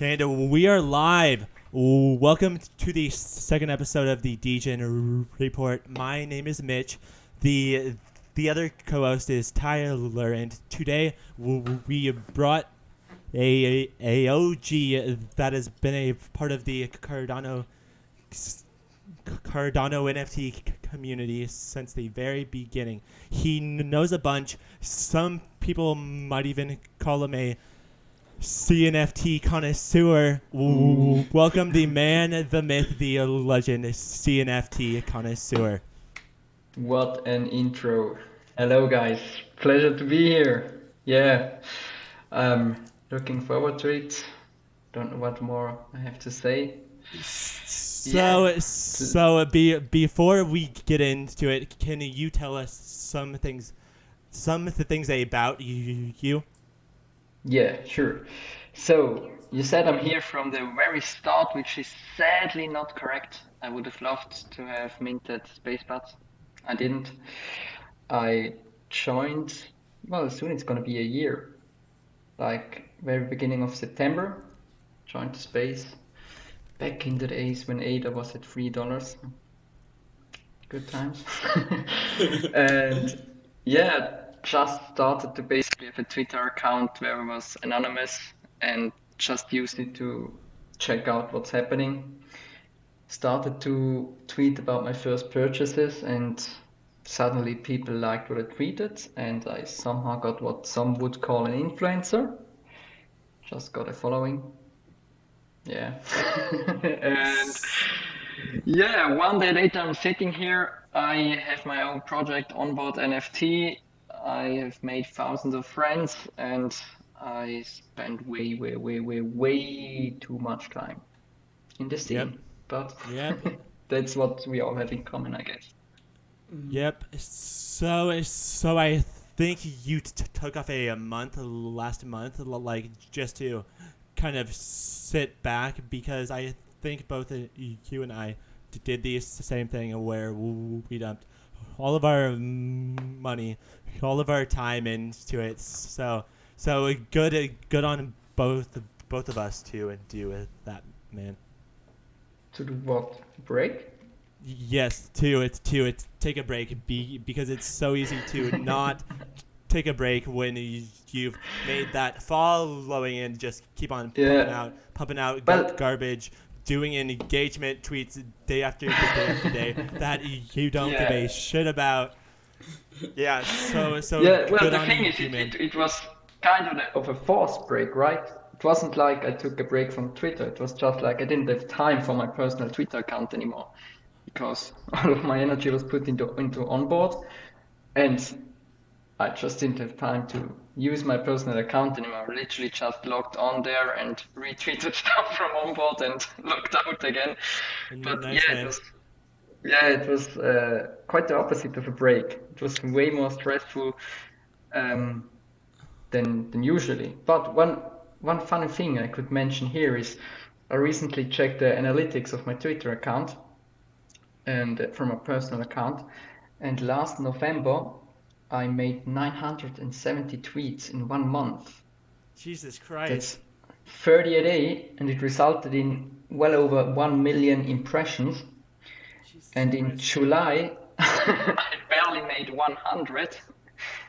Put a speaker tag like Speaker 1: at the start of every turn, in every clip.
Speaker 1: And we are live. Welcome to the second episode of the Degen Report. My name is Mitch. The the other co-host is Tyler, and today we brought a, a OG that has been a part of the Cardano Cardano NFT community since the very beginning. He knows a bunch. Some people might even call him a CNFT connoisseur. Welcome the man, the myth, the legend, CNFT connoisseur.
Speaker 2: What an intro. Hello, guys. Pleasure to be here. Yeah. Um, looking forward to it. Don't know what more I have to say.
Speaker 1: So, yeah. so be, before we get into it, can you tell us some things, some of the things about you? you?
Speaker 2: Yeah, sure. So you said I'm here from the very start, which is sadly not correct. I would have loved to have minted SpaceBuds. I didn't. I joined, well, soon it's going to be a year. Like, very beginning of September, joined space. Back in the days when ADA was at $3. Good times. and yeah, just started to basically have a Twitter account where I was anonymous and just used it to check out what's happening. Started to tweet about my first purchases and suddenly people liked what I tweeted and I somehow got what some would call an influencer. Just got a following. Yeah. and yeah, one day later I'm sitting here. I have my own project onboard NFT I have made thousands of friends and I spend way, way, way, way, way too much time in the scene. Yep. But yep. that's what we all have in common, I guess. Mm.
Speaker 1: Yep. So, so I think you t- took off a, a month last month, like just to kind of sit back because I think both you and I did the same thing where we dumped all of our money, all of our time into it. So so good good on both both of us to do with that, man.
Speaker 2: To do what? Break?
Speaker 1: Yes, to it's to it's take a break be, because it's so easy to not take a break when you, have made that following and just keep on pumping yeah. out pumping out well, garbage doing engagement tweets day after day after day that you don't yeah. give a shit about. Yeah, so so
Speaker 2: yeah. Well, the thing is, it, it, it, was kind of a, of a forced break, right? It wasn't like I took a break from Twitter. It was just like I didn't have time for my personal Twitter account anymore because all of my energy was put into into onboard, and I just didn't have time to use my personal account anymore. I literally just logged on there and retweeted stuff from onboard and logged out again. but nice yeah, it was, yeah, it was uh, quite the opposite of a break. It was way more stressful um, than than usually. But one one funny thing I could mention here is I recently checked the analytics of my Twitter account and uh, from a personal account, and last November I made 970 tweets in one month.
Speaker 1: Jesus Christ. That's
Speaker 2: 30 a day, and it resulted in well over 1 million impressions. Jesus and in July, I barely made 100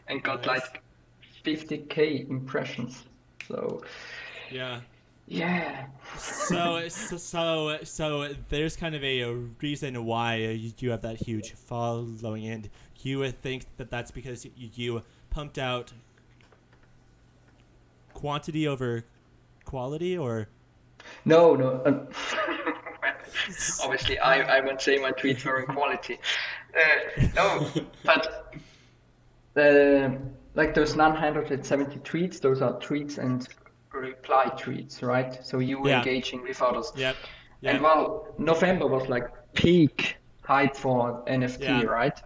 Speaker 2: and got nice. like 50k impressions. So,
Speaker 1: yeah.
Speaker 2: Yeah.
Speaker 1: so, so, so, so, there's kind of a, a reason why you, you have that huge following, and you would think that that's because you, you pumped out quantity over quality, or
Speaker 2: no, no. Um, obviously, I, I won't say my tweets are in quality. Uh, no, but uh, like those 970 tweets, those are tweets and reply tweets, right? So you were yeah. engaging with others.
Speaker 1: Yep. yep.
Speaker 2: And well, November was like peak hype for NFT, yeah. right?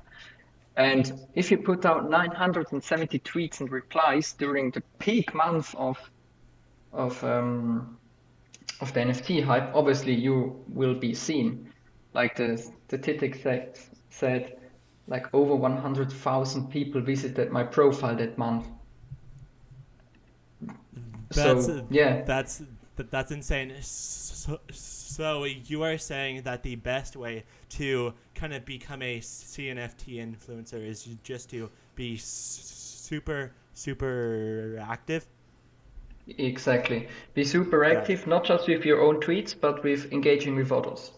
Speaker 2: And if you put out 970 tweets and replies during the peak month of of um, of the NFT hype, obviously you will be seen. Like the statistics said, said like over 100,000 people visited my profile that month.
Speaker 1: That's so, yeah. That's that's insane. So, so you are saying that the best way to kind of become a CNFT influencer is just to be super super active.
Speaker 2: Exactly. Be super active, not just with your own tweets, but with engaging with others.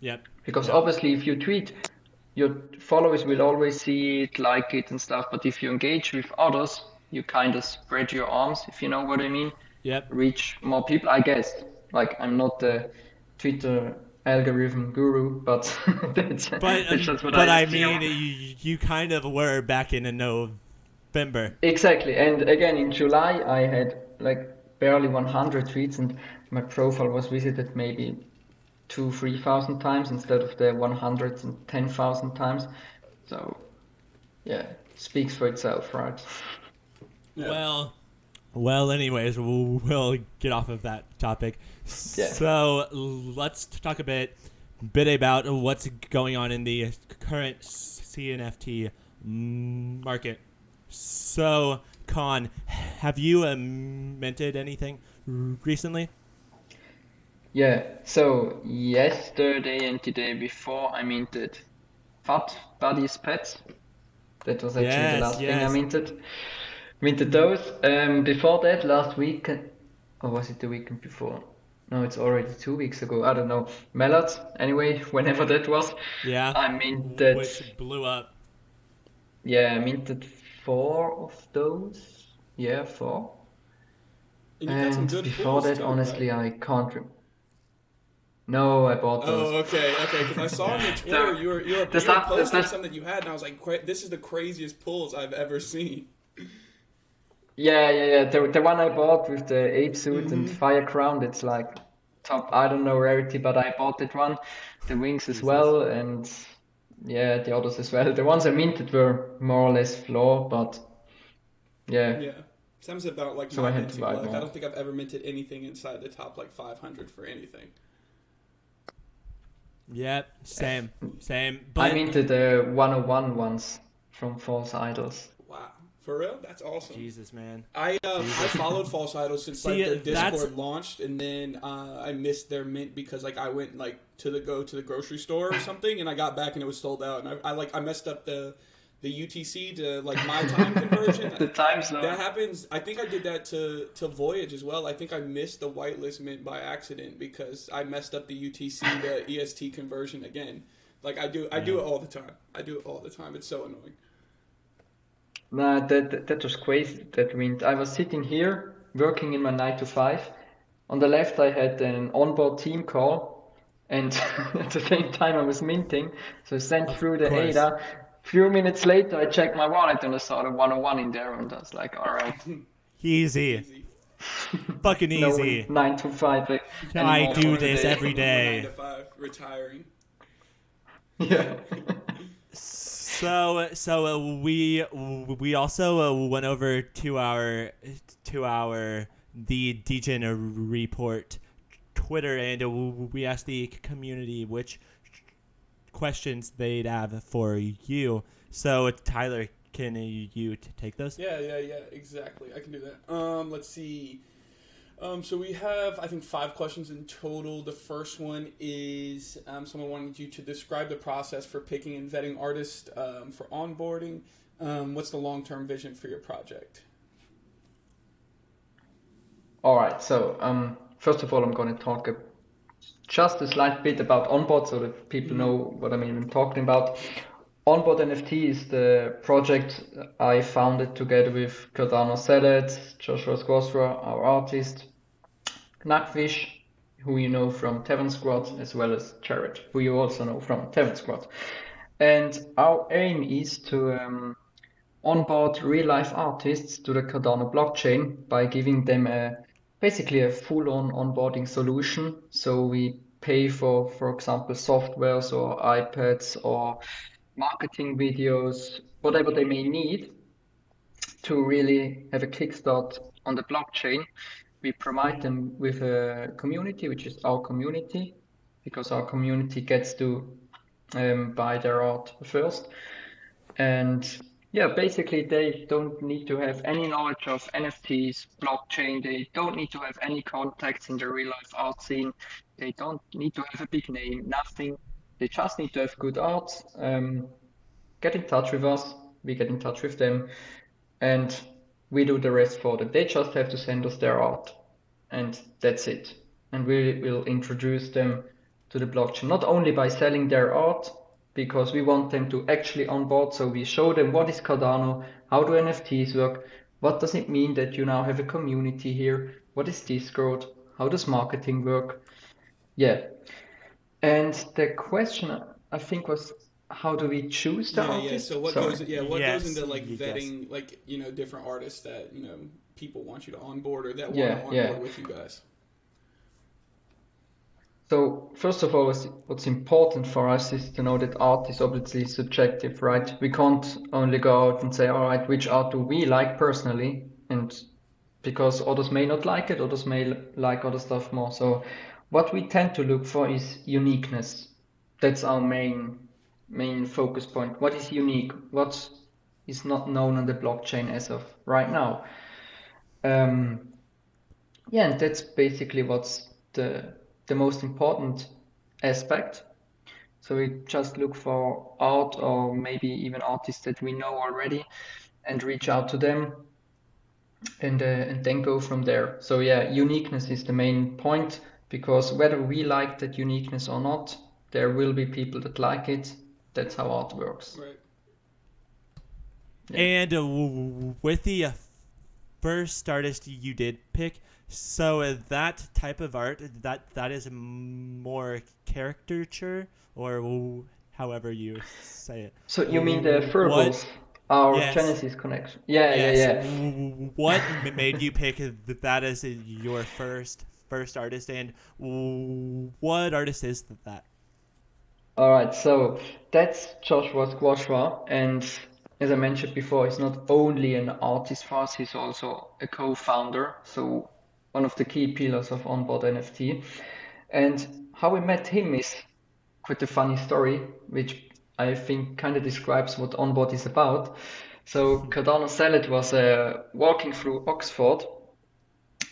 Speaker 1: Yep.
Speaker 2: Because
Speaker 1: Yep.
Speaker 2: obviously, if you tweet, your followers will always see it, like it, and stuff. But if you engage with others, you kind of spread your arms, if you know what I mean.
Speaker 1: Yep.
Speaker 2: Reach more people, I guess. Like, I'm not the Twitter algorithm guru, but that's,
Speaker 1: But
Speaker 2: that's
Speaker 1: um,
Speaker 2: just what
Speaker 1: but I
Speaker 2: feel.
Speaker 1: mean, you, you kind of were back in November.
Speaker 2: Exactly. And again, in July, I had like barely 100 tweets, and my profile was visited maybe two, 3,000 times instead of the 110,000 times. So, yeah, speaks for itself, right?
Speaker 3: Yeah.
Speaker 1: Well, well. Anyways, we'll, we'll get off of that topic.
Speaker 2: Yeah.
Speaker 1: So let's talk a bit, bit about what's going on in the current CNFT market. So, Con, have you um, minted anything recently?
Speaker 2: Yeah, so yesterday and the day before, I minted Fat Buddies Pets. That was actually
Speaker 1: Yes,
Speaker 2: the last thing I minted. Minted those. Um, before that, last week, or was it the weekend before? No, it's already two weeks ago. I don't know. Mellot, anyway, whenever that was.
Speaker 1: Yeah.
Speaker 2: I minted,
Speaker 1: Which blew up.
Speaker 2: yeah, I minted four of those. Yeah, four.
Speaker 3: And you got some
Speaker 2: And before that,
Speaker 3: too,
Speaker 2: honestly,
Speaker 3: right?
Speaker 2: I can't. Re- no, I bought those.
Speaker 3: Oh, okay, okay. Because I saw on your Twitter you were you were, you were posting
Speaker 2: stuff-
Speaker 3: some that you had, and I was like, "This is the craziest pulls I've ever seen."
Speaker 2: Yeah, yeah, yeah. The, the one I bought with the ape suit and
Speaker 3: Mhm.
Speaker 2: fire crown, it's like top, I don't know rarity, but I bought that one. The wings as well, and yeah, the others as well. The ones I minted were more or less floor, but yeah,
Speaker 3: Yeah, sounds about like
Speaker 2: So
Speaker 3: my
Speaker 2: I had to
Speaker 3: minting
Speaker 2: buy
Speaker 3: luck. I don't think I've ever minted anything inside the top like 500 for anything.
Speaker 1: Yep. Same. Same.
Speaker 2: I
Speaker 1: But
Speaker 2: minted the 101 ones from False Idols.
Speaker 3: Wow, for real? That's awesome.
Speaker 1: Jesus, man.
Speaker 3: I um, I followed False Idols since
Speaker 1: See,
Speaker 3: like their
Speaker 1: that's-
Speaker 3: Discord launched, and then uh, I missed their mint because like I went like to the go to the grocery store or something, and I got back and it was sold out, and I, I like I messed up the the UTC to like my time conversion.
Speaker 2: The time zone.
Speaker 3: That happens. I think I did that to to Voyage as well. I think I missed the whitelist mint by accident because I messed up the UTC to EST conversion again. Like I do, I do it all the time. I do it all the time. It's so annoying.
Speaker 2: Nah, that, that that was crazy. That meant I was sitting here working in my nine to five. On the left, I had an onboard team call, and at the same time, I was minting. So I sent through the
Speaker 1: course.
Speaker 2: ADA. Few minutes later, I checked my wallet and I saw the 101 in there, and I was like, all right,
Speaker 1: Easy.
Speaker 3: Easy.
Speaker 1: Fucking
Speaker 2: no
Speaker 1: easy.
Speaker 2: nine to five. like,
Speaker 1: I do this
Speaker 2: day.
Speaker 1: every
Speaker 3: Nine to five, retiring.
Speaker 2: Yeah.
Speaker 1: So so uh, we we also uh, went over to our to our the Degen report Twitter and we asked the community which questions they'd have for you. So Tyler, can you take those?
Speaker 3: Yeah, yeah, yeah, exactly. I can do that. Um, let's see. Um, so we have, I think, five questions in total. The first one is um, someone wanted you to describe the process for picking and vetting artists um, for onboarding. Um, what's the long-term vision for your project?
Speaker 2: All right. So, um, first of all, I'm going to talk a, just a slight bit about Onboard so that people know what I mean I'm even talking about. Onboard NFT is the project I founded together with Cardano Salad, Joshua Squasra, our artist, Knackfish, who you know from Tavern Squad, as well as Jared, who you also know from Tavern Squad. And our aim is to um, onboard real life artists to the Cardano blockchain by giving them a basically a full on onboarding solution. So we pay for, for example, softwares or iPads or marketing videos, whatever they may need to really have a kickstart on the blockchain. We provide them with a community, which is our community, because our community gets to um, buy their art first. And Yeah, basically they don't need to have any knowledge of NFTs, blockchain. They don't need to have any contacts in the real life art scene. They don't need to have a big name, nothing. They just need to have good art. Um, get in touch with us. We get in touch with them, and we do the rest for them. They just have to send us their art, and that's it. And we will introduce them to the blockchain not only by selling their art because we want them to actually onboard. So we show them what is Cardano, how do NFTs work, what does it mean that you now have a community here, what is Discord, how does marketing work. Yeah. And the question I think was how do we choose the
Speaker 3: yeah,
Speaker 2: artist?
Speaker 3: yeah. So what
Speaker 2: Sorry.
Speaker 3: goes yeah what
Speaker 1: Yes,
Speaker 3: goes into like
Speaker 1: yes.
Speaker 3: vetting like you know different artists that you know people want you to onboard or that want to onboard
Speaker 2: yeah.
Speaker 3: with you guys.
Speaker 2: So first of all, what's- important for us is to know that art is obviously subjective, right? We can't only go out and say, all right, which art do we like personally? And because others may not like it, others may like other stuff more. So what we tend to look for is uniqueness. That's our main main focus point. What is unique? What is not known on the blockchain as of right now? Um, yeah, and that's basically what's the the most important aspect. So we just look for art or maybe even artists that we know already and reach out to them and uh, and then go from there. So yeah, uniqueness is the main point because whether we like that uniqueness or not, there will be people that like it. That's how art works.
Speaker 3: Right.
Speaker 1: And uh, w- w- with the uh, first artist you did pick, so uh, that type of art that that is more caricature or however you say it.
Speaker 2: So you mean the Furbles, our
Speaker 1: Yes.
Speaker 2: Genesis connection? Yeah,
Speaker 1: Yes.
Speaker 2: yeah, yeah.
Speaker 1: What made you pick that as your first first artist, and what artist is that?
Speaker 2: All right, so that's Joshua Squashwa, and as I mentioned before, he's not only an artist for us, he's also a co-founder, so one of the key pillars of Onboard NFT. And how we met him is quite a funny story, which I think kind of describes what Onboard is about. So Cardano Salad was uh, walking through Oxford,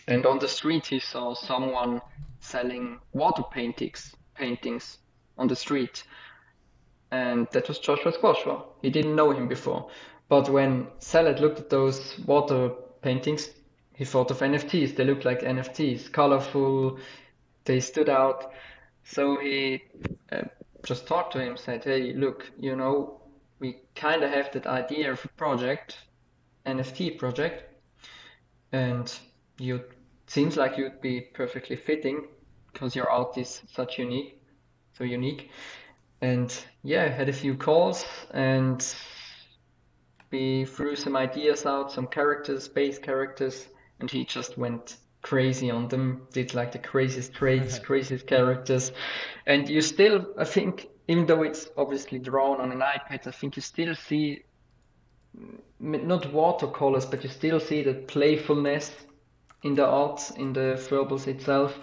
Speaker 2: and on the street he saw someone selling water paintings, paintings on the street. And that was Joshua Squashwa. He didn't know him before. But when Salad looked at those water paintings, he thought of NFTs. They looked like NFTs, colorful, they stood out. So he uh, just talked to him, said, Hey, look, you know, we kind of have that idea of a project, NFT project, and you seems like you'd be perfectly fitting because your art is such unique, so unique. And yeah, had a few calls and we threw some ideas out, some characters, base characters, and he just went crazy on them, did like the craziest traits, craziest characters. And you still, I think, even though it's obviously drawn on an iPad, I think you still see not watercolors, but you still see that playfulness in the art, in the Furbles itself,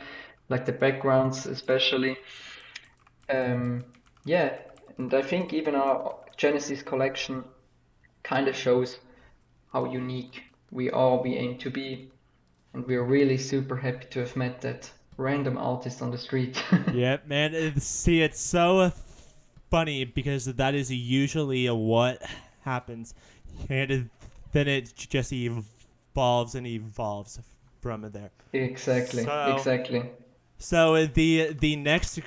Speaker 2: like the backgrounds especially. Um, yeah, and I think even our Genesis collection kind of shows how unique we are, we aim to be, and we're really super happy to have met that random artist on the street.
Speaker 1: Yep, man. See, it's so funny because that is usually what happens, and then it just evolves and evolves from there.
Speaker 2: Exactly,
Speaker 1: So-
Speaker 2: exactly.
Speaker 1: So uh, the the next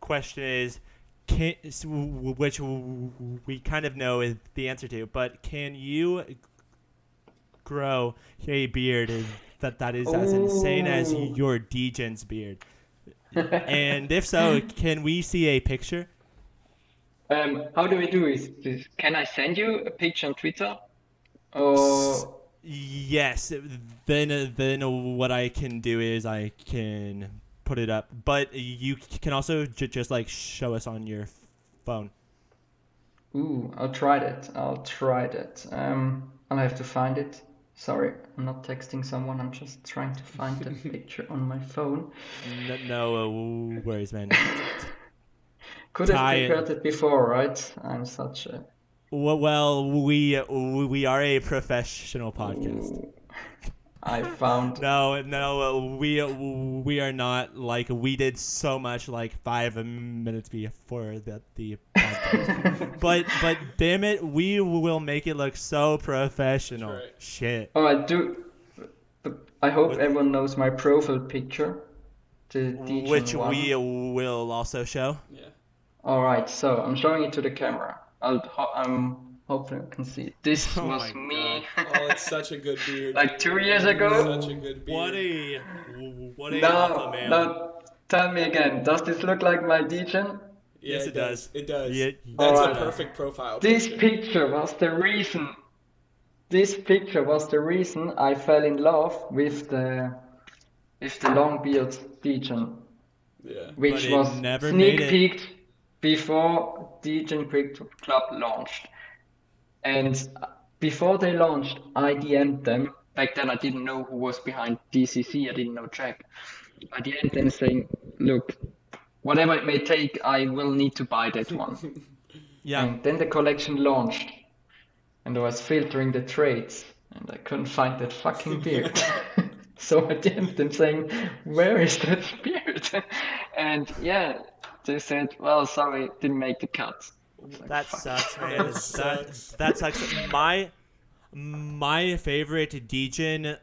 Speaker 1: question is, can which we kind of know is the answer to, but can you grow a beard that that is as insane as your Degen's beard? and if so, can we see a picture?
Speaker 2: Um, how do we do this? this? Can I send you a picture on Twitter? Or
Speaker 1: Yes. Then uh, then what I can do is I can put it up, but you can also j- just like show us on your phone.
Speaker 2: ooh, I'll try that. I'll try that. Um, I'll have to find it. Sorry, I'm not texting someone. I'm just trying to find the picture on my phone.
Speaker 1: No, no uh, worries, man.
Speaker 2: Could have prepared it before, right? I'm such a
Speaker 1: Well, well, we we are a professional podcast.
Speaker 2: I found
Speaker 1: No, no, we we are not like we did so much like five minutes before the the but but damn it, we will make it look so professional.
Speaker 3: Right.
Speaker 1: Shit.
Speaker 2: Oh, I do. I hope everyone knows my profile picture. The Degen
Speaker 1: Which
Speaker 2: one.
Speaker 1: we will also show.
Speaker 3: Yeah.
Speaker 2: All right, so I'm showing it to the camera. I'll, I'm hoping I can see it. This
Speaker 1: Oh
Speaker 2: was me.
Speaker 3: Oh, it's such a good beard.
Speaker 2: like two years ago.
Speaker 3: Such a good beard.
Speaker 1: What a what a alpha
Speaker 2: No,
Speaker 1: man.
Speaker 2: no. Tell me again. Does this look like my Degen?
Speaker 3: Yeah,
Speaker 1: Yes, it does.
Speaker 3: It does.
Speaker 1: Yeah,
Speaker 3: That's
Speaker 2: Alright.
Speaker 3: a perfect profile.
Speaker 2: This
Speaker 3: picture.
Speaker 2: picture was the reason. This picture was the reason I fell in love with the with the long beard Degen,
Speaker 3: Yeah.
Speaker 2: which
Speaker 1: it
Speaker 2: was
Speaker 1: never
Speaker 2: sneak peeked before Degen Crypto Club launched. And before they launched, I DM'd them. Back then, I didn't know who was behind DCC. I didn't know Jack. I DM'd them saying, "Look, whatever it may take, I will need to buy that one."
Speaker 1: Yeah.
Speaker 2: And then the collection launched, and I was filtering the trades, and I couldn't find that fucking beard. so I DM'd them saying, "Where is that beard?" and yeah, they said, "Well, sorry, didn't make the cut." I was like,
Speaker 1: That sucks, man. that,
Speaker 3: sucks.
Speaker 1: that sucks. My my favorite Degen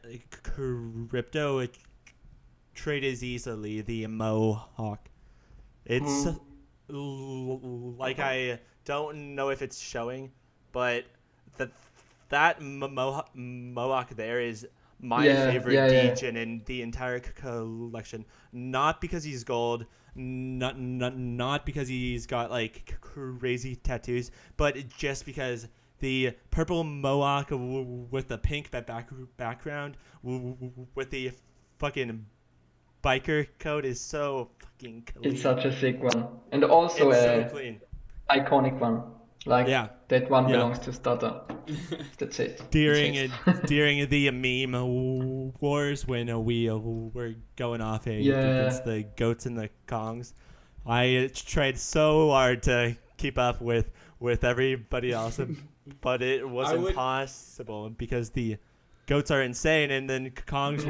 Speaker 1: crypto trade is easily the Mohawk. It's l- like I don't know if it's showing, but that that Mohawk, Mohawk there is my
Speaker 2: Yeah,
Speaker 1: favorite
Speaker 2: yeah, yeah.
Speaker 1: Degen in the entire collection. Not because he's gold, not, not not because he's got like crazy tattoos, but just because the purple mohawk with the pink back background with the fucking biker coat is so fucking clean.
Speaker 2: It's such a sick one, and also
Speaker 1: It's
Speaker 2: a
Speaker 1: so
Speaker 2: iconic one. Like
Speaker 1: Yeah.
Speaker 2: that one
Speaker 1: Yeah.
Speaker 2: belongs to Stutter. That's it.
Speaker 1: During
Speaker 2: That's
Speaker 1: it, during the meme wars when we uh, were going off a,
Speaker 2: Yeah.
Speaker 1: against the goats and the kongs, I tried so hard to keep up with with everybody else, but it was
Speaker 3: I would-
Speaker 1: because the goats are insane, and then kongs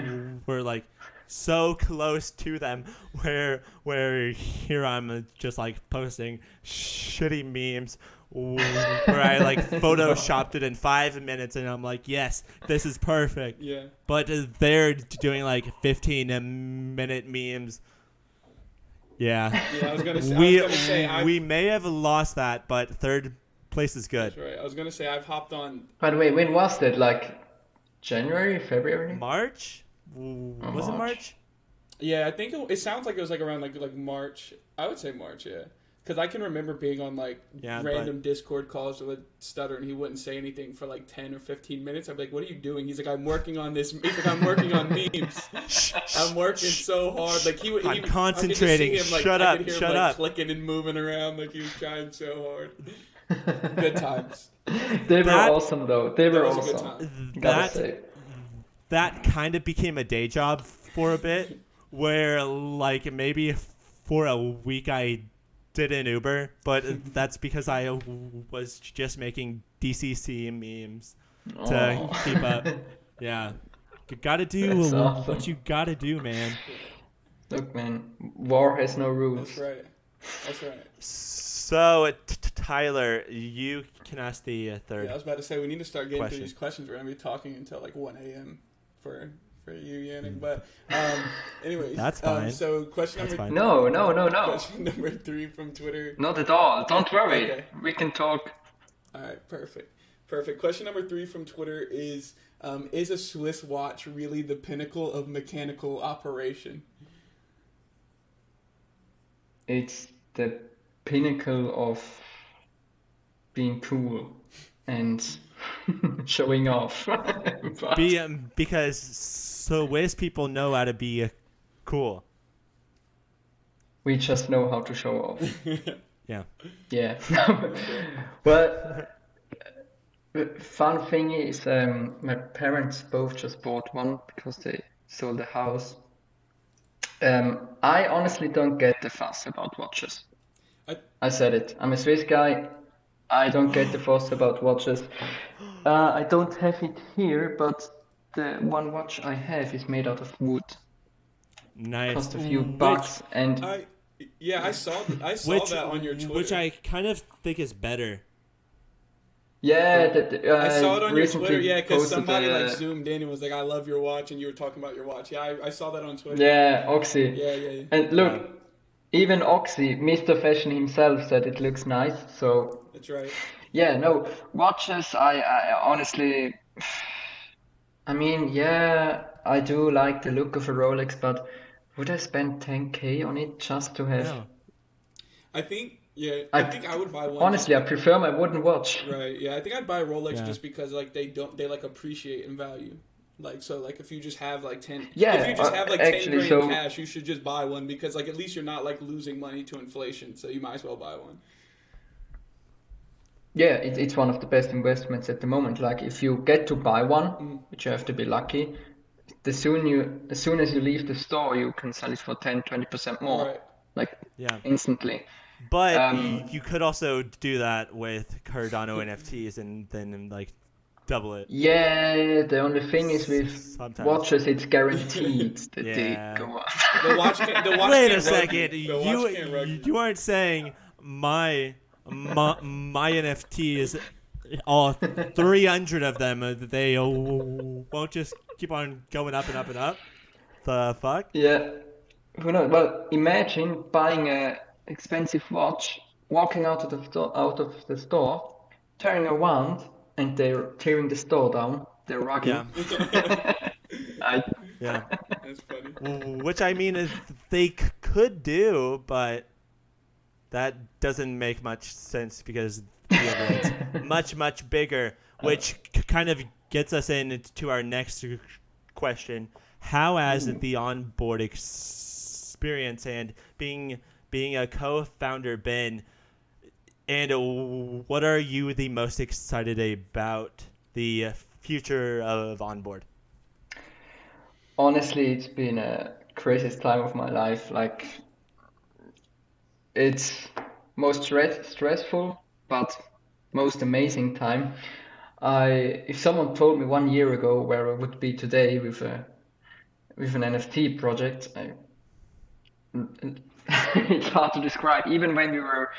Speaker 1: were like so close to them where where here I'm just like posting shitty memes where I like photoshopped it in five minutes and I'm like yes this is perfect
Speaker 3: Yeah.
Speaker 1: but uh, they're doing like 15 minute memes yeah
Speaker 3: Yeah, I was gonna say.
Speaker 1: we
Speaker 3: I was gonna say. I've,
Speaker 1: we may have lost that but third place is good
Speaker 3: That's right. I was gonna say I've hopped on.
Speaker 2: By the way, when was that? Like January, February?
Speaker 1: March was it
Speaker 2: March.
Speaker 1: March
Speaker 3: Yeah, I think it, it sounds like it was like around like like March. I would say March. Yeah. Because I can remember being on like
Speaker 1: Yeah,
Speaker 3: random Discord calls with Stutter, and he wouldn't say anything for like ten or fifteen minutes. I'd be like, "What are you doing?" He's like, "I'm working on this." He's like, "I'm working on memes. I'm working so hard." Like he, would- he
Speaker 1: I'm
Speaker 3: I could just see
Speaker 1: concentrating.
Speaker 3: him, like,
Speaker 1: Shut
Speaker 3: I
Speaker 1: up,
Speaker 3: could hear him,
Speaker 1: shut
Speaker 3: like,
Speaker 1: up.
Speaker 3: Clicking and moving around like he was trying so hard. Good times.
Speaker 2: They were
Speaker 1: That-
Speaker 2: awesome though. They were
Speaker 3: was a good
Speaker 2: awesome. Gotta
Speaker 1: that
Speaker 2: say.
Speaker 1: that kind of became a day job for a bit where like maybe for a week I did an Uber, but that's because I was just making DCC memes to
Speaker 2: Aw.
Speaker 1: keep up. Yeah. You gotta do
Speaker 2: That's awesome.
Speaker 1: what you gotta do, man.
Speaker 2: Look, man, war has no rules.
Speaker 3: That's right. That's right.
Speaker 1: So, t- t- Tyler, you can ask the uh, third.
Speaker 3: Yeah, I was about to say we need to start getting
Speaker 1: Question.
Speaker 3: through these questions. We're gonna be talking until like one a.m. for for you, Yannick. But um, anyways,
Speaker 1: That's
Speaker 3: Um,
Speaker 1: fine.
Speaker 3: so question
Speaker 1: That's
Speaker 3: number
Speaker 1: fine.
Speaker 2: No, no, no, no.
Speaker 3: question number three from Twitter.
Speaker 2: Not at all. Don't worry.
Speaker 3: Okay.
Speaker 2: We can talk.
Speaker 3: All right, perfect, perfect. Question number three from Twitter is: um, Is a Swiss watch really the pinnacle of mechanical operation?
Speaker 2: It's the pinnacle of being cool and showing off. But-
Speaker 1: Be, um, because Swiss people know how to be uh, cool.
Speaker 2: we just know how to show off.
Speaker 1: Yeah.
Speaker 2: Yeah. well, uh, fun thing is, um, my parents both just bought one because they sold the house. Um, I honestly don't get the fuss about watches.
Speaker 3: I-
Speaker 2: I said it. I'm a Swiss guy. I don't get the fuss about watches. Uh, I don't have it here, but the one watch I have is made out of wood.
Speaker 1: Nice.
Speaker 2: Cost a few
Speaker 1: Which-
Speaker 2: bucks, and
Speaker 3: I yeah, I saw I saw
Speaker 1: Which,
Speaker 3: that on your Twitter.
Speaker 1: which I kind of think is better.
Speaker 2: yeah, that uh,
Speaker 3: I saw it on your Twitter, yeah, because somebody
Speaker 2: uh,
Speaker 3: like zoomed in and was like, "I love your watch," and you were talking about your watch. Yeah, I, I saw that on Twitter.
Speaker 2: Yeah, Oxy.
Speaker 3: yeah, yeah. yeah.
Speaker 2: And look, even Oxy, Mr. Fashion himself, said it looks nice. So
Speaker 3: That's right.
Speaker 2: yeah, no watches. I, I honestly, I mean, yeah, I do like the look of a Rolex, but would I spend 10k on it just to have?
Speaker 1: No.
Speaker 3: I think yeah, I,
Speaker 2: I-
Speaker 3: think I would buy one.
Speaker 2: Honestly, I prefer my wooden watch.
Speaker 3: right? Yeah, I think I'd buy a Rolex
Speaker 1: Yeah.
Speaker 3: just because like they don't they like appreciate in value. Like so, like if you just have like ten,
Speaker 2: Yeah,
Speaker 3: if you just
Speaker 2: uh,
Speaker 3: have like
Speaker 2: actually,
Speaker 3: ten grand
Speaker 2: so-
Speaker 3: cash, you should just buy one because like at least you're not like losing money to inflation, so you might as well buy one.
Speaker 2: Yeah, it, it's one of the best investments at the moment. Like if you get to buy one,
Speaker 3: Mm.
Speaker 2: which you have to be lucky, the soon you as soon as you leave the store, you can sell it for 10, 20% more,
Speaker 3: Right.
Speaker 2: like
Speaker 1: Yeah.
Speaker 2: instantly.
Speaker 1: But
Speaker 2: Um,
Speaker 1: you could also do that with Cardano NFTs and then like double it.
Speaker 2: Yeah, the only thing is with
Speaker 1: Sometimes.
Speaker 2: watches, it's guaranteed that
Speaker 1: Yeah.
Speaker 2: they go up.
Speaker 3: The watch can the watch
Speaker 1: Wait a second.
Speaker 3: The watch can't rug
Speaker 1: You you aren't saying my my, my is, all 300 of them uh, they won't just keep on going up and up and up. The fuck?
Speaker 2: Yeah, who knows? Well, imagine buying a expensive watch, walking out of the store, out of the store, turning around, and they're tearing the store down. They're rocking.
Speaker 1: Yeah.
Speaker 2: I,
Speaker 1: Yeah.
Speaker 3: That's funny.
Speaker 1: Which I mean is they c- could do, but that doesn't make much sense because the other much much bigger, oh. which k- kind of gets us into our next question: How has mm-hmm. the onboard experience and being being a co-founder been? And what are you the most excited about the future of onboard?
Speaker 2: honestly, it's been a craziest time of my life. Like, it's most stress stressful, but most amazing time. I, if someone told me one year ago where I would be today with a with an NFT project, I, it's hard to describe. Even when we were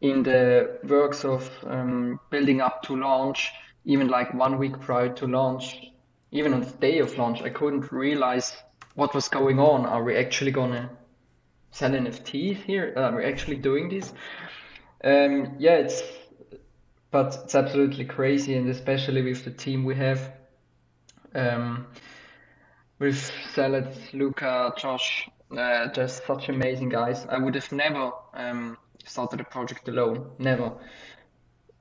Speaker 2: in the works of um, building up to launch, even like one week prior to launch, even on the day of launch, I couldn't realize what was going on. Are we actually gonna sell NFTs here? Are we actually doing this? Um, yeah, it's but it's absolutely crazy, and especially with the team we have. Um, with Salad, Luca, Josh, uh, just such amazing guys. I would have never um, started a project alone, never.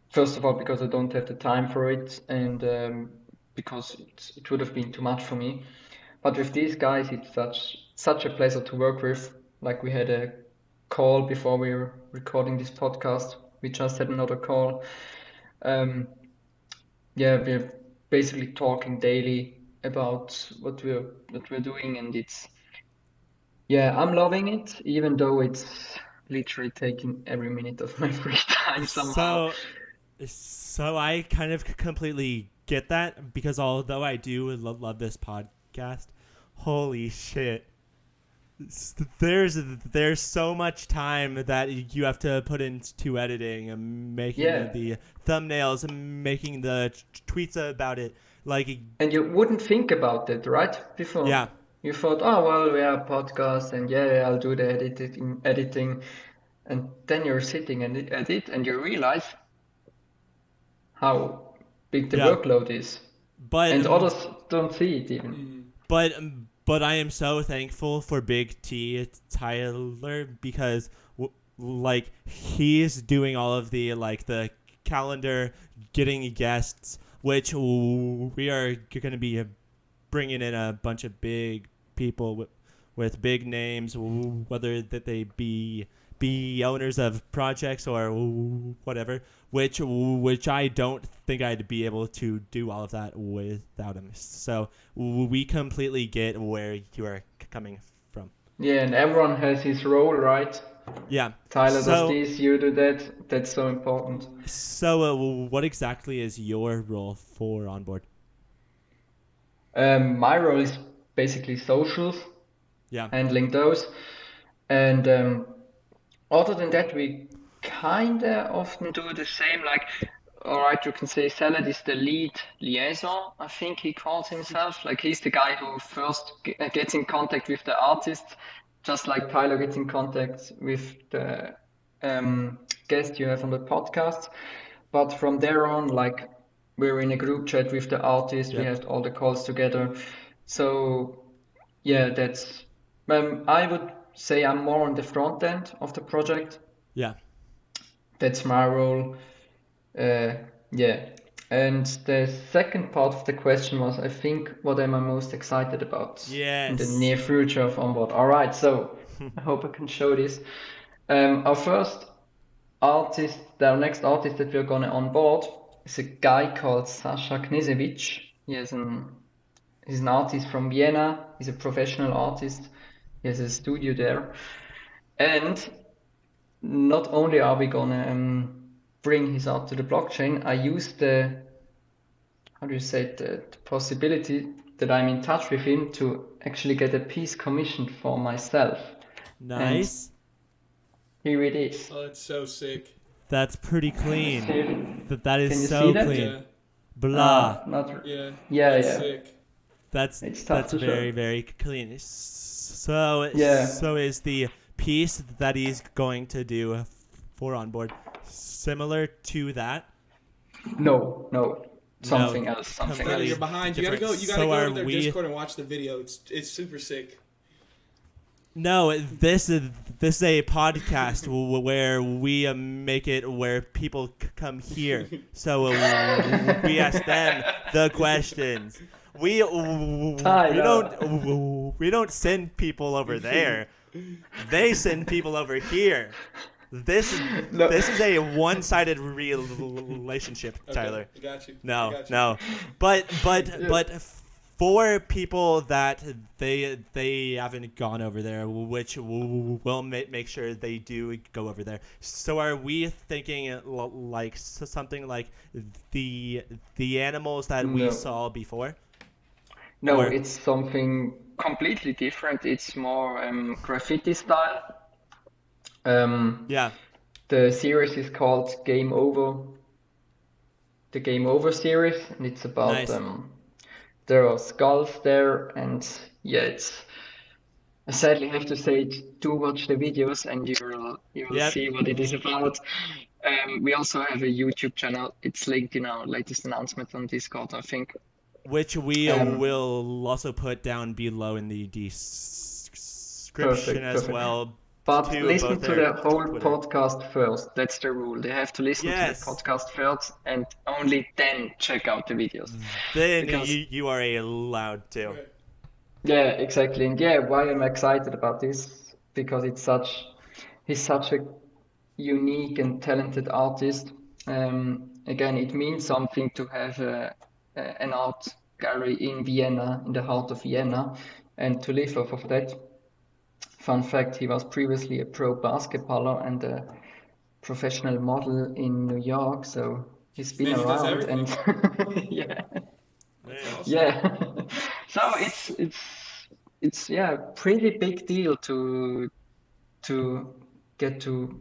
Speaker 2: First of all, because I don't have the time for it, and um, because it's, it would have been too much for me. But with these guys, it's such such a pleasure to work with. Like we had a call before we were recording this podcast. We just had another call. Um, yeah, we're basically talking daily about what we're what we're doing, and it's yeah, I'm loving it, even though it's literally taking every minute of my free time somehow.
Speaker 1: So, so I kind of completely get that because although I do lo- love this podcast, holy shit, there's there's so much time that you have to put into editing and making
Speaker 2: Yeah.
Speaker 1: the thumbnails and making the tweets about it. Like,
Speaker 2: And you wouldn't think about it, right? Before.
Speaker 1: yeah,
Speaker 2: You thought, oh well, we have a podcast, and yeah, yeah, I'll do the editing, editing, and then you're sitting and edit, and you realize how big the
Speaker 1: Yeah.
Speaker 2: workload is,
Speaker 1: but
Speaker 2: and others don't see it even.
Speaker 1: But but I am so thankful for Big T Tyler because like he's doing all of the like the calendar, getting guests, which we are going to be bringing in a bunch of big people with, with big names, whether that they be be owners of projects or whatever. Which which I don't think I'd be able to do all of that without him. So we completely get where you are coming from.
Speaker 2: Yeah, and everyone has his role, right?
Speaker 1: Yeah.
Speaker 2: Tyler
Speaker 1: so,
Speaker 2: does this, you do that. That's so important.
Speaker 1: So, uh, what exactly is your role for onboard?
Speaker 2: Um, my role is basically socials,
Speaker 1: Yeah.
Speaker 2: handling those, and um, other than that, we kinda often do the same. Like, all right, you can say Salad is the lead liaison. I think he calls himself. Like, he's the guy who first uh, gets in contact with the artist, just like Tyler gets in contact with the um, guest you have on the podcast. But from there on, like, we're in a group chat with the artist. We
Speaker 1: Yeah.
Speaker 2: have all the calls together. So, yeah, that's. Um, I would say I'm more on the front end of the project.
Speaker 1: Yeah.
Speaker 2: That's my role. Uh, yeah. And the second part of the question was, I think, what am I most excited about in the near future of Onboard? All right, so I hope I can show this. Um, our first artist, our next artist that we're gonna onboard is a guy called Sasha Knežević. He has an, he's an artist from Vienna. He's a professional artist. He has a studio there. And not only are we gonna um, bring his art to the blockchain, I use the how do you say it, the, the possibility that I'm in touch with him to actually get a piece commissioned for myself.
Speaker 1: Nice.
Speaker 2: Here it is.
Speaker 3: Oh, that's so sick.
Speaker 1: That's pretty clean. That that
Speaker 2: Can you
Speaker 1: so
Speaker 2: see that?
Speaker 1: clean.
Speaker 3: Yeah,
Speaker 1: Blah.
Speaker 2: Ah, not
Speaker 3: yeah.
Speaker 2: Yeah,
Speaker 3: that's
Speaker 2: yeah.
Speaker 3: sick.
Speaker 1: That's
Speaker 2: It's tough
Speaker 1: that's
Speaker 2: to show.
Speaker 1: very very clean. So
Speaker 2: Yeah.
Speaker 1: so is the piece that he's going to do for onboard similar to that?
Speaker 2: no, no, something else, something else.
Speaker 3: you're behind. You gotta go. You gotta
Speaker 1: So
Speaker 3: go
Speaker 1: are
Speaker 3: to their
Speaker 1: we-
Speaker 3: Discord and watch the video. It's it's super sick.
Speaker 1: No, this is this is a podcast where we uh, make it where people c- come here. So uh, we ask them the questions. We we don't we don't send people over there. They send people over here. This is
Speaker 2: No.
Speaker 1: this is a one-sided relationship, Tyler.
Speaker 3: I got you.
Speaker 1: No,
Speaker 3: got you.
Speaker 1: no. But but but for people that they they haven't gone over there, which will ma- make sure they do go over there. So are we thinking like something like the the animals that we saw before?
Speaker 2: No,
Speaker 1: Or-
Speaker 2: it's something completely different. It's more um, graffiti style. Um,
Speaker 1: Yeah.
Speaker 2: the series is called Game Over. The Game Over series, and it's about
Speaker 1: Nice.
Speaker 2: um, there are skulls there, and yeah, it's. I sadly have to say, do watch the videos, and you will you will
Speaker 1: Yep.
Speaker 2: see what it is about. Um, we also have a YouTube channel. It's linked in our latest announcement on Discord, I think.
Speaker 1: Which we
Speaker 2: Um,
Speaker 1: will also put down below in the description
Speaker 2: Perfect,
Speaker 1: as
Speaker 2: perfect.
Speaker 1: well.
Speaker 2: But
Speaker 1: to
Speaker 2: listen to the whole
Speaker 1: Twitter.
Speaker 2: podcast first. That's the rule. They have to listen
Speaker 1: Yes.
Speaker 2: to the podcast first and only then check out the videos.
Speaker 1: Then
Speaker 2: Because-
Speaker 1: you, you are allowed to.
Speaker 2: Yeah, exactly. And yeah, why I'm excited about this because it's such he's such a unique and talented artist. Um, again, it means something to have a, an art gallery in Vienna, in the heart of Vienna, and to live off of that. Fun fact: he was previously a pro basketballer and a professional model in New York, so he's been
Speaker 3: does
Speaker 2: around and yeah.
Speaker 3: Awesome.
Speaker 2: Yeah. so it's it's it's yeah, pretty big deal to to get to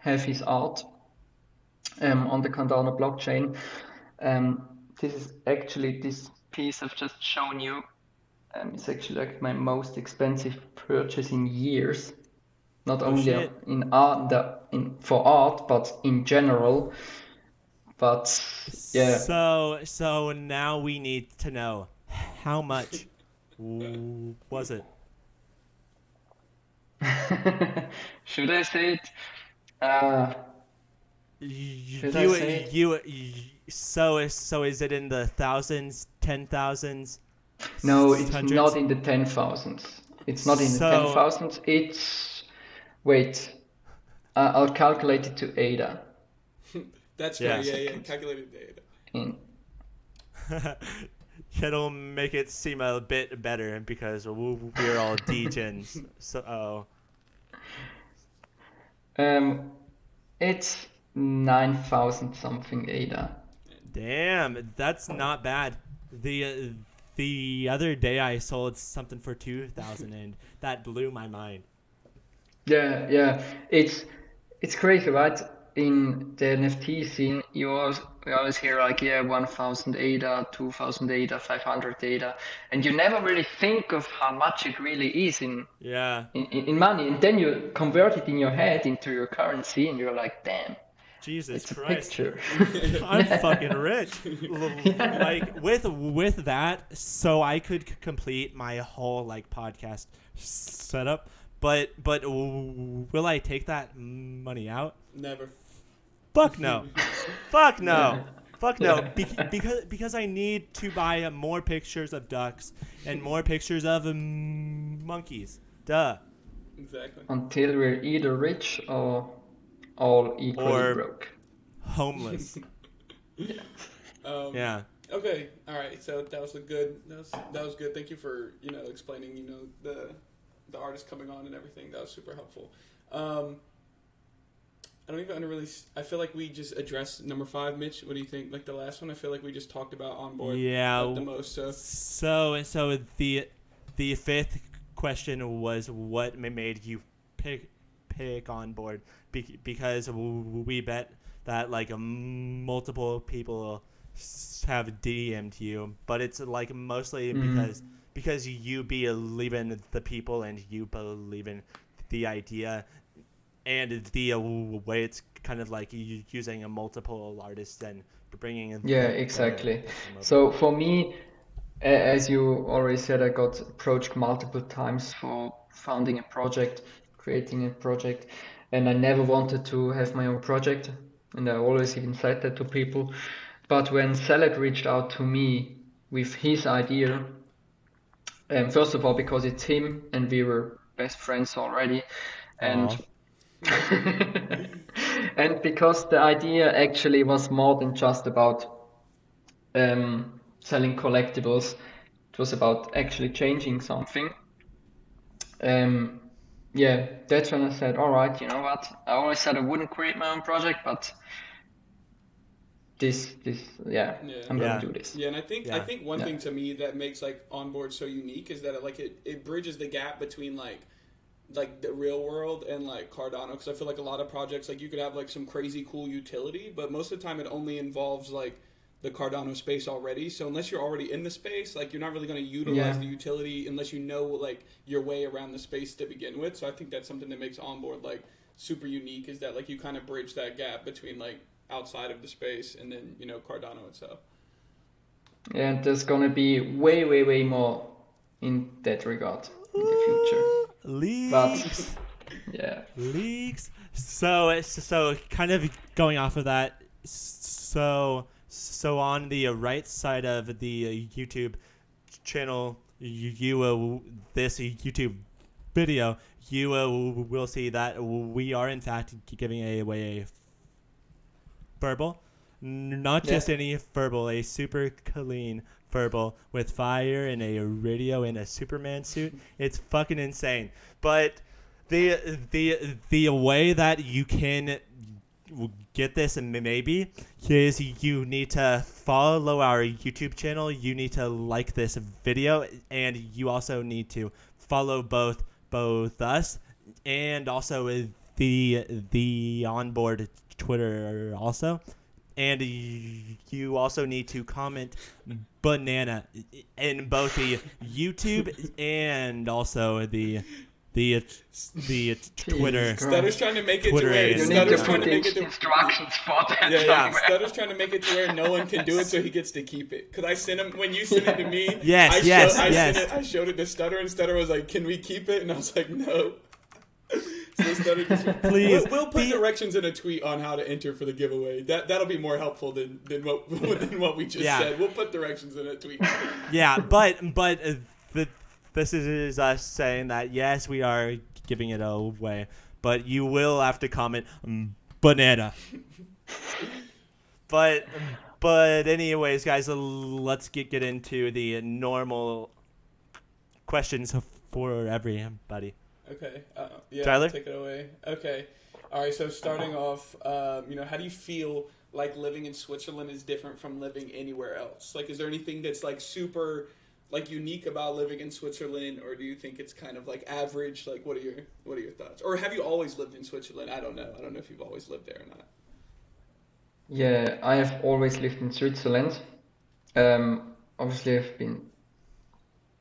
Speaker 2: have his art um, on the Cardano blockchain. Um, this is actually this piece I've just shown you. Um, it's actually like my most expensive purchase in years. Not only
Speaker 1: shit.
Speaker 2: in art, the, in for art, but in general. But yeah.
Speaker 1: So so now we need to know how much was it?
Speaker 2: Should I say it? Uh,
Speaker 1: You, you,
Speaker 2: say it?
Speaker 1: you, you- so is so is it in the thousands, ten thousands?
Speaker 2: no, it's
Speaker 1: hundreds?
Speaker 2: not in the ten thousands. It's not in the ten thousands. It's wait. Uh, I'll calculate it to ADA.
Speaker 3: That's
Speaker 1: Yeah.
Speaker 3: right. Yeah, yeah. Calculated data.
Speaker 2: In
Speaker 1: It'll make it seem a bit better because we're all degens. So
Speaker 2: Um, it's nine thousand something ADA.
Speaker 1: Damn, that's not bad. The uh, the other day I sold something for two thousand, and that blew my mind.
Speaker 2: Yeah, yeah. It's it's crazy, right? In the NFT scene, you always, you always hear like, yeah, 1000 ADA, 2000 ADA, 500 ADA, and you never really think of how much it really is in,
Speaker 1: Yeah,
Speaker 2: in, in money. And then you convert it in your head into your currency, and you're like, damn,
Speaker 1: Jesus
Speaker 2: it's
Speaker 1: Christ. I'm fucking rich. like with with that, so I could c- complete my whole like podcast setup. But but w- will I take that money out?
Speaker 3: Never.
Speaker 1: Fuck no. Fuck no.
Speaker 2: Yeah.
Speaker 1: Fuck no. Be- because because I need to buy more pictures of ducks and more pictures of um, monkeys. Duh.
Speaker 3: Exactly.
Speaker 2: Until we're either rich or all equally
Speaker 1: Or-
Speaker 2: broke.
Speaker 1: Homeless.
Speaker 3: Um,
Speaker 1: yeah.
Speaker 3: Okay. All right. So that was a good. That was that was good. Thank you for you know explaining you know the the artist coming on and everything. That was super helpful. Um, I don't even really. I feel like we just addressed number five, Mitch. What do you think? Like the last one, I feel like we just talked about on board
Speaker 1: Yeah.
Speaker 3: like, the most. So
Speaker 1: So and so the the fifth question was what made you pick pick on board Be- because we bet that like um, multiple people have DM'd you, but it's like mostly
Speaker 2: Mhm.
Speaker 1: because because you believe in the people and you believe in the idea and the uh, way it's kind of like using a multiple artists and bringing in
Speaker 2: Yeah, exactly. So for me, as you already said, I got approached multiple times for founding a project, creating a project, and I never wanted to have my own project, and I always even said that to people. But when Salad reached out to me with his idea, um, first of all because it's him and we were best friends already, and and because the idea actually was more than just about um, selling collectibles. It was about actually changing something. Um, yeah, that's when I said, all right, you know what? I always said I wouldn't create my own project, but this, this, yeah,
Speaker 3: Yeah.
Speaker 2: I'm
Speaker 1: Yeah.
Speaker 2: gonna do this.
Speaker 3: Yeah, and I think I think one
Speaker 2: Yeah.
Speaker 3: thing to me that makes like onboard so unique is that it, like it, it bridges the gap between like like the real world and like Cardano because I feel like a lot of projects like you could have like some crazy cool utility, but most of the time it only involves like the Cardano space already. So unless you're already in the space, like you're not really going to utilize
Speaker 2: Yeah.
Speaker 3: the utility unless you know like your way around the space to begin with. So I think that's something that makes onboard like super unique is that like you kind of bridge that gap between like outside of the space and then you know Cardano itself.
Speaker 2: And there's gonna be way, way, way more in that regard in the future.
Speaker 1: Leaks.
Speaker 2: But yeah,
Speaker 1: leaks. So it's so kind of going off of that. So so on the right side of the uh, YouTube channel, you, you uh, this YouTube video, you uh, will see that we are in fact giving away a. N- Not
Speaker 2: Yeah.
Speaker 1: just any verbal, a super clean verbal with fire and a radio and a Superman suit. It's fucking insane. But the the the way that you can get this and maybe is you need to follow our YouTube channel. You need to like this video, and you also need to follow both both us and also the the onboard Twitter also. And you also need to comment banana in both the YouTube and also the the the Twitter.
Speaker 3: Stutter's trying to make it
Speaker 1: Twitter
Speaker 3: to where
Speaker 1: and-
Speaker 2: you need
Speaker 3: Stutter's trying to make it to
Speaker 2: instructions for that
Speaker 3: yeah, yeah. Stutter's trying to make it to where no one can do it, so he gets to keep it. Because I sent him when you sent it to me.
Speaker 1: Yes,
Speaker 3: I
Speaker 1: yes,
Speaker 3: I,
Speaker 1: yes.
Speaker 3: Sent it, I showed it to Stutter, and Stutter was like, "Can we keep it?" And I was like, "No." so Stutter just,
Speaker 1: Please,
Speaker 3: We'll, we'll put
Speaker 1: be-
Speaker 3: directions in a tweet on how to enter for the giveaway. That that'll be more helpful than than what than what we just
Speaker 1: Yeah.
Speaker 3: said. We'll put directions in a tweet.
Speaker 1: yeah, but but uh, the, this is us saying that yes, we are giving it away, but you will have to comment mm, banana. but but anyways, guys, let's get get into the normal questions for everybody.
Speaker 3: Okay. Uh, yeah.
Speaker 1: Tyler?
Speaker 3: Take it away. Okay. All right, so starting off, um, you know, how do you feel like living in Switzerland is different from living anywhere else? Like, is there anything that's like super like unique about living in Switzerland, or do you think it's kind of like average? Like, what are your what are your thoughts? Or have you always lived in Switzerland? I don't know. I don't know if you've always lived there or not.
Speaker 2: Yeah, I have always lived in Switzerland. Um, obviously, I've been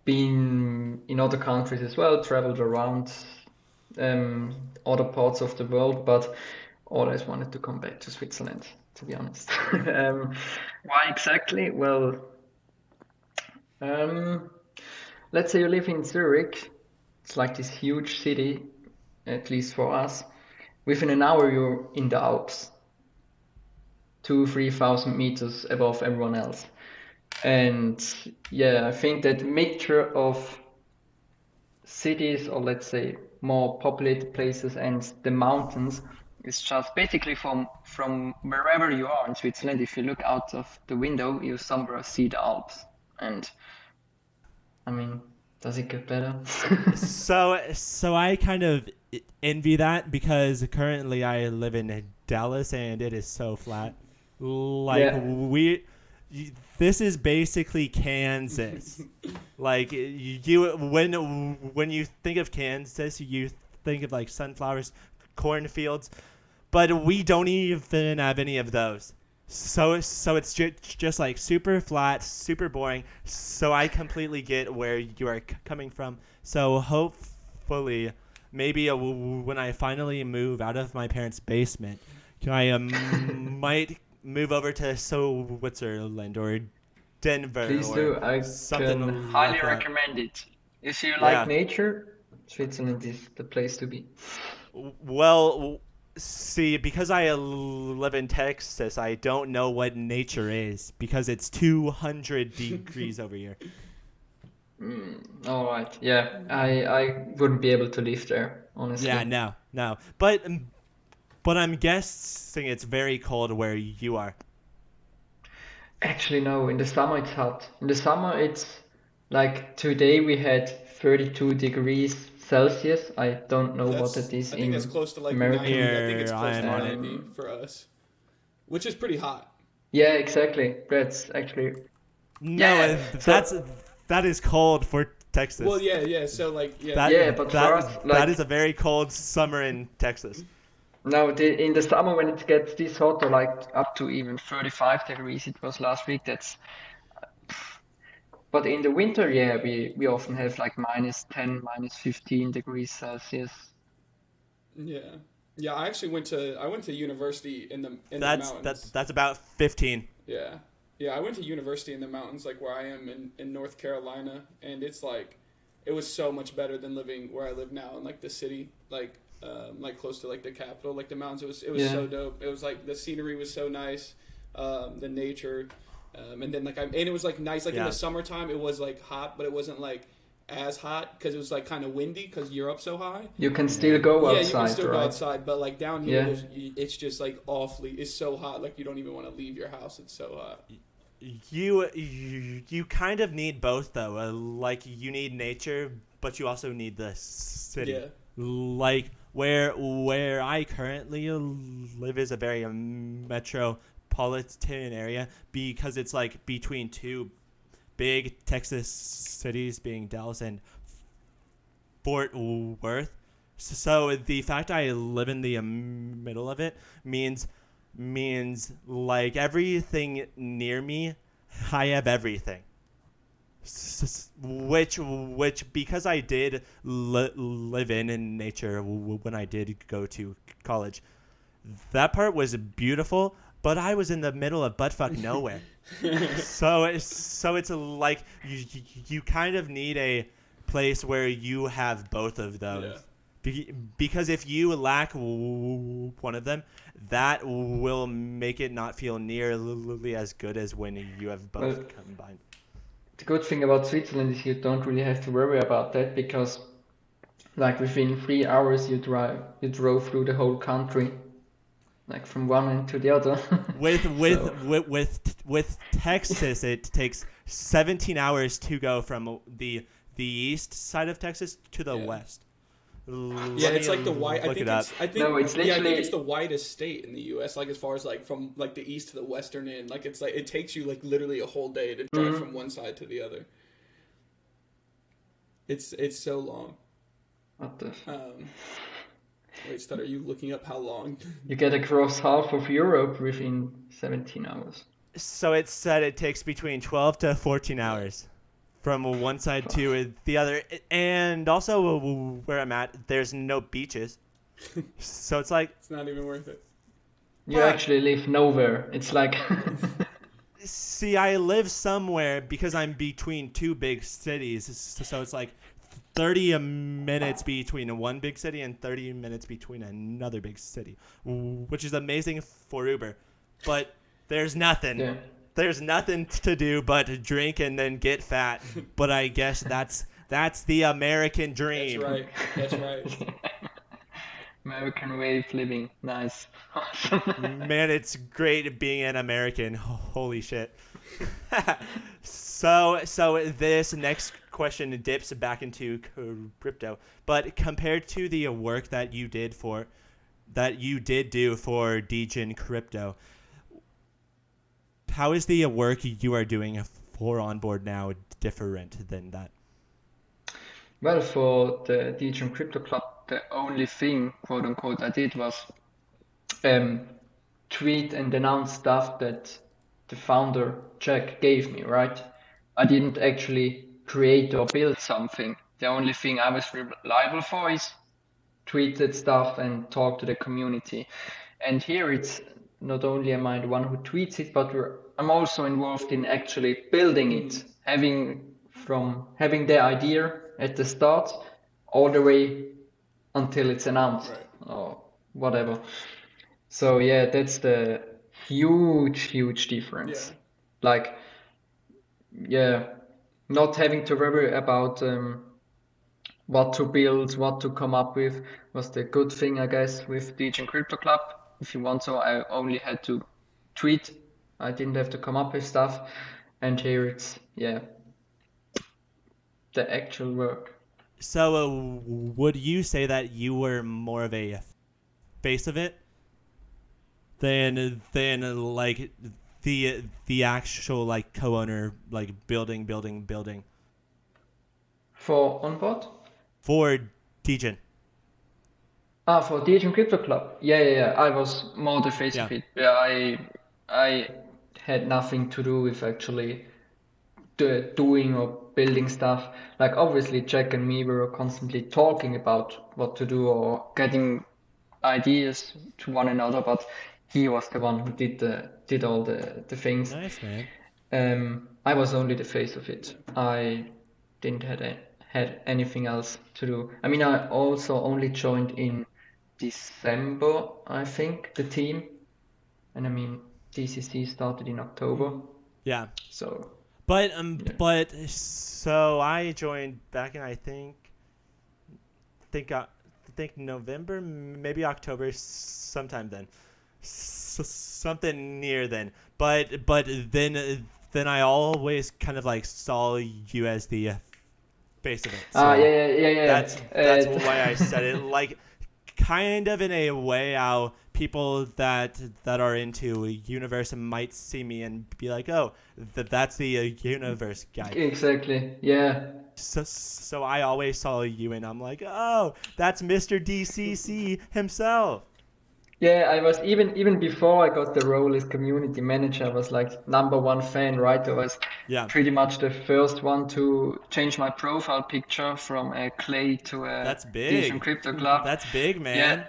Speaker 2: been in other countries as well, traveled around um, other parts of the world, but always wanted to come back to Switzerland, to be honest. um, why exactly? Well, um, let's say you live in Zurich, it's like this huge city, at least for us. Within an hour, you're in the Alps, two, three thousand meters above everyone else. And yeah, I think that mixture of cities or let's say more populated places and the mountains is just basically from from wherever you are in Switzerland. If you look out of the window, you somewhere see the Alps. And I mean, does it get better?
Speaker 1: so so I kind of envy that because currently I live in Dallas and it is so flat. Like
Speaker 2: Yeah.
Speaker 1: we this is basically Kansas. like you when when you think of Kansas, you think of like sunflowers, cornfields, but we don't even have any of those. So so it's ju- just like super flat, super boring. So I completely get where you are c- coming from. So hopefully, maybe uh, w- when I finally move out of my parents' basement, I um, might move over to Switzerland or Denver
Speaker 2: Please
Speaker 1: or
Speaker 2: do. I
Speaker 1: something
Speaker 2: can
Speaker 1: like
Speaker 2: highly
Speaker 1: that.
Speaker 2: recommend it. If you
Speaker 1: Yeah.
Speaker 2: like nature, Switzerland is the place to be.
Speaker 1: Well, see, because I live in Texas, I don't know what nature is because it's 200 degrees over here.
Speaker 2: Mm, all right. Yeah, I I wouldn't be able to live there, honestly.
Speaker 1: Yeah, no, no. But um, but I'm guessing it's very cold where you are.
Speaker 2: Actually, no. In the summer, it's hot. In the summer, it's like today we had 32 degrees Celsius. I don't know what it is
Speaker 3: I think
Speaker 2: in
Speaker 3: that's close to like
Speaker 2: American.
Speaker 3: 90. I think it's close
Speaker 1: I
Speaker 3: to 90 for us, which is pretty hot.
Speaker 2: Yeah, exactly. That's actually
Speaker 1: No,
Speaker 2: Yeah, so-
Speaker 1: that's that is cold for Texas.
Speaker 3: Well, yeah, yeah. So like, yeah,
Speaker 1: That,
Speaker 2: Yeah, but for
Speaker 1: that,
Speaker 2: us, like-
Speaker 1: is a very cold summer in Texas.
Speaker 2: No, the, in the summer when it gets this hot, or like up to even 35 degrees, it was last week. That's. But in the winter, yeah, we we often have like minus 10, minus 15 degrees Celsius.
Speaker 3: yeah, yeah. I actually went to I went to university in the in
Speaker 1: That's
Speaker 3: the
Speaker 1: that,
Speaker 3: mountains.
Speaker 1: that's about 15.
Speaker 3: Yeah, yeah. I went to university in the mountains, like where I am in in North Carolina, and it's like it was so much better than living where I live now in like the city, like um, like close to like the capital, like the mountains. It was it was
Speaker 2: Yeah.
Speaker 3: so dope. It was like the scenery was so nice, um, the nature, um, and then like I and it was like nice. Like in the summertime, it was like hot, but it wasn't like as hot because it was like kind of windy because you're up so high.
Speaker 2: You can still go outside.
Speaker 3: yeah, you can still go outside, but like down here,
Speaker 2: Yeah.
Speaker 3: it's just like awfully. It's so hot, like you don't even want to leave your house. It's so hot.
Speaker 1: You, you you kind of need both though. Uh, like you need nature, but you also need the city.
Speaker 3: Yeah.
Speaker 1: Like where where I currently live is a very um, metropolitan area because it's like between two big Texas cities, being Dallas and Fort Worth. So the fact I live in the um, middle of it means means like everything near me, I have everything. Which which because I did li- live in in nature when I did go to college, that part was beautiful. But I was in the middle of buttfuck nowhere so it's so it's like you you- you kind of need a place where you have both of those.
Speaker 3: Yeah.
Speaker 1: Be- because if you lack one of them, that will make it not feel nearly as good as when you have both
Speaker 2: Well-
Speaker 1: combined.
Speaker 2: The good thing about Switzerland is you don't really have to worry about that because, like within three hours, you drive you drove through the whole country, like from one end to the other.
Speaker 1: With with,
Speaker 2: So-
Speaker 1: with with with Texas, it takes 17 hours to go from the the east side of Texas to the
Speaker 3: Yeah.
Speaker 1: west.
Speaker 3: Yeah, it's like the white. I think
Speaker 1: it
Speaker 3: it's. I think.
Speaker 2: No, it's
Speaker 3: yeah, I think it's the whitest state in the U.S. Like as far as like from like the east to the western end. Like it's like it takes you like literally a whole day to drive
Speaker 2: Mhm.
Speaker 3: from one side to the other. It's it's so long.
Speaker 2: What the?
Speaker 3: Um, wait, Stud, are you looking up how long?
Speaker 2: You get across half of Europe within 17 hours.
Speaker 1: So it said it takes between 12 to 14 hours from one side to the other. And also where I'm at, there's no beaches. So it's like,
Speaker 3: It's not even worth it.
Speaker 2: You
Speaker 1: But-
Speaker 2: actually live nowhere. It's like
Speaker 1: see, I live somewhere because I'm between two big cities. So it's like 30 minutes between one big city and 30 minutes between another big city, which is amazing for Uber. But there's nothing.
Speaker 2: yeah.
Speaker 1: there's nothing to do but drink and then get fat. But I guess that's that's the American dream.
Speaker 3: That's
Speaker 1: dream.
Speaker 3: right. That's right.
Speaker 2: American way of living. Nice.
Speaker 1: Man, it's great being an American. Holy shit. so so this next question dips back into crypto, but compared to the work that you did for that you did do for Degen Crypto, how is the work you are doing for onboard now different than that?
Speaker 2: Well, for the Degen Crypto Club, the only thing, quote unquote, I did was um, tweet and announce stuff that the founder, Jack, gave me, right? I didn't actually create or build something. The only thing I was reliable for is tweeted stuff and talk to the community. And here it's not only am I the one who tweets it, but we're, I'm also involved in actually building it, having from having the idea at the start all the way until it's announced
Speaker 3: Right.
Speaker 2: or whatever. So yeah, that's the huge, huge difference.
Speaker 3: Yeah.
Speaker 2: Like, yeah, not having to worry about um, what to build, what to come up with was the good thing, I guess, with Degen Crypto Club. If you want so, I only had to tweet. I didn't have to come up with stuff. And here it's, yeah, the actual work.
Speaker 1: So, uh, would you say that you were more of a face of it than than like the the actual like co-owner like building building building
Speaker 2: For onboard?
Speaker 1: for Degen?
Speaker 2: Ah, for Degen Crypto Club. Yeah, yeah, yeah. I was more the face of it. Yeah, I I had nothing to do with actually do, doing or building stuff. Like obviously Jack and me were constantly talking about what to do or getting ideas to one another, but he was the one who did the did all the, the things.
Speaker 1: Nice man.
Speaker 2: Um, I was only the face of it. I didn't had a, had anything else to do. I mean, I also only joined in December, I think, the team, and I mean, DCC started in October,
Speaker 1: Yeah,
Speaker 2: so
Speaker 1: but um,
Speaker 2: Yeah.
Speaker 1: but so I joined back in I think think uh, think November, maybe October, sometime then, S- something near then. But but then then I always kind of like saw you as the uh, face of it.
Speaker 2: ah,
Speaker 1: So
Speaker 2: yeah, yeah, yeah, yeah.
Speaker 1: That's that's
Speaker 2: Uh,
Speaker 1: why I said it. Like kind of in a way how people that that are into universe might see me and be like, oh, th- that's the uh, universe guy.
Speaker 2: exactly. Yeah,
Speaker 1: So, so I always saw you and I'm like, oh, that's Mr. DCC himself.
Speaker 2: Yeah. I was even even before I got the role as community manager. I was like number one fan, right? I was
Speaker 1: Yeah.
Speaker 2: pretty much the first one to change my profile picture from a clay to a
Speaker 1: That's big.
Speaker 2: Crypto Club.
Speaker 1: That's big, man.
Speaker 2: Yeah.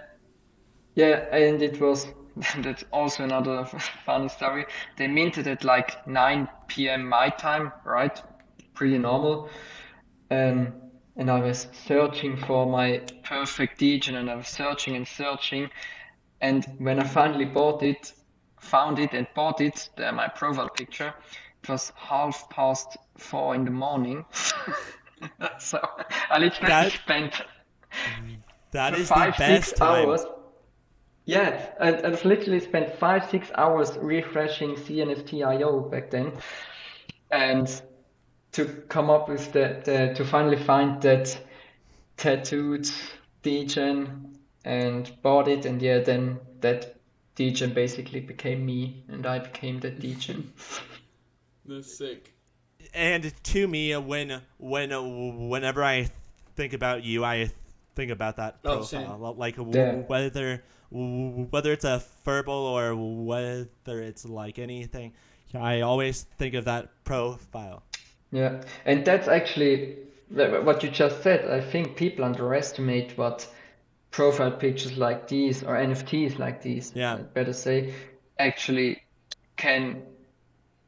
Speaker 2: Yeah, and it was that's also another funny story. They minted at like 9 p.m. my time, right? Pretty normal. Um, and I was searching for my perfect Degen and I was searching and searching. And when I finally bought it, found it and bought it, my profile picture, it was half past four in the morning. so I literally
Speaker 1: That-
Speaker 2: spent
Speaker 1: That is
Speaker 2: five,
Speaker 1: the best
Speaker 2: six
Speaker 1: time.
Speaker 2: hours. Yeah, and I've literally spent five, six hours refreshing CNFT.io back then, and to come up with the, the to finally find that tattooed degen and bought it, and yeah, then that degen basically became me, and I became that degen.
Speaker 3: That's sick.
Speaker 1: And to me, uh, when when uh, whenever I think about you, I think about that
Speaker 3: Oh,
Speaker 1: profile,
Speaker 3: same.
Speaker 1: like
Speaker 2: Yeah.
Speaker 1: whether whether it's a furball or whether it's like anything. I always think of that profile.
Speaker 2: Yeah, and that's actually what you just said. I think people underestimate what profile pictures like these or NFTs like these,
Speaker 1: Yeah.
Speaker 2: I'd better say, actually can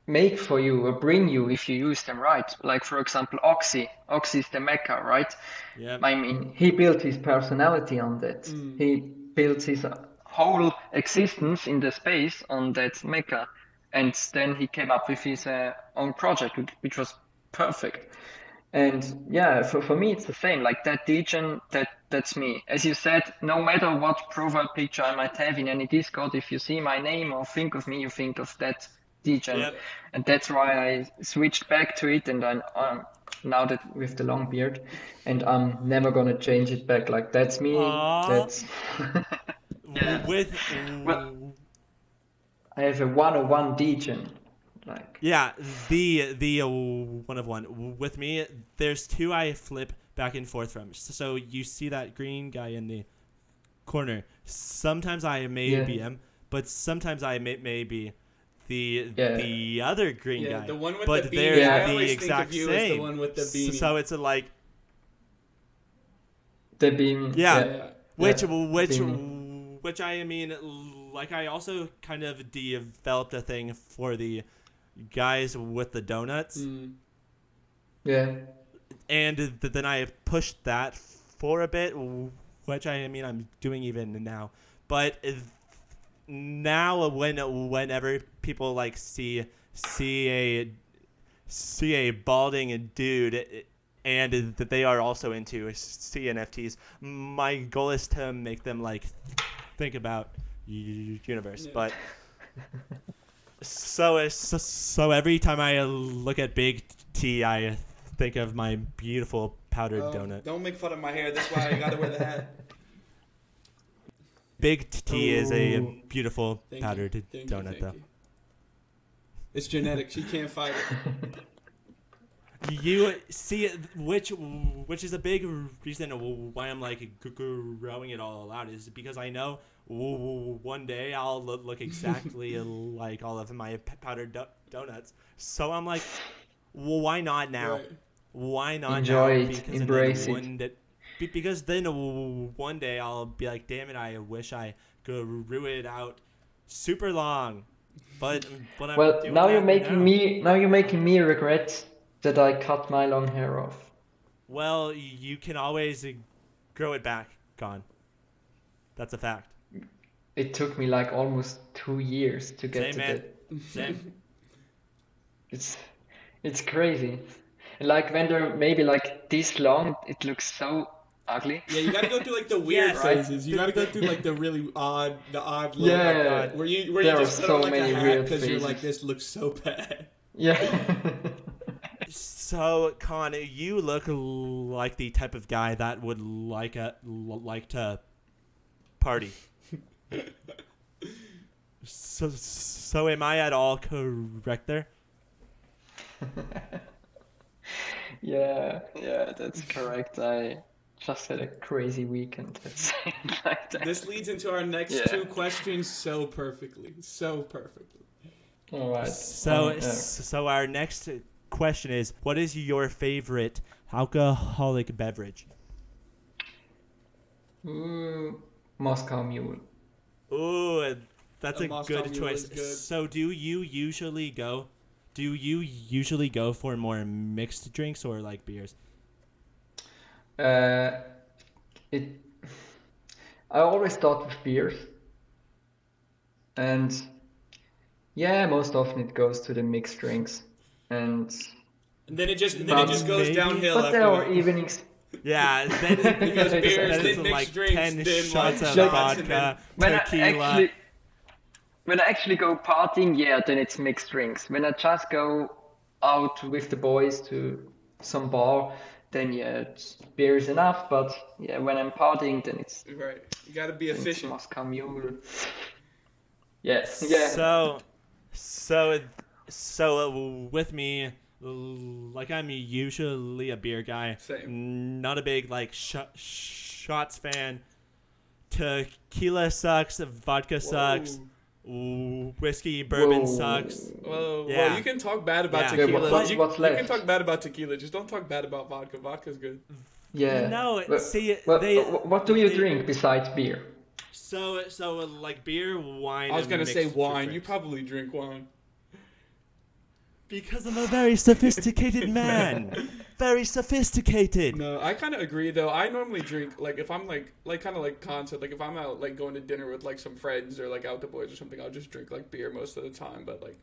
Speaker 2: make for you or bring you if you use them right. Like for example, Oxy. Oxy is the Mecca, right?
Speaker 1: Yeah.
Speaker 2: I mean, he built his personality on that. He built his whole existence in the space on that Mecca. And then he came up with his uh, own project, which was perfect. And yeah, for, for me, it's the same. Like that degen, that that's me. As you said, no matter what profile picture I might have in any Discord, if you see my name or think of me, you think of that degen.
Speaker 1: Yep.
Speaker 2: And that's why I switched back to it. And I'm um, now that with the long beard, and I'm never gonna change it back. Like that's me.
Speaker 1: Aw.
Speaker 2: That's
Speaker 1: W- With
Speaker 2: Well- I have a 101 degen. Like
Speaker 1: yeah, the the uh, one of one with me. There's two I flip back and forth from. So you see that green guy in the corner. Sometimes I may
Speaker 2: Yeah.
Speaker 1: be him, but sometimes I may, may be the
Speaker 2: Yeah.
Speaker 1: the other green
Speaker 3: Yeah,
Speaker 1: guy.
Speaker 3: the one with
Speaker 1: but
Speaker 3: the beanie.
Speaker 1: they're
Speaker 2: Yeah. I
Speaker 1: the
Speaker 3: always think of
Speaker 1: exact
Speaker 3: you as the
Speaker 1: same.
Speaker 3: one with the
Speaker 1: S-
Speaker 3: beanie.
Speaker 1: So it's a, like
Speaker 2: the beam.
Speaker 1: Yeah.
Speaker 3: Yeah.
Speaker 1: which
Speaker 2: Yeah,
Speaker 1: which
Speaker 2: beanie.
Speaker 1: which I mean like I also kind of developed a thing for the guys with the donuts.
Speaker 3: Mm.
Speaker 2: Yeah.
Speaker 1: and th- then I pushed that for a bit, which I mean I'm doing even now. But now, when whenever people like see see a see a balding dude, and that they are also into CNFTs, my goal is to make them like think about universe.
Speaker 3: Yeah.
Speaker 1: But so, uh, so so every time I look at Big T, I think of my beautiful powdered
Speaker 3: Oh,
Speaker 1: donut.
Speaker 3: Don't make fun of my hair. That's why I gotta wear the hat.
Speaker 1: Big T is a beautiful
Speaker 3: Thank
Speaker 1: powdered
Speaker 3: you. You,
Speaker 1: donut,
Speaker 3: thank
Speaker 1: though.
Speaker 3: you. It's genetic. She can't fight it.
Speaker 1: You see, which which is a big reason why I'm like growing it all out is because I know one day I'll lo- look exactly like all of my powdered do- donuts. So I'm like, well, why not now?
Speaker 3: Right.
Speaker 1: Why not
Speaker 2: Enjoy
Speaker 1: now?
Speaker 2: it,
Speaker 1: Because and then
Speaker 2: embrace it.
Speaker 1: one day- because then one day I'll be like, damn it, I wish I could grew it out super long. But but I'm
Speaker 2: Well, now you're making
Speaker 1: now.
Speaker 2: me now you're making me regret that I cut my long hair off.
Speaker 1: Well, you can always uh, grow it back. Gone. That's a fact.
Speaker 2: It took me like almost two years to get
Speaker 1: Same,
Speaker 2: to
Speaker 1: man.
Speaker 2: that.
Speaker 1: Same.
Speaker 2: It's it's crazy. And like when they're maybe like this long, it looks so ugly.
Speaker 3: Yeah, you gotta go through like the weird
Speaker 1: Yes.
Speaker 3: phases. You gotta go through like the really odd, the odd look.
Speaker 2: Yeah.
Speaker 3: Where you where
Speaker 2: There
Speaker 3: you just put
Speaker 2: so
Speaker 3: on like
Speaker 2: many
Speaker 3: a hat
Speaker 2: weird
Speaker 3: because you're like this looks so bad.
Speaker 2: Yeah.
Speaker 1: So, Con, you look like the type of guy that would like a like to party. So, so am I at all correct there?
Speaker 2: yeah, yeah, that's correct. I just had a crazy weekend. Let's say it like that.
Speaker 3: This leads into our next
Speaker 2: Yeah.
Speaker 3: two questions so perfectly, so perfectly.
Speaker 2: All right.
Speaker 1: So,
Speaker 2: Um, yeah.
Speaker 1: so our next question is: What is your favorite alcoholic beverage?
Speaker 2: Ooh, Moscow Mule.
Speaker 1: Ooh, that's
Speaker 3: A
Speaker 1: a good
Speaker 3: Mule
Speaker 1: choice.
Speaker 3: good.
Speaker 1: So, do you usually go? Do you usually go for more mixed drinks or like beers?
Speaker 2: Uh, it. I always start with beers, and yeah, most often it goes to the mixed drinks, and
Speaker 3: And then it just then it just goes
Speaker 1: maybe-
Speaker 3: downhill
Speaker 2: but
Speaker 3: after
Speaker 2: there are evenings.
Speaker 1: Yeah, then it
Speaker 3: Because
Speaker 2: Then
Speaker 3: beers,
Speaker 1: then
Speaker 3: then
Speaker 1: it's like
Speaker 3: drinks,
Speaker 1: ten
Speaker 3: then
Speaker 1: shots
Speaker 3: like
Speaker 1: of
Speaker 3: shots, and
Speaker 1: vodka,
Speaker 2: When
Speaker 1: tequila.
Speaker 2: I actually, when I actually go partying, yeah, then it's mixed drinks. When I just go out with the boys to some bar, then yeah, it's, beer is enough. But yeah, when I'm partying, then it's
Speaker 3: Right. You got to be
Speaker 2: it's
Speaker 3: efficient.
Speaker 2: Moscow Mule. Yes, yeah.
Speaker 1: So, so, so uh, with me, like I'm usually a beer guy.
Speaker 3: Same.
Speaker 1: Not a big like sh- shots fan. Tequila sucks. Vodka sucks.
Speaker 3: Whoa.
Speaker 1: Whiskey, bourbon
Speaker 2: Whoa.
Speaker 1: sucks.
Speaker 3: Whoa,
Speaker 1: Yeah.
Speaker 3: well, you can talk bad about
Speaker 1: Yeah.
Speaker 2: Yeah,
Speaker 3: tequila.
Speaker 2: what's-
Speaker 3: you,
Speaker 2: what's
Speaker 3: you can talk bad about tequila. Just don't talk bad about vodka. Vodka's good.
Speaker 2: Yeah.
Speaker 1: No,
Speaker 2: But-
Speaker 1: see,
Speaker 2: What,
Speaker 1: they-
Speaker 2: what do you
Speaker 1: they-
Speaker 2: drink besides beer?
Speaker 1: So, so uh, like beer, wine.
Speaker 3: I was
Speaker 1: and
Speaker 3: gonna say wine.
Speaker 1: drinks.
Speaker 3: You probably drink wine.
Speaker 1: Because I'm a very sophisticated man. very sophisticated.
Speaker 3: No, I kind of agree though. I normally drink like if I'm like like kind of like concert like if I'm out like going to dinner with like some friends or like out the boys or something, I'll just drink like beer most of the time. But like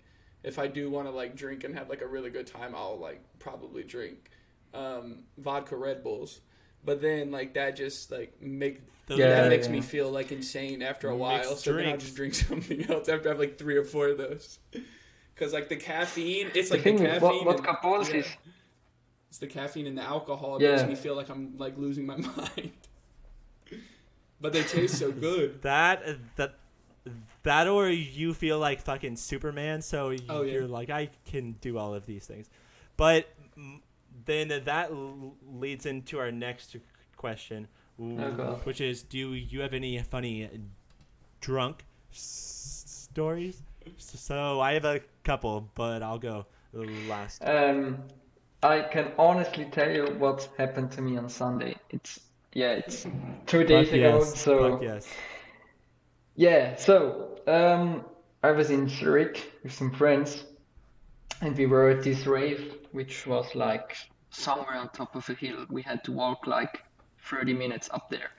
Speaker 3: if I do want to like drink and have like a really good time, I'll like probably drink um, vodka Red Bulls. But then like that just like make
Speaker 1: Those
Speaker 2: Yeah,
Speaker 3: that
Speaker 1: the-
Speaker 3: makes
Speaker 2: yeah.
Speaker 3: me feel like insane after a
Speaker 1: Mixed
Speaker 3: while. So then I'll just drink something else after I have like three or four of those. Because like the caffeine, it's like the,
Speaker 2: thing with
Speaker 3: caffeine.
Speaker 2: what,
Speaker 3: and- yeah. It's the caffeine and the alcohol
Speaker 2: Yeah.
Speaker 3: makes me feel like I'm like losing my mind. but they taste so good.
Speaker 1: That that that or you feel like fucking Superman, so
Speaker 3: Oh, yeah.
Speaker 1: you're like I can do all of these things. But then that leads into our next question, w-
Speaker 2: Oh,
Speaker 1: which is: Do you have any funny drunk s- stories? So I have a couple, but I'll go last.
Speaker 2: Um, I can honestly tell you what happened to me on Sunday. It's yeah, it's two days
Speaker 1: Fuck
Speaker 2: ago.
Speaker 1: yes,
Speaker 2: So
Speaker 1: fuck yes.
Speaker 2: yeah, so um, I was in Zurich with some friends, and we were at this rave, which was like somewhere on top of a hill. We had to walk like 30 minutes up there,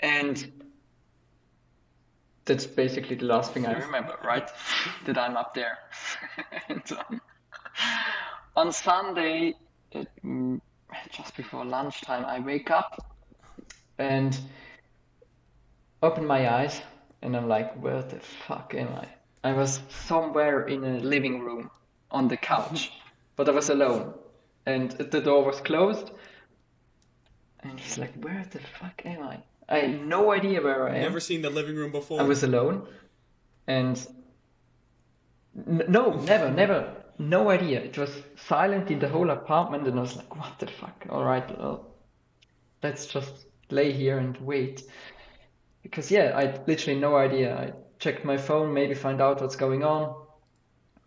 Speaker 2: and that's basically the last thing I remember, right? that I'm up there. and, um, on Sunday, at, mm, just before lunchtime, I wake up and open my eyes, and I'm like, where the fuck am I? I was somewhere in a living room on the couch, but I was alone, and the door was closed. And he's like, where the fuck am I? I had no idea where I am.
Speaker 3: Never seen the living room before.
Speaker 2: I was alone, and n- no, never, never, no idea. It was silent in the whole apartment, and I was like, "What the fuck?" All right, well, let's just lay here and wait, because yeah, I literally no idea. I checked my phone, maybe find out what's going on.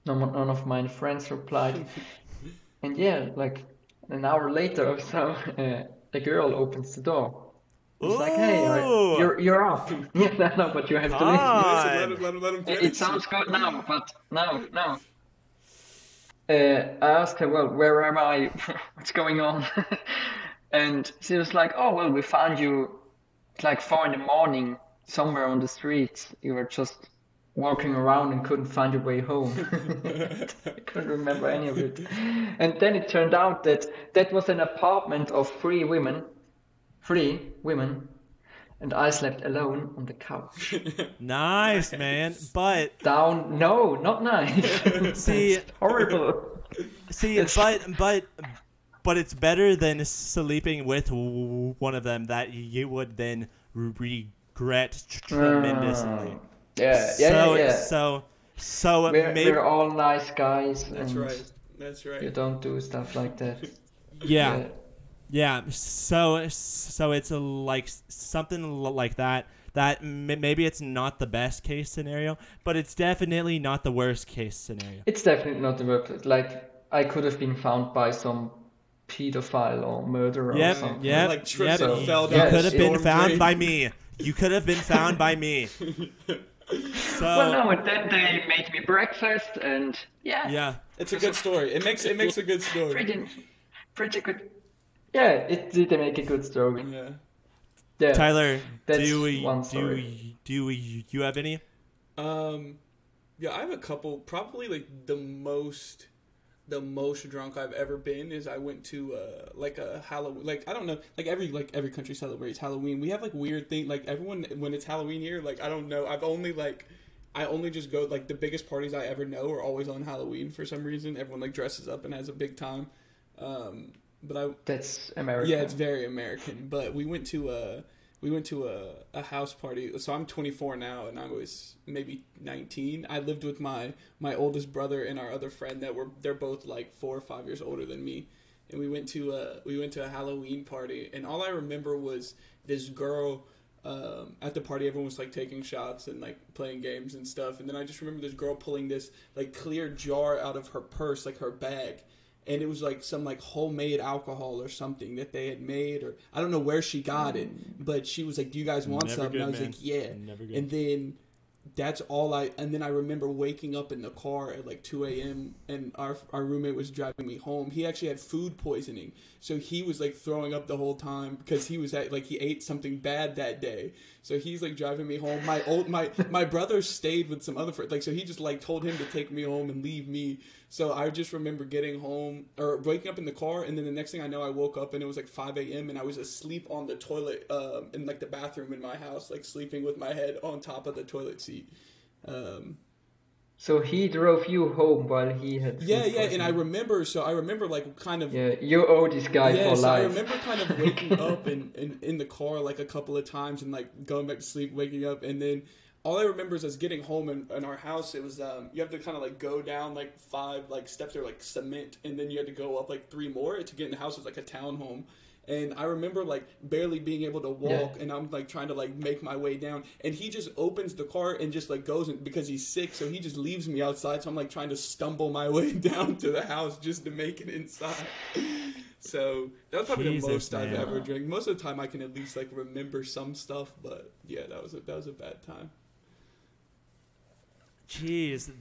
Speaker 2: None, none of my friends replied, and yeah, like an hour later or so, uh, a girl opens the door. It's like, hey, you're you're up. yeah, no, no, but you have to
Speaker 1: Come
Speaker 2: listen.
Speaker 3: Listen, let him, let him, let him
Speaker 2: It, it sounds good now, but no, no. Uh, I asked her, well, where am I? What's going on? and she was like, oh, well, we found you like four in the morning somewhere on the streets. You were just walking around and couldn't find your way home. I couldn't remember any of it. And then it turned out that that was an apartment of three women, three women, and I slept alone on the couch.
Speaker 1: Nice, man. But
Speaker 2: Down? No, not nice.
Speaker 1: See-
Speaker 2: That's horrible.
Speaker 1: see, but but but it's better than sleeping with one of them that you would then regret tremendously. Ah.
Speaker 2: Yeah, yeah,
Speaker 1: so,
Speaker 2: yeah. yeah.
Speaker 1: So so
Speaker 2: we're,
Speaker 1: maybe
Speaker 2: we're all nice guys.
Speaker 3: That's
Speaker 2: and
Speaker 3: right. That's right.
Speaker 2: You don't do stuff like that.
Speaker 1: yeah. Yeah, so so it's a, like something like that. That m- maybe it's not the best case scenario, but it's definitely not the worst case scenario.
Speaker 2: It's definitely not the work. Like I could have been found by some pedophile or murderer or
Speaker 1: Yep,
Speaker 2: something.
Speaker 1: yep,
Speaker 3: Like tripped
Speaker 1: yep.
Speaker 2: and
Speaker 1: You,
Speaker 2: fell
Speaker 1: you
Speaker 2: down
Speaker 1: could have been found
Speaker 3: drain.
Speaker 1: by me. You could have been found by me. So
Speaker 2: Well, no, and then they made me breakfast, and yeah,
Speaker 1: yeah,
Speaker 3: It's a good story. It makes it makes a good story.
Speaker 2: pretty, pretty good. Yeah, it did make a good story.
Speaker 3: Yeah.
Speaker 2: Yeah,
Speaker 1: Tyler,
Speaker 2: That's
Speaker 1: do we,
Speaker 2: one
Speaker 1: do
Speaker 2: story.
Speaker 1: do we, you have any?
Speaker 3: Um, yeah, I have a couple. Probably like the most, the most drunk I've ever been is I went to uh like a Halloween. Like I don't know, like every like every country celebrates Halloween. We have like weird thing. Like everyone when it's Halloween here, like I don't know. I've only like. I only just go like the biggest parties I ever know are always on Halloween for some reason. Everyone like dresses up and has a big time. Um, but I
Speaker 2: That's American.
Speaker 3: yeah, it's very American. But we went to a we went to a, a house party. So I'm 24 now, and I was maybe 19. I lived with my my oldest brother and our other friend that were they're both like four or five years older than me. And we went to a we went to a Halloween party, and all I remember was this girl. Um, at the party, everyone was like taking shots and like playing games and stuff. And then I just remember this girl pulling this like clear jar out of her purse, like her bag, and it was like some like homemade alcohol or something that they had made or I don't know where she got it, mm. but she was like, "Do you guys want
Speaker 1: Never
Speaker 3: some?"
Speaker 1: good,
Speaker 3: and I was
Speaker 1: man.
Speaker 3: like, "Yeah." And then that's all I and then I remember waking up in the car at like 2 a.m. and our our roommate was driving me home. He actually had food poisoning, so he was like throwing up the whole time because he was at like he ate something bad that day. So he's like driving me home. My old my my brother stayed with some other friends, like so he just like told him to take me home and leave me. So I just remember getting home or waking up in the car, and then the next thing I know, I woke up and it was like 5 a.m. and I was asleep on the toilet um, in like the bathroom in my house, like sleeping with my head on top of the toilet seat. Um,
Speaker 2: So he drove you home while he had.
Speaker 3: yeah, yeah, and I remember. So I remember like kind of
Speaker 2: Yeah, you owe this guy
Speaker 3: yeah,
Speaker 2: for
Speaker 3: so I remember kind of waking up in, in, in the car like a couple of times and like going back to sleep, waking up, and then all I remember is us getting home in, in our house. It was um, you have to kind of like go down like five like steps or like cement, and then you had to go up like three more to get in the house. It was like a townhome. And I remember like barely being able to walk,
Speaker 2: Yeah.
Speaker 3: and I'm like trying to like make my way down, and he just opens the car and just like goes in because he's sick, so he just leaves me outside. So I'm like trying to stumble my way down to the house just to make it inside. So that's probably
Speaker 1: Jesus,
Speaker 3: the most I've ever drank. Most of the time, I can at least like remember some stuff, but yeah, that was a, that was a bad time.
Speaker 1: Jeez.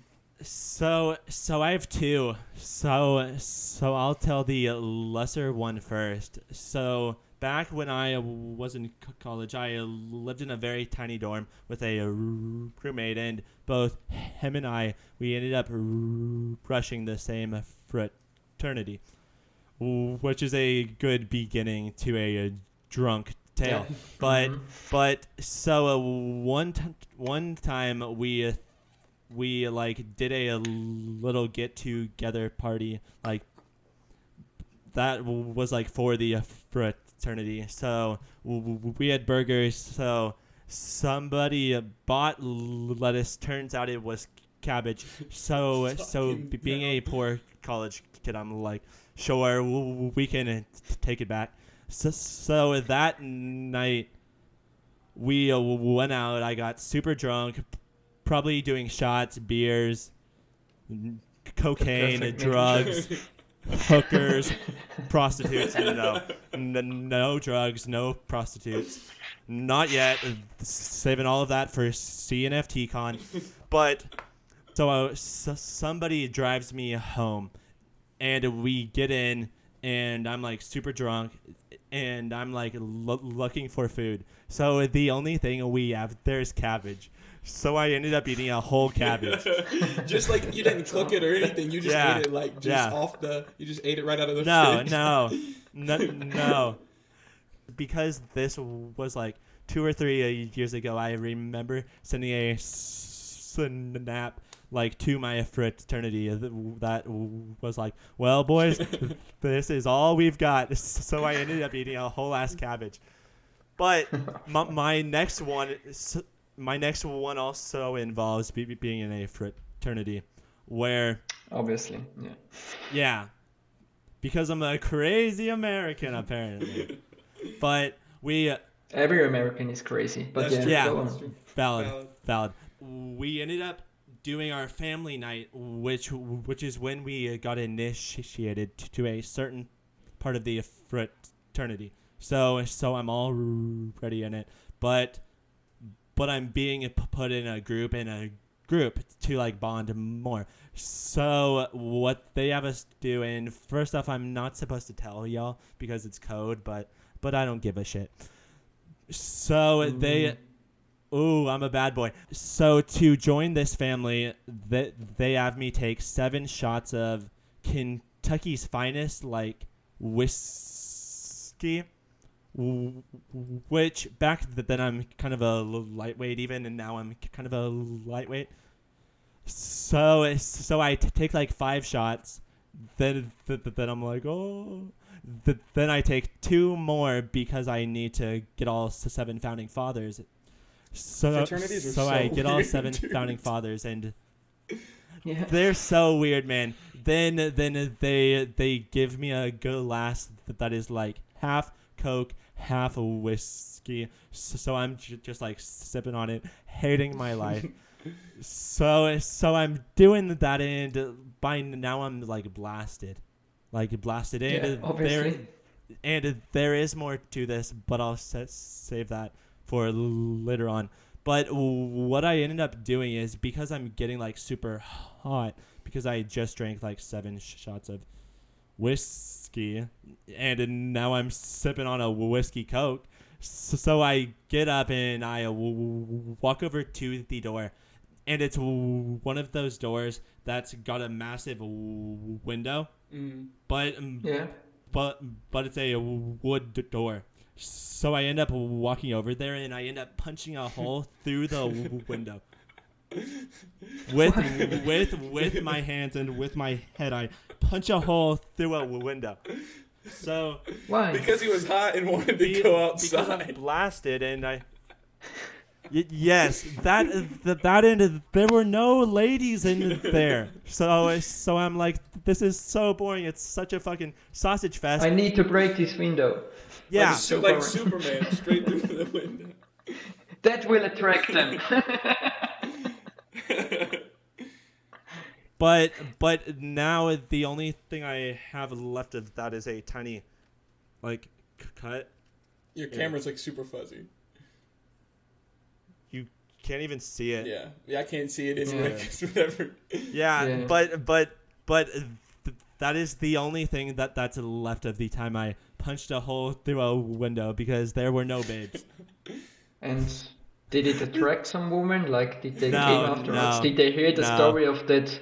Speaker 1: So so I have two. So so I'll tell the lesser one first. So back when I was in college, I lived in a very tiny dorm with a roommate, and both him and I we ended up rushing the same fraternity, which is a good beginning to a drunk tale.
Speaker 2: Yeah.
Speaker 1: But
Speaker 2: Mhm.
Speaker 1: but so uh, one t- one time we uh, we like did a, little get together party like that was like for the fraternity. So we had burgers. So somebody bought lettuce. Turns out it was cabbage. So so being a poor college kid, I'm like, sure we can uh, take it back. So, so that night we uh, went out. I got super drunk, probably doing shots, beers, cocaine, drugs, hookers, prostitutes. No, N- no drugs, no prostitutes. Not yet. Saving all of that for CNFT con. But so, uh, so somebody drives me home, and we get in, and I'm like super drunk, and I'm like lo- looking for food. So the only thing we have there's cabbage. So I ended up eating a whole cabbage.
Speaker 3: just like you didn't cook it or anything, you just
Speaker 1: Yeah.
Speaker 3: ate it like just
Speaker 1: Yeah.
Speaker 3: off the. You just ate it right out of the
Speaker 1: No,
Speaker 3: fridge.
Speaker 1: no, no, no. Because this was like two or three uh, years ago, I remember sending a snap like to my fraternity that was like, "Well, boys, this is all we've got." So I ended up eating a whole ass cabbage. But my, my next one, my next one also involves be, being in a fraternity, where
Speaker 2: Obviously, yeah.
Speaker 1: yeah. Because I'm a crazy American, apparently. but we, uh,
Speaker 2: Every American is crazy, but
Speaker 3: That's
Speaker 2: yeah,
Speaker 1: true.
Speaker 2: go
Speaker 3: That's true.
Speaker 1: valid,
Speaker 3: Valid.
Speaker 1: valid. We ended up doing our family night, which which is when we uh, got initiated to a certain part of the fraternity. So so I'm already in it, but but I'm being put in a group in a group to like bond more. So what they have us do, and first off, I'm not supposed to tell y'all because it's code, but but I don't give a shit. So they, mm. ooh, I'm a bad boy. So to join this family, that they have me take seven shots of Kentucky's finest, like whiskey which back then I'm kind of a lightweight even, and now I'm kind of a lightweight. So so I t- take like five shots, then th- th- then I'm like oh, th- then I take two more because I need to get all s- seven founding fathers. So, so
Speaker 3: so
Speaker 1: I get all seven
Speaker 3: dude.
Speaker 1: founding fathers, and
Speaker 2: Yeah.
Speaker 1: they're so weird, man. Then then they they give me a go last that is like half Coke, half a whiskey. So, I'm j- just like sipping on it, hating my life. so so I'm doing that, and uh, by now I'm like blasted, like blasted. And
Speaker 2: Yeah,
Speaker 1: there
Speaker 2: obviously.
Speaker 1: and there is more to this, but I'll sa- save that for l- later on. But what I ended up doing is because I'm getting like super hot because I just drank like seven sh- shots of whiskey, and now I'm sipping on a whiskey coke. So, so I get up and I walk over to the door, and it's w- one of those doors that's got a massive w- window,
Speaker 3: Mm.
Speaker 1: but um,
Speaker 2: Yeah.
Speaker 1: but but it's a wood door. So I end up walking over there and I end up punching a hole through the w- window. With with with my hands and with my head, I punch a hole through a window. So
Speaker 2: Why?
Speaker 3: Because he was hot and wanted to
Speaker 1: be-
Speaker 3: go
Speaker 1: because I'm
Speaker 3: outside.
Speaker 1: blasted and I. Y- yes, that that that ended. There were no ladies in there, so so I'm like, this is so boring. It's such a fucking sausage fest.
Speaker 2: I need to break this window.
Speaker 1: yeah,
Speaker 3: Like, su- like Superman, straight through the window.
Speaker 2: That will attract them.
Speaker 1: But but now the only thing I have left of that is a tiny, like, c- cut.
Speaker 3: Your camera's like super fuzzy.
Speaker 1: You can't even see it.
Speaker 3: Yeah, yeah, I can't see it anyway.
Speaker 2: Yeah.
Speaker 3: 'cause whatever.
Speaker 1: Yeah,
Speaker 2: Yeah.
Speaker 1: but but but th- that is the only thing that that's left of the time I punched a hole through a window because there were no babes.
Speaker 2: and did it attract some woman? Like, did they
Speaker 1: No,
Speaker 2: came afterwards?
Speaker 1: no,
Speaker 2: did they hear the
Speaker 1: no.
Speaker 2: story of that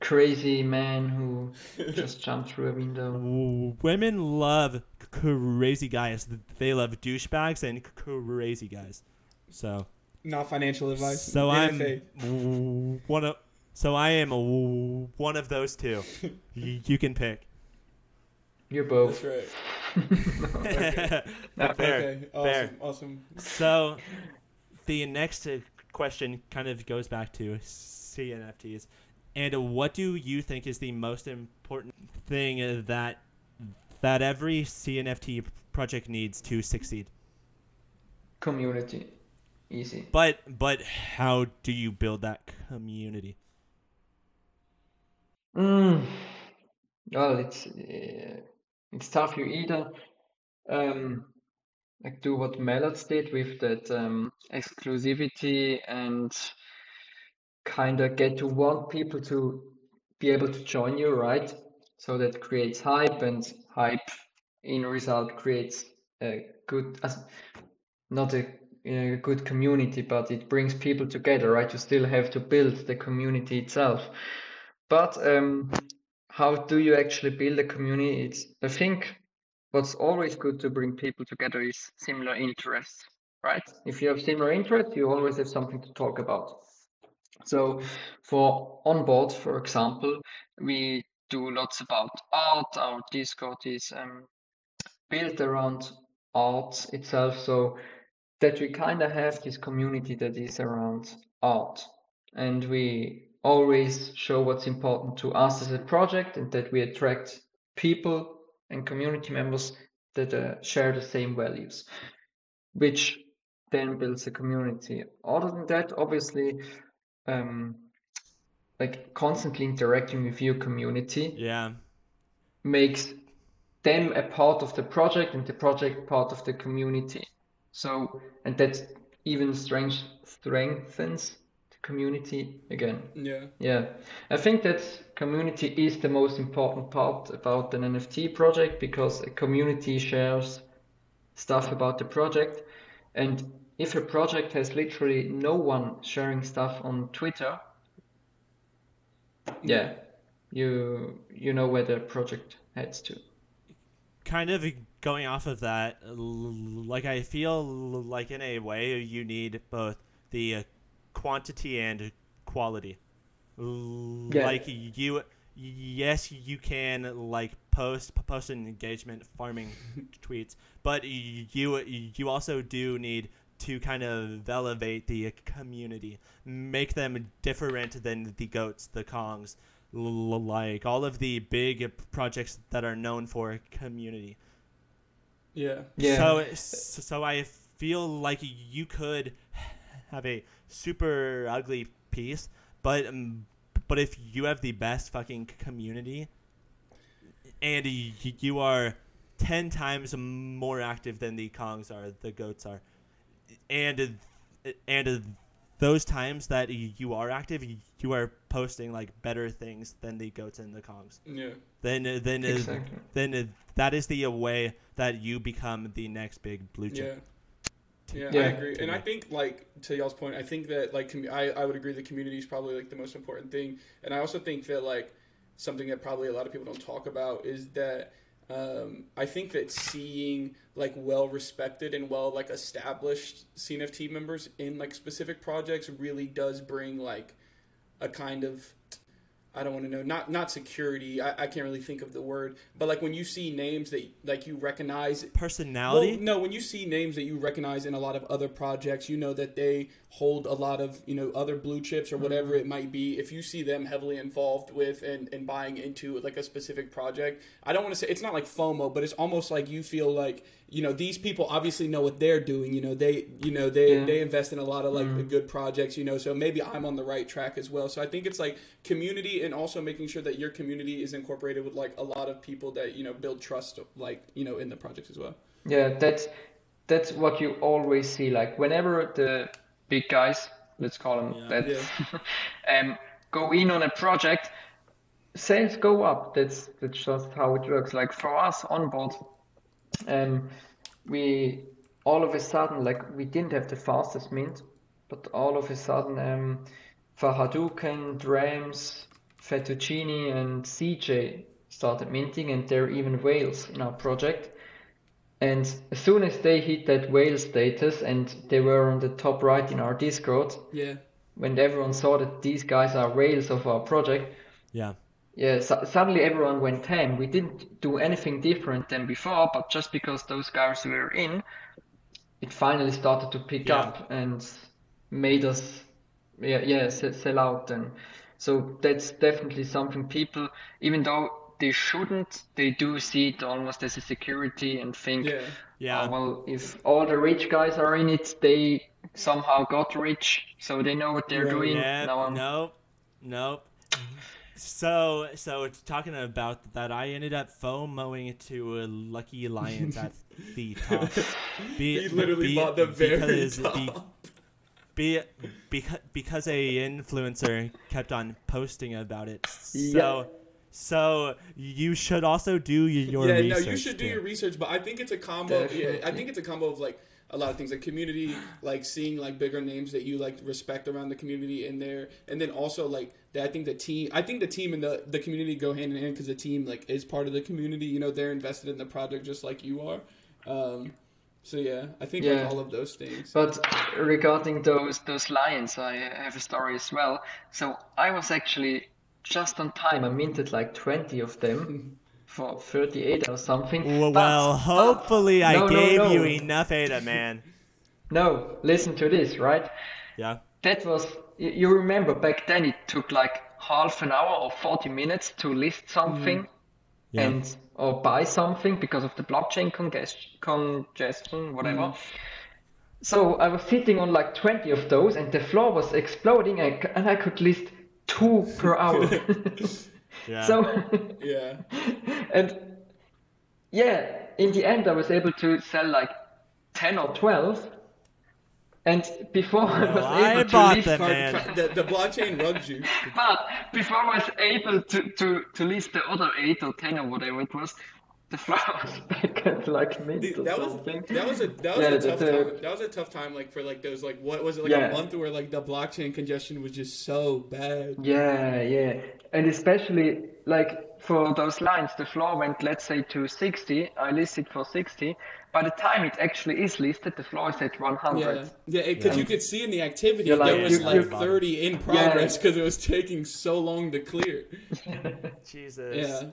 Speaker 2: crazy man who just jumped through a window?
Speaker 1: Women love crazy guys. They love douchebags and crazy guys. So
Speaker 3: Not financial advice.
Speaker 1: so I'm one of so I am w- one of those two. Y- you can pick.
Speaker 2: You're
Speaker 3: That's
Speaker 2: both.
Speaker 3: right.
Speaker 1: Fair.
Speaker 3: Okay, awesome,
Speaker 1: fair.
Speaker 3: awesome.
Speaker 1: So, the next uh, question kind of goes back to CNFTs. And what do you think is the most important thing that that every CNFT project needs to succeed?
Speaker 2: Community. Easy.
Speaker 1: But but how do you build that community?
Speaker 2: Mm. Well, it's uh, it's tough. You either um, like do what Melons did with that um, exclusivity and kind of get to want people to be able to join you, right? So that creates hype, and hype in result creates a good, not a, a good community, but it brings people together, right? You still have to build the community itself. But um, how do you actually build a community? It's, I think what's always good to bring people together is similar interests, right? If you have similar interests, you always have something to talk about. So for onboard, for example, we do lots about art. Our Discord is um, built around art itself, so that we kind of have this community that is around art. And we always show what's important to us as a project and that we attract people and community members that uh, share the same values, which then builds a community. Other than that, obviously, um, like constantly interacting with your community
Speaker 1: Yeah.
Speaker 2: makes them a part of the project and the project part of the community. So, and that even strength, strengthens the community again.
Speaker 3: Yeah.
Speaker 2: Yeah, I think that community is the most important part about an NFT project because a community shares stuff about the project. And if a project has literally no one sharing stuff on Twitter, yeah, you you know where the project heads to.
Speaker 1: kind of going off of that, like I feel like in a way you need both the uh, quantity and quality.
Speaker 2: Yeah.
Speaker 1: Like you, yes, you can like post post engagement farming tweets, but you you also do need to kind of elevate the community, make them different than the goats, the kongs, l- like all of the big projects that are known for community.
Speaker 3: Yeah.
Speaker 2: Yeah.
Speaker 1: So so I feel like you could have a super ugly piece, but um, but if you have the best fucking community, and you are ten times more active than the Kongs are, the goats are, and and those times that you are active, you are posting like better things than the goats and the Kongs.
Speaker 3: Yeah.
Speaker 1: Then uh, then uh,
Speaker 2: Exactly.
Speaker 1: then uh, that is the way that you become the next big blue
Speaker 3: Yeah.
Speaker 1: chip.
Speaker 3: Yeah,
Speaker 2: Yeah.
Speaker 3: I agree, and I think like to y'all's point, I think that like commu- I I would agree the community is probably like the most important thing, and I also think that like something that probably a lot of people don't talk about is that um, I think that seeing like well respected and well like established CNF team members in like specific projects really does bring like a kind of I don't want to know not not security I, I can't really think of the word but like when you see names that like you recognize
Speaker 1: Personality.
Speaker 3: well, no, when you see names that you recognize in a lot of other projects, you know that they hold a lot of, you know, other blue chips or whatever
Speaker 1: Mm-hmm.
Speaker 3: it might be. If you see them heavily involved with and, and buying into like a specific project, I don't want to say it's not like FOMO, but it's almost like you feel like, you know, these people obviously know what they're doing. You know, they you know, they
Speaker 2: Yeah.
Speaker 3: they invest in a lot of like
Speaker 1: Mm-hmm.
Speaker 3: good projects, you know, so maybe I'm on the right track as well. So I think it's like community and also making sure that your community is incorporated with like a lot of people that, you know, build trust like, you know, in the projects as well.
Speaker 2: Yeah, that's that's what you always see. Like whenever the big guys, let's call them
Speaker 1: Yeah.
Speaker 2: that, um, go in on a project, sales go up. That's that's just how it works. Like for us on board, um, we all of a sudden like we didn't have the fastest mint, but all of a sudden um, for Hadouken, Drams, Fettuccine, and CJ started minting, and there are even whales in our project. And as soon as they hit that whale status and they were on the top right in our Discord,
Speaker 3: Yeah.
Speaker 2: when everyone saw that these guys are whales of our project,
Speaker 1: Yeah.
Speaker 2: yeah, su- suddenly everyone went ham. We didn't do anything different than before, but just because those guys were in, it finally started to pick
Speaker 1: Yeah.
Speaker 2: up and made us, yeah, yeah, sell, sell out. And so that's definitely something people, even though they shouldn't, they do see it almost as a security and think,
Speaker 3: Yeah.
Speaker 1: Yeah.
Speaker 2: "Oh, well, if all the rich guys are in it, they somehow got rich, so they know what they're
Speaker 3: Right.
Speaker 2: doing.
Speaker 1: Yeah.
Speaker 2: Now I'm
Speaker 1: Nope. Nope. So, so talking about that, I ended up FOMOing to a Lucky Lions at the top. Be,
Speaker 3: He literally
Speaker 1: be-
Speaker 3: bought the very
Speaker 1: because,
Speaker 3: top.
Speaker 1: Be, be, because, because a influencer kept on posting about it. So,
Speaker 2: Yeah.
Speaker 1: So you should also do your
Speaker 3: yeah,
Speaker 1: research.
Speaker 3: no, you should do
Speaker 1: too.
Speaker 3: your research, but I think it's a combo. Yeah, I think it's a combo of like a lot of things, like community, like seeing like bigger names that you like respect around the community in there, and then also like that. I think the team, I think the team and the the community go hand in hand because the team like is part of the community. You know, they're invested in the project just like you are. Um, so yeah, I think
Speaker 2: Yeah.
Speaker 3: like all of those things.
Speaker 2: But regarding those those lions, I have a story as well. So I was actually just on time. I minted like 20 of them for 38 or something.
Speaker 1: Well,
Speaker 2: But-
Speaker 1: well, hopefully I
Speaker 2: No, no,
Speaker 1: gave
Speaker 2: no.
Speaker 1: you enough Ada, man.
Speaker 2: No, listen to this, right?
Speaker 1: Yeah.
Speaker 2: That was you remember back then it took like half an hour or 40 minutes to list something mm.
Speaker 1: Yeah.
Speaker 2: and or buy something because of the blockchain congest- congestion, whatever. Mm. So I was sitting on like 20 of those, and the floor was exploding, and and I could list two per hour.
Speaker 1: Yeah.
Speaker 2: so,
Speaker 3: Yeah,
Speaker 2: and yeah, in the end, I was able to sell like 10 or 12. And before I was
Speaker 1: I
Speaker 2: able to
Speaker 1: bought
Speaker 2: list
Speaker 1: them, man.
Speaker 3: the, the blockchain you.
Speaker 2: But before I was able to, to, to list the other eight or ten or whatever it was, the floor was back at like mint
Speaker 3: Dude,
Speaker 2: or
Speaker 3: that was
Speaker 2: something.
Speaker 3: that was a that was
Speaker 2: Yeah,
Speaker 3: a tough
Speaker 2: the-
Speaker 3: time. That was a tough time, like for like those like what was it like
Speaker 2: Yeah.
Speaker 3: a month where like the blockchain congestion was just so bad.
Speaker 2: Yeah, yeah. And especially like for those lines, the floor went, let's say, to 60. I listed for 60. By the time it actually is listed, the floor is at 100.
Speaker 3: Yeah, yeah, because
Speaker 1: Yeah.
Speaker 3: you could see in the activity
Speaker 2: like-
Speaker 3: there was
Speaker 1: you-
Speaker 3: like
Speaker 1: you-
Speaker 3: 30 in progress because it was taking so long to clear.
Speaker 1: Jesus.
Speaker 3: Yeah,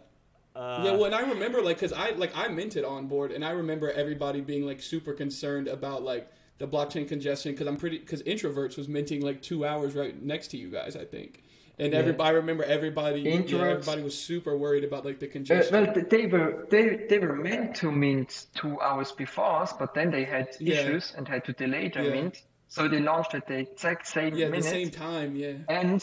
Speaker 1: Uh,
Speaker 3: yeah, well, and I remember like because I like I minted on board, and I remember everybody being like super concerned about like the blockchain congestion because I'm pretty because introverts was minting like two hours right next to you guys, I think. And
Speaker 2: Yeah.
Speaker 3: everybody, I remember everybody, yeah,
Speaker 2: Introverts-
Speaker 3: everybody was super worried about like the
Speaker 2: Uh,
Speaker 3: congestion.
Speaker 2: well, they were they they were meant to mint two hours before us, but then they had
Speaker 3: Yeah.
Speaker 2: issues and had to delay their
Speaker 3: Yeah.
Speaker 2: mint. So they launched at the exact same
Speaker 3: yeah, at the same time, yeah.
Speaker 2: and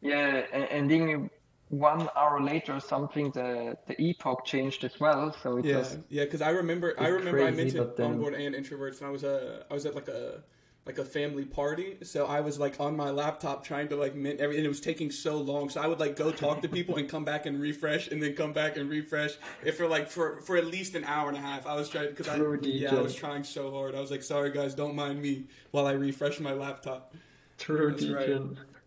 Speaker 2: yeah, and, and then one hour later or something, the the epoch changed as well. So it
Speaker 3: Yeah,
Speaker 2: was
Speaker 3: yeah, because I remember, I remember I
Speaker 2: crazy,
Speaker 3: minted
Speaker 2: but then-
Speaker 3: on board and introverts, and I was uh, I was at like a like a family party, so I was like on my laptop trying to like mint everything. It was taking so long, so I would like go talk to people and come back and refresh, and then come back and refresh. If for like for for at least an hour and a half, I was trying because I
Speaker 2: True
Speaker 3: yeah I was trying so hard. I was like, sorry guys, don't mind me while I refresh my laptop.
Speaker 2: true
Speaker 3: That's right.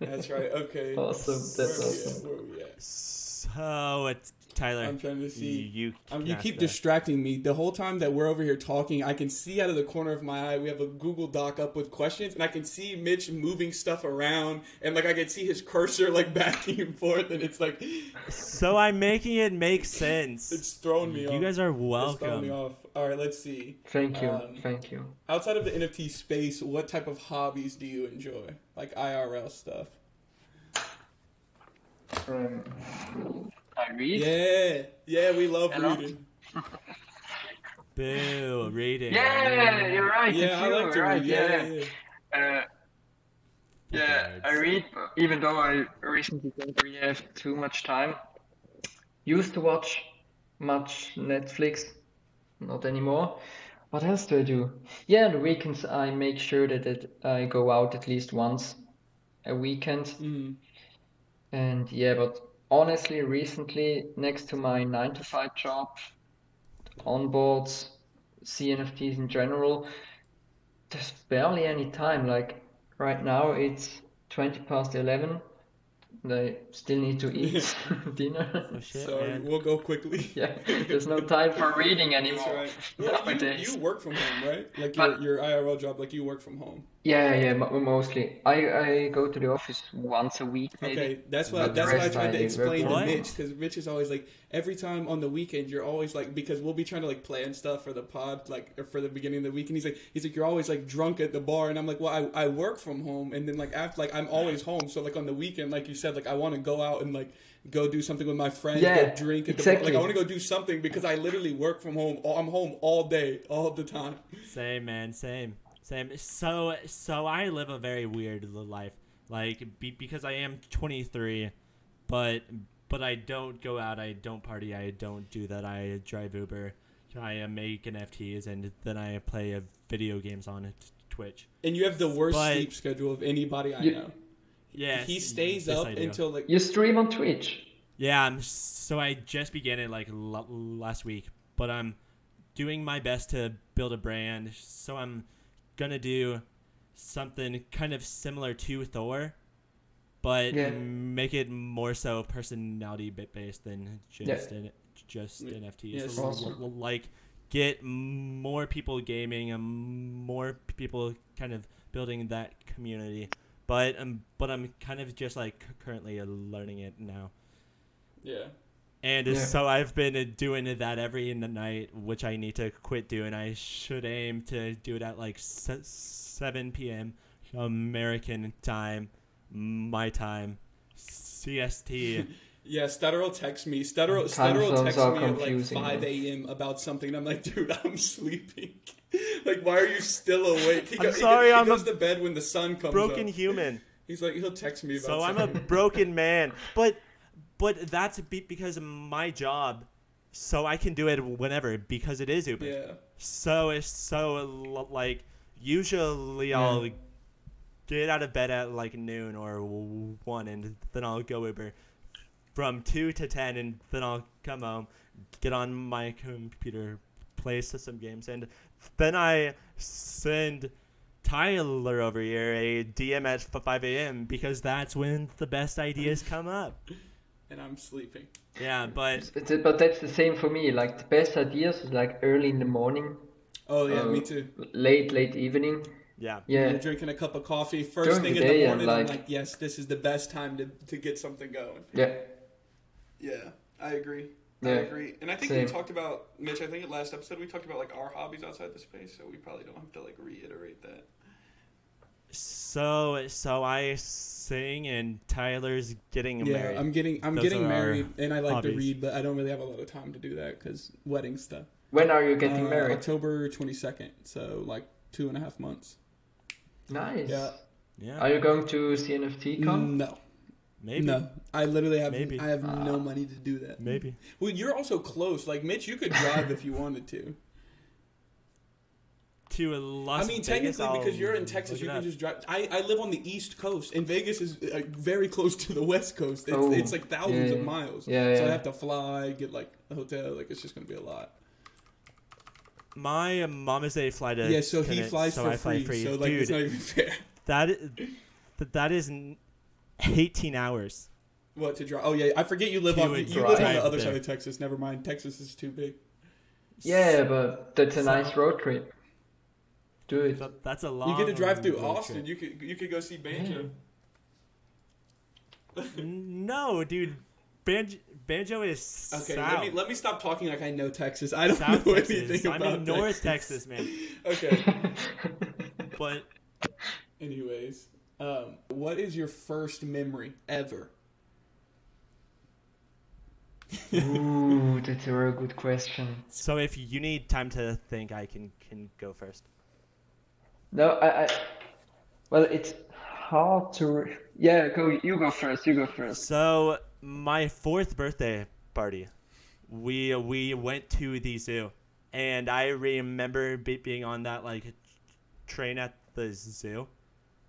Speaker 2: Deacon.
Speaker 3: That's right. Okay.
Speaker 2: Awesome, that's
Speaker 3: Where are we at?
Speaker 2: awesome.
Speaker 3: Where we at?
Speaker 1: So it's Tyler.
Speaker 3: I'm trying to see.
Speaker 1: You,
Speaker 3: Um,
Speaker 1: can
Speaker 3: you keep
Speaker 1: that.
Speaker 3: distracting me. The whole time that we're over here talking, I can see out of the corner of my eye we have a Google Doc up with questions, and I can see Mitch moving stuff around, and like I can see his cursor like backing and forth, and it's like
Speaker 1: So I'm making it make sense.
Speaker 3: it's throwing me
Speaker 1: you
Speaker 3: off.
Speaker 1: guys are
Speaker 3: It's me
Speaker 1: welcome.
Speaker 3: off. All right, let's see.
Speaker 2: Thank you,
Speaker 3: Um,
Speaker 2: thank you.
Speaker 3: Outside of the NFT space, what type of hobbies do you enjoy? Like IRL stuff?
Speaker 2: Um, I read.
Speaker 3: Yeah, yeah, we love
Speaker 2: A
Speaker 3: reading.
Speaker 1: Boo, reading.
Speaker 2: Yeah, you're right.
Speaker 3: Yeah,
Speaker 2: it's
Speaker 3: I
Speaker 2: you,
Speaker 3: like to
Speaker 2: right,
Speaker 3: read. Yeah, yeah, yeah.
Speaker 2: Uh, yeah, I read, even though I recently don't really have too much time. Used to watch much Netflix, not anymore. What else do I do? Yeah, the weekends I make sure that it, I go out at least once a weekend.
Speaker 3: Mhm.
Speaker 2: And yeah, but honestly, recently, next to my nine to five job, onboards, CNFTs in general, there's barely any time. Like right now, it's 20 past 11. and I still need to eat dinner.
Speaker 1: Oh shit,
Speaker 3: Sorry,
Speaker 1: man.
Speaker 3: we'll go quickly.
Speaker 2: Yeah, there's no time for reading
Speaker 3: That's
Speaker 2: anymore
Speaker 3: right. Yeah, you, you work from home, right? Like
Speaker 2: But-
Speaker 3: your, your IRL job, like you work from home.
Speaker 2: Yeah, yeah, mostly. I, I go to the office once a week, maybe.
Speaker 3: Okay, that's what
Speaker 2: But the
Speaker 3: that's what I tried to explain to
Speaker 1: from home.
Speaker 3: Mitch because Mitch is always like every time on the weekend you're always like because we'll be trying to like plan stuff for the pod like or for the beginning of the week and he's like he's like you're always like drunk at the bar and I'm like well I, I work from home and then like after like I'm always home so like on the weekend like you said like I want to go out and like go do something with my friends
Speaker 2: Yeah,
Speaker 3: go drink at the bar. like I want to go do something because I literally work from home I'm home all day all the time
Speaker 1: Same, man. Same. Same. So, so I live a very weird life. Like, be, because I am 23, but but I don't go out. I don't party. I don't do that. I drive Uber. I uh, make NFTs, and then I play uh, video games on t- Twitch.
Speaker 3: and you have the worst
Speaker 1: But-
Speaker 3: sleep schedule of anybody I
Speaker 2: You-
Speaker 3: know
Speaker 1: Yeah,
Speaker 3: he stays
Speaker 1: yes,
Speaker 3: up
Speaker 1: I
Speaker 3: until like
Speaker 2: You stream on Twitch.
Speaker 1: Yeah, I'm, so I just began it like l- last week, but I'm doing my best to build a brand. So I'm gonna do something kind of similar to Thor, but
Speaker 2: Yeah.
Speaker 1: make it more so personality bit based than just
Speaker 2: Yeah.
Speaker 1: in, just
Speaker 3: Yeah.
Speaker 1: NFTs.
Speaker 3: Yes.
Speaker 1: L-
Speaker 2: Awesome.
Speaker 1: Like get more people gaming and more people kind of building that community. But um, but I'm kind of just like currently uh, learning it now.
Speaker 3: yeah
Speaker 1: And
Speaker 2: Yeah.
Speaker 1: so I've been uh, doing that every night, which I need to quit doing. I should aim to do it at like 7 p.m. American time, my time, CST.
Speaker 3: Yeah, Stutter will text me. Stutter,
Speaker 2: Time
Speaker 3: Stutter will text me at like 5 a.m. about something. And I'm like, dude, I'm sleeping. like, why are you still awake? He
Speaker 1: I'm
Speaker 3: he
Speaker 1: sorry,
Speaker 3: he
Speaker 1: I'm
Speaker 3: goes
Speaker 1: a
Speaker 3: to bed when the sun comes
Speaker 1: broken
Speaker 3: up.
Speaker 1: human.
Speaker 3: He's like, he'll text me about
Speaker 1: So I'm a broken man. But but that's be- because of my job. So I can do it whenever because it is Uber.
Speaker 3: yeah.
Speaker 1: So it's so like usually I'll get out of bed at like noon or one, and then I'll go Uber from two to ten, and then I'll come home, get on my computer, play some games, and then I send Tyler over here a DM at 5 a.m. because that's when the best ideas come up.
Speaker 3: And I'm sleeping.
Speaker 1: Yeah, but
Speaker 2: It's- But that's the same for me. Like the best ideas is like early in the morning,
Speaker 3: Oh, yeah,
Speaker 2: Uh,
Speaker 3: me too.
Speaker 2: late, late evening.
Speaker 1: yeah.
Speaker 2: Yeah.
Speaker 3: You're drinking a cup of coffee. First
Speaker 2: During
Speaker 3: thing
Speaker 2: the
Speaker 3: in the
Speaker 2: day, I'm
Speaker 3: morning, I'm
Speaker 2: like-
Speaker 3: like, yes, this is the best time to, to get something going.
Speaker 2: Yeah.
Speaker 3: Yeah. I agree. I agree. And I think we talked about Mitch. I think at last episode we talked about like our hobbies outside the space, so we probably don't have to like reiterate that.
Speaker 1: So so I sing and Tyler's getting
Speaker 3: Yeah,
Speaker 1: married.
Speaker 3: I'm getting I'm
Speaker 1: Those
Speaker 3: getting married, and I like to read, but I don't really have a lot of time to do that because wedding stuff.
Speaker 2: When are you getting
Speaker 3: Uh,
Speaker 2: married?
Speaker 3: October 22nd, so like two and a half months.
Speaker 2: Nice.
Speaker 3: Yeah.
Speaker 1: yeah,
Speaker 2: Are you going to CNFT con?
Speaker 3: No,
Speaker 1: maybe.
Speaker 3: no, I literally have
Speaker 1: Maybe.
Speaker 3: I have no
Speaker 2: Ah.
Speaker 3: money to do that.
Speaker 1: Maybe.
Speaker 3: Well, you're also close. Like Mitch, you could drive if you wanted to.
Speaker 1: To Las
Speaker 3: I mean,
Speaker 1: Vegas,
Speaker 3: technically, because
Speaker 1: I'll
Speaker 3: you're in Texas, you can
Speaker 1: up.
Speaker 3: just drive. I, I live on the East Coast, and Vegas is uh, very close to the West Coast. It's,
Speaker 2: Oh,
Speaker 3: it's like thousands
Speaker 2: yeah,
Speaker 3: of miles.
Speaker 2: Yeah,
Speaker 3: So I have to fly, get like a hotel. Like it's just gonna be a lot.
Speaker 1: My mom is a fly flight
Speaker 3: yeah, so he flies
Speaker 1: so
Speaker 3: for
Speaker 1: I fly
Speaker 3: free. So like
Speaker 1: Dude,
Speaker 3: it's not even fair.
Speaker 1: that is, th- that is 18 hours.
Speaker 3: What to drive? Oh yeah, I forget you live on
Speaker 1: a
Speaker 3: you live on the other
Speaker 1: there.
Speaker 3: side of Texas. Never mind, Texas is too big.
Speaker 2: Yeah, but that's a
Speaker 1: So-
Speaker 2: nice road trip. Do it.
Speaker 1: Th- That's a long.
Speaker 3: You get to drive through Austin.
Speaker 1: trip.
Speaker 3: You could you could go see Banjo.
Speaker 1: no, dude. Banjo, banjo is
Speaker 3: Okay,
Speaker 1: south.
Speaker 3: let me let me stop talking like I know Texas. I don't
Speaker 1: South
Speaker 3: know
Speaker 1: Texas.
Speaker 3: anything
Speaker 1: I'm
Speaker 3: about
Speaker 1: in North Texas, man.
Speaker 3: Okay.
Speaker 1: But
Speaker 3: Anyways, um, what is your first memory ever?
Speaker 2: Ooh, that's a very good question.
Speaker 1: so if you need time to think, I can can go first.
Speaker 2: No, I, I well, it's hard to. Re- yeah, go. You go first. You go first.
Speaker 1: So my fourth birthday party, we we went to the zoo, and I remember be, being on that like train at the zoo.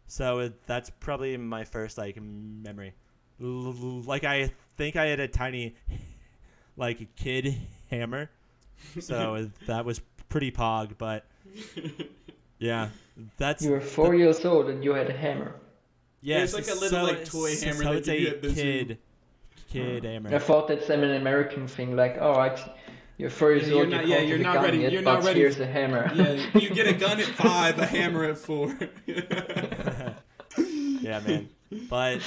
Speaker 1: So that's probably my first like memory. L- l- Like I think I had a tiny, like kid hammer, so that was pretty pog. But yeah, that's
Speaker 2: You were four years old and you had a hammer.
Speaker 1: yeah.
Speaker 3: It's like a little, like, toy hammer
Speaker 1: So
Speaker 3: they
Speaker 1: it's
Speaker 3: you
Speaker 1: a
Speaker 3: at the zoo.
Speaker 1: kid, kid uh-huh. hammer.
Speaker 2: I thought that's an American thing, like, oh, I, you're four years
Speaker 3: Yeah, you're
Speaker 2: old,
Speaker 3: not-
Speaker 2: you
Speaker 3: yeah, you're not ready-
Speaker 2: yet,
Speaker 3: you're not ready
Speaker 2: here's a hammer.
Speaker 3: Yeah, you get a gun at five, a hammer at four.
Speaker 1: yeah, man. But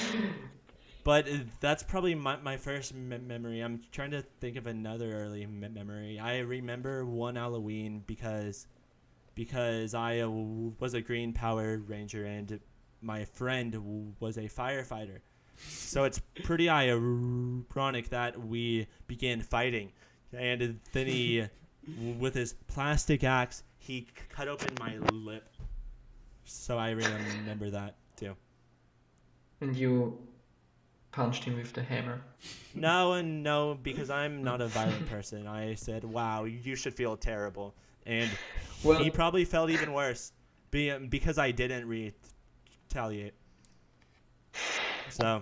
Speaker 1: but uh, that's probably my, my first me- memory. I'm trying to think of another early me- memory. I remember one Halloween because because I uh, was a Green Power Ranger and my friend was a firefighter. So it's pretty ironic that we began fighting, and then he, with his plastic axe, he cut open my lip. So I remember that too.
Speaker 2: And you punched him with the hammer.
Speaker 1: No and no, because I'm not a violent person. I said, "Wow, you should feel terrible," and
Speaker 2: Well,
Speaker 1: he probably felt even worse, be, because I didn't retaliate. So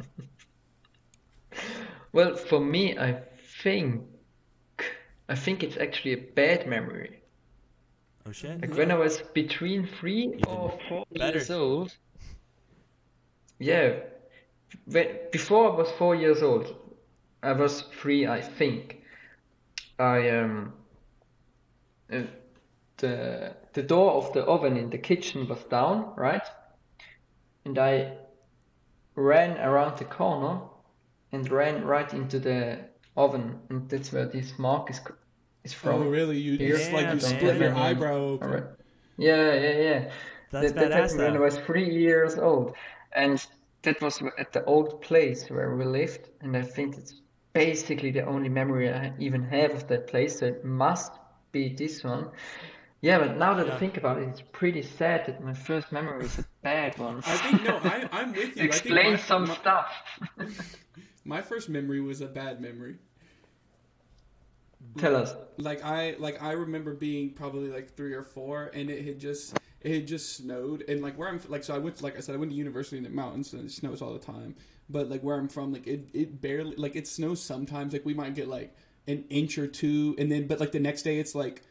Speaker 2: well, for me, I think, I think it's actually a bad memory.
Speaker 1: oh shit.
Speaker 2: Like when I was between three
Speaker 1: Even
Speaker 2: or four
Speaker 1: better.
Speaker 2: years old. Yeah, when, before I was four years old, I was three, I think. I um, uh, the the door of the oven in the kitchen was down, right? And I ran around the corner and ran right into the oven, and that's where this mark is is oh, from.
Speaker 3: oh, really? You
Speaker 2: Here.
Speaker 3: just like you
Speaker 1: Yeah,
Speaker 3: split your
Speaker 2: man.
Speaker 3: eyebrow open.
Speaker 2: Alright. Yeah, yeah, yeah.
Speaker 1: That's
Speaker 2: that, that
Speaker 1: badass
Speaker 2: happened when I was three years old, and that was at the old place where we lived, and I think it's basically the only memory I even have of that place. So it must be this one. Yeah, but now that I think about it, it's pretty sad that my first memory is a bad one.
Speaker 3: I think no, I, I'm with you. I
Speaker 2: Explain
Speaker 3: think my,
Speaker 2: some
Speaker 3: my,
Speaker 2: stuff.
Speaker 3: my first memory was a bad memory.
Speaker 2: Tell us.
Speaker 3: Like I like I remember being probably like three or four, and it had just it had just snowed, and like where I'm like so I went like I said I went to university in the mountains, and it snows all the time. But like where I'm from, like it it barely like it snows sometimes. Like we might get like an inch or two, and then but like the next day it's like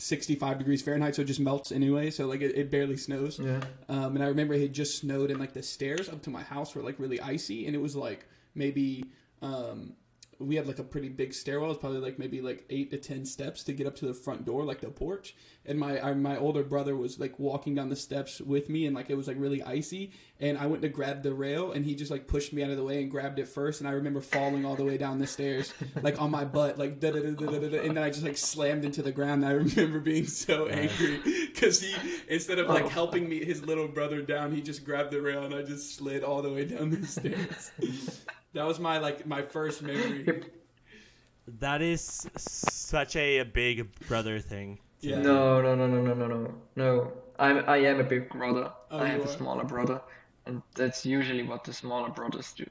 Speaker 3: 65 degrees Fahrenheit, so it just melts anyway. So like it, it barely snows.
Speaker 2: Yeah.
Speaker 3: Um, and I remember it had just snowed, and like the stairs up to my house were like really icy, and it was like maybe um, we had like a pretty big stairwell. It's probably like maybe like eight to ten steps to get up to the front door, like the porch. And my I, my older brother was like walking down the steps with me, and like it was like really icy. And I went to grab the rail, and he just like pushed me out of the way and grabbed it first. And I remember falling all the way down the stairs, like on my butt, like da da da da da da. And then I just like slammed into the ground. And I remember being so angry because he instead of like
Speaker 2: Oh.
Speaker 3: helping me his little brother down, he just grabbed the rail, and I just slid all the way down the stairs. That was my like my first memory.
Speaker 1: That is such a big brother thing.
Speaker 3: Yeah.
Speaker 2: No, no, no, no, no, no, no, no. I'm I am a big brother.
Speaker 3: Oh,
Speaker 2: I have
Speaker 3: you
Speaker 2: a smaller brother, and that's usually what the smaller brothers do.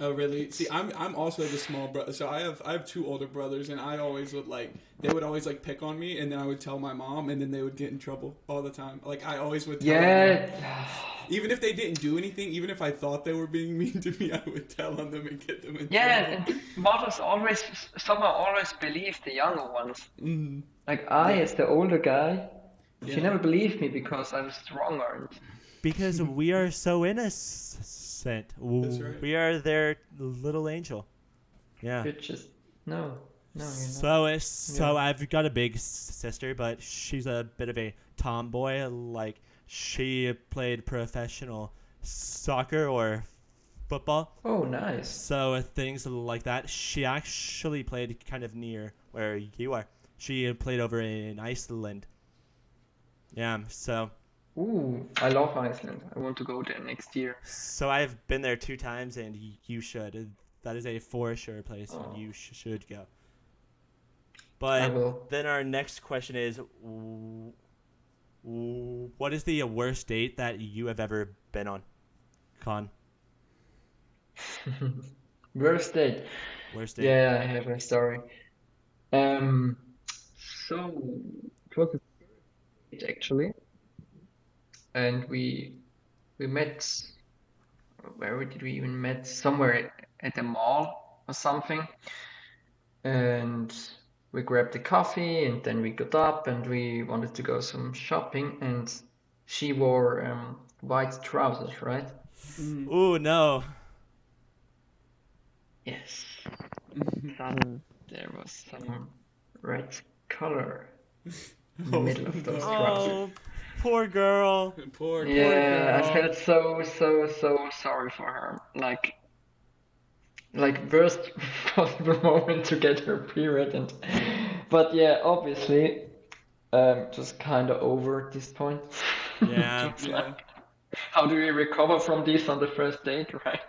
Speaker 3: Oh really? See, I'm I'm also the small brother. So I have I have two older brothers, and I always would like they would always like pick on me, and then I would tell my mom, and then they would get in trouble all the time. Like I always would. Tell them.
Speaker 2: Yeah,
Speaker 3: Even if they didn't do anything, even if I thought they were being mean to me, I would tell on them and get them in
Speaker 2: yeah.
Speaker 3: trouble.
Speaker 2: And mothers always somehow always believe the younger ones.
Speaker 3: Mhm.
Speaker 2: Like I, as the older guy,
Speaker 3: Yeah.
Speaker 2: she never believed me because I'm stronger.
Speaker 1: Because we are so innocent.
Speaker 3: That's right.
Speaker 1: We are their little angel. Yeah.
Speaker 2: you're just no, no.
Speaker 1: So it's so
Speaker 2: Yeah.
Speaker 1: I've got a big sister, but she's a bit of a tomboy. Like she played professional soccer or football,
Speaker 2: Oh, nice.
Speaker 1: so uh, things like that. She actually played kind of near where you are. She played over in Iceland. Yeah, so
Speaker 2: Ooh, I love Iceland. I want to go there next year.
Speaker 1: so I've been there two times, and you should. That is a for sure place
Speaker 2: Oh.
Speaker 1: you sh- should go. But. Then our next question is, what is the worst date that you have ever been on? Con,
Speaker 2: Worst date.
Speaker 1: worst date.
Speaker 2: Yeah, I have a story. Um, so it was a date actually, and we we met. Where did we even met? Somewhere at the mall or something. And we grabbed a coffee, and then we got up, and we wanted to go some shopping. And she wore um, white trousers, right?
Speaker 3: Mhm.
Speaker 1: Ooh no.
Speaker 2: Yes. Then there was some red color in the middle of those trousers.
Speaker 1: Oh, poor girl.
Speaker 3: Poor, poor
Speaker 2: Yeah, I felt so, so, so sorry for her. Like, like worst possible moment to get her period, and but yeah, obviously, um, just kind of over at this point.
Speaker 1: Yeah.
Speaker 2: Just like, how do we recover from this on the first date, right?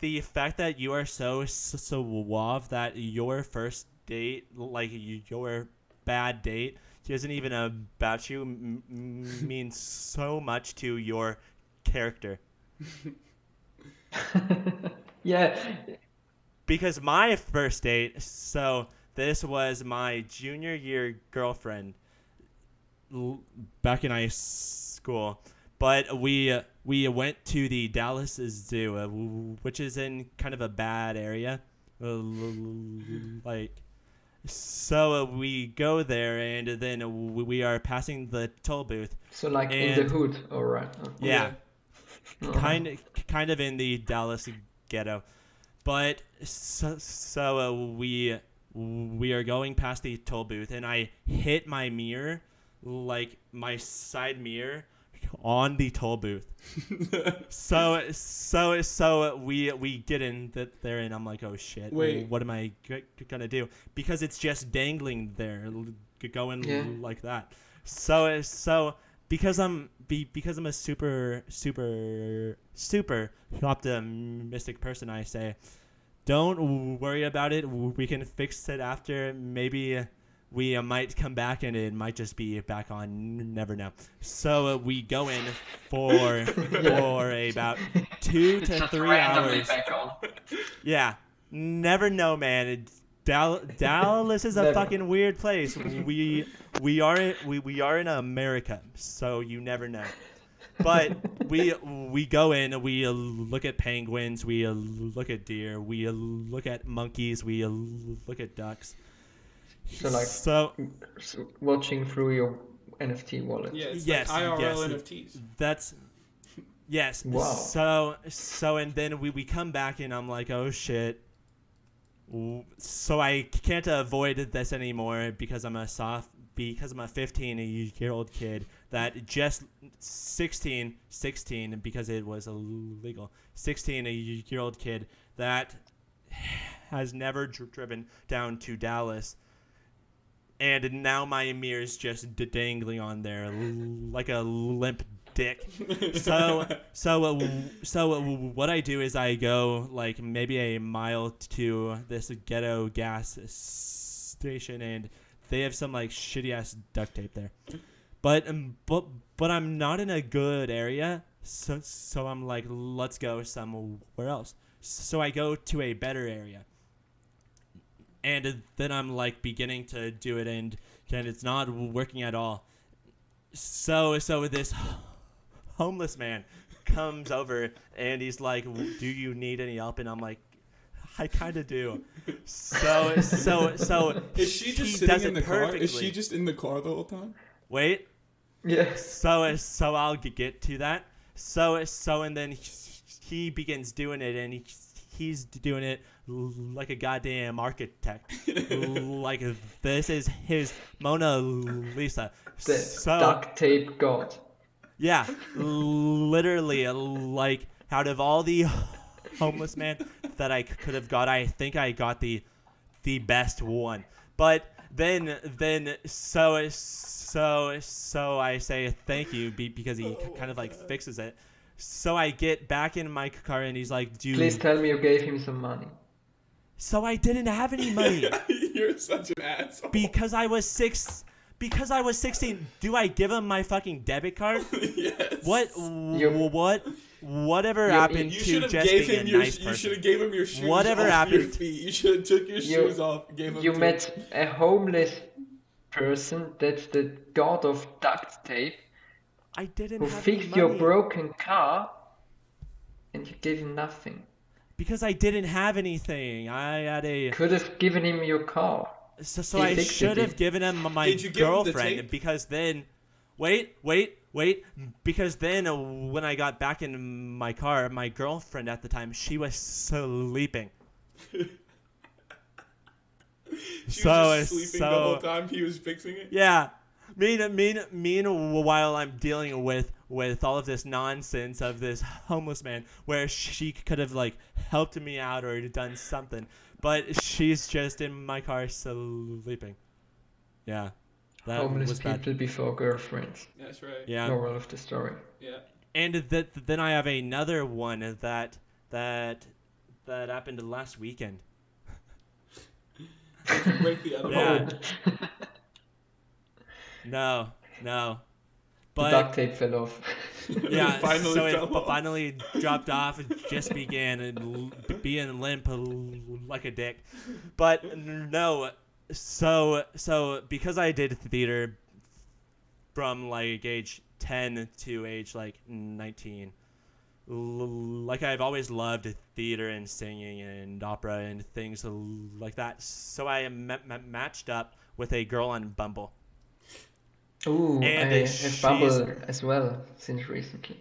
Speaker 1: The fact that you are so so suave that your first date, like your bad date, isn't even about you, m- m- means so much to your character.
Speaker 2: Yeah,
Speaker 1: because my first date so this was my junior year girlfriend l- back in high school but we uh, we went to the Dallas Zoo uh, which is in kind of a bad area Uh, like so uh, we go there and then we are passing the toll booth
Speaker 2: so like in the hood, alright.
Speaker 1: yeah
Speaker 2: Uh-huh.
Speaker 1: kind kind of in the Dallas ghetto. But so, so uh, we we are going past the toll booth, and I hit my mirror, like my side mirror, on the toll booth. So so so we we get in th- there, and I'm like, oh shit,
Speaker 3: Wait.
Speaker 1: what am I g- gonna do? Because it's just dangling there, going
Speaker 2: Yeah.
Speaker 1: like that. So so because I'm be, because I'm a super super super optimistic person, I say, don't worry about it. We can fix it after. Maybe we uh, might come back and it might just be back on. Never know. So uh, we go in for for about two to three hours. Yeah, never know, man. It- Dal- Dallas is a
Speaker 2: Never.
Speaker 1: fucking weird place. We we are we, we are in America, so you never know. But we we go in, we look at penguins, we look at deer, we look at monkeys, we look at ducks.
Speaker 2: So like
Speaker 1: So
Speaker 2: so watching through your NFT wallet.
Speaker 3: Yeah,
Speaker 1: Yes,
Speaker 3: like IRL
Speaker 1: yes.
Speaker 3: NFTs.
Speaker 1: that's yes.
Speaker 2: Wow.
Speaker 1: So so and then we we come back and I'm like, oh shit. So I can't avoid this anymore because I'm a soft because I'm a 15 year old kid that just 16 16 because it was illegal. 16 year old kid that has never dr- driven down to Dallas. And now my mirror's just d- dangling on there like a limp dick so so uh, so uh, what I do is I go like maybe a mile to this ghetto gas station and they have some like shitty ass duct tape there. But um, but but I'm not in a good area, so so I'm like let's go somewhere else. So I go to a better area. And then I'm like beginning to do it and and it's not working at all. So so this homeless man comes over and he's like, "Do you need any help?" And I'm like, "I kind of do." So so so
Speaker 3: Is she just
Speaker 1: he
Speaker 3: sitting
Speaker 1: does
Speaker 3: in the
Speaker 1: it
Speaker 3: car? Is she just in the car the whole time?
Speaker 1: Wait.
Speaker 2: Yes.
Speaker 1: So so I'll get to that. So so and then he, he begins doing it and he, he's doing it like a goddamn architect. like this is his Mona Lisa.
Speaker 2: The
Speaker 1: so
Speaker 2: duct tape god.
Speaker 1: Yeah, literally, uh, like out of all the homeless man that I could have got, I think I got the the best one. But then then so so so I say thank you because he kind of like fixes it. So I get back in my car and he's like, "Do
Speaker 2: Please tell me you gave him some money.
Speaker 1: so I didn't have any money
Speaker 3: You're such an asshole.
Speaker 1: because I was six. Because I was 16, do I give him my fucking debit card?
Speaker 3: yes.
Speaker 1: What?
Speaker 2: You-
Speaker 1: what? Whatever
Speaker 2: You-
Speaker 1: happened
Speaker 3: You
Speaker 1: to
Speaker 3: should have
Speaker 1: just
Speaker 3: gave
Speaker 1: being
Speaker 3: him
Speaker 1: a
Speaker 3: your.
Speaker 1: nice
Speaker 3: you should have gave him your shoes.
Speaker 1: Whatever
Speaker 3: off Your
Speaker 1: happened-
Speaker 3: feet. You should have took your
Speaker 2: You-
Speaker 3: shoes off. and Gave him.
Speaker 2: You
Speaker 3: to
Speaker 2: met a homeless person that's the god of duct tape
Speaker 1: I didn't
Speaker 2: who
Speaker 1: have any
Speaker 2: fixed your broken car and you gave him nothing.
Speaker 1: because I didn't have anything. I had a
Speaker 2: Could have given him your car.
Speaker 1: So, so I should have given him my
Speaker 3: give him the
Speaker 1: girlfriend because then, wait, wait, wait, because then uh, when I got back in my car, my girlfriend at the time she was sleeping.
Speaker 3: She
Speaker 1: so
Speaker 3: was just sleeping the whole time he was fixing it.
Speaker 1: Yeah. Mean, mean, meanwhile, I'm dealing with with all of this nonsense of this homeless man, where she could have like helped me out or done something, but she's just in my car sleeping. Yeah, that
Speaker 2: homeless
Speaker 1: was bad.
Speaker 2: people before girlfriends.
Speaker 3: That's right.
Speaker 1: Yeah,
Speaker 2: Moral of the story.
Speaker 3: Yeah.
Speaker 1: and th- then I have another one that that that happened last weekend.
Speaker 3: Did you break the other
Speaker 1: Yeah.
Speaker 3: one?
Speaker 1: No, no,
Speaker 2: the duct tape fell off.
Speaker 1: yeah,
Speaker 3: finally
Speaker 1: so it
Speaker 3: off.
Speaker 1: finally dropped off and just began and l- being limp l- like a dick. But no, so so because I did theater from like age 10 to age like 19 l- like I've always loved theater and singing and opera and things like that. So I ma- ma- matched up with a girl on Bumble.
Speaker 2: Ooh,
Speaker 1: And
Speaker 2: I have
Speaker 1: she's-
Speaker 2: Bumble as well since recently.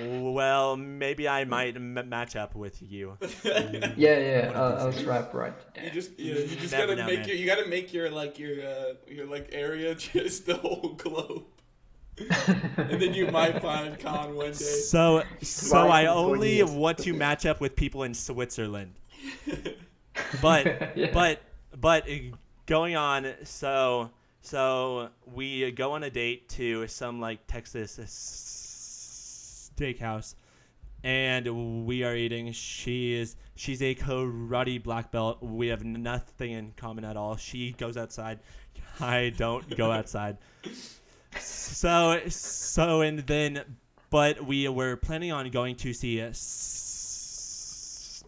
Speaker 1: Well, maybe I might m- match up with you.
Speaker 2: Yeah, yeah, I'll, I'll swipe right.
Speaker 3: You just you, know, you just gotta
Speaker 1: know,
Speaker 3: make
Speaker 1: man.
Speaker 3: your you gotta make your like your uh, your like area just the whole globe, and then you might find Con one day.
Speaker 1: So, so
Speaker 2: Right,
Speaker 1: I only want to match up with people in Switzerland. But,
Speaker 2: Yeah.
Speaker 1: but, but uh, going on. So, so we go on a date to some like Texas steakhouse, and we are eating. She is she's a karate black belt. We have nothing in common at all. She goes outside. I don't go outside. So so and then, but we were planning on going to see uh,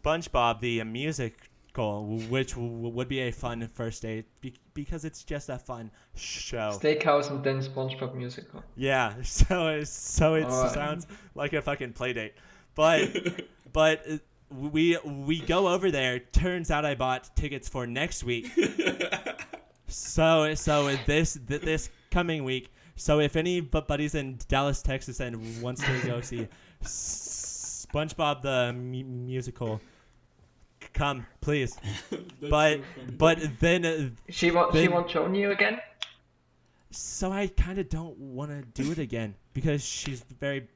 Speaker 1: SpongeBob the musical, which w- would be a fun first date be- because it's just a fun show.
Speaker 2: Steakhouse and then SpongeBob musical.
Speaker 1: Yeah, so it- so it sounds like a fucking play date, but but uh, we we go over there. Turns out I bought tickets for next week. so so this th- this coming week. So if anybody's in Dallas, Texas, and wants to go see SpongeBob the mu- musical, come, please. But
Speaker 3: so
Speaker 1: but then uh,
Speaker 2: She won't. She
Speaker 1: Then-
Speaker 2: won't join you again.
Speaker 1: so I kind of don't want to do it again because she's very.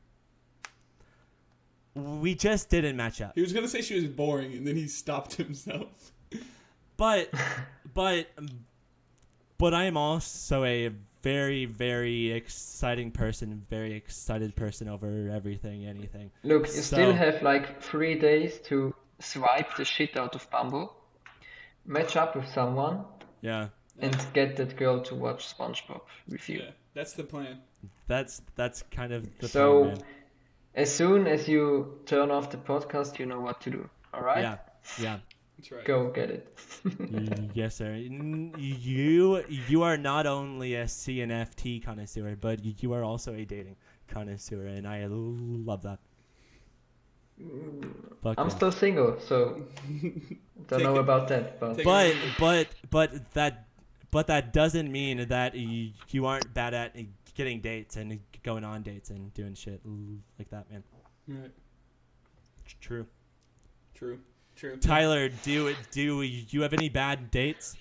Speaker 1: We just didn't match up,
Speaker 3: he was gonna say she was boring, and then he stopped himself.
Speaker 1: but but but I am also a very very exciting person, very excited person over everything, anything.
Speaker 2: Look, you
Speaker 1: So-
Speaker 2: still have like three days to swipe the shit out of Bumble, match up with someone,
Speaker 1: Yeah,
Speaker 2: and get that girl to watch SpongeBob with you.
Speaker 3: Yeah, that's the plan.
Speaker 1: that's that's kind of the
Speaker 2: So,
Speaker 1: plan, man.
Speaker 2: as soon as you turn off the podcast, you know what to do. All right?
Speaker 1: Yeah, yeah.
Speaker 3: That's right.
Speaker 2: Go get it.
Speaker 1: Yes, sir. You you are not only a CNFT connoisseur, but you are also a dating connoisseur, and I love that. Fuck
Speaker 2: I'm
Speaker 1: yeah.
Speaker 2: still single, so don't know about that. But
Speaker 1: but but but that but that doesn't mean that y- you aren't bad at getting dates and going on dates and doing shit like that, man.
Speaker 3: Right.
Speaker 1: True.
Speaker 3: True. True.
Speaker 1: Tyler, do do you have any bad dates?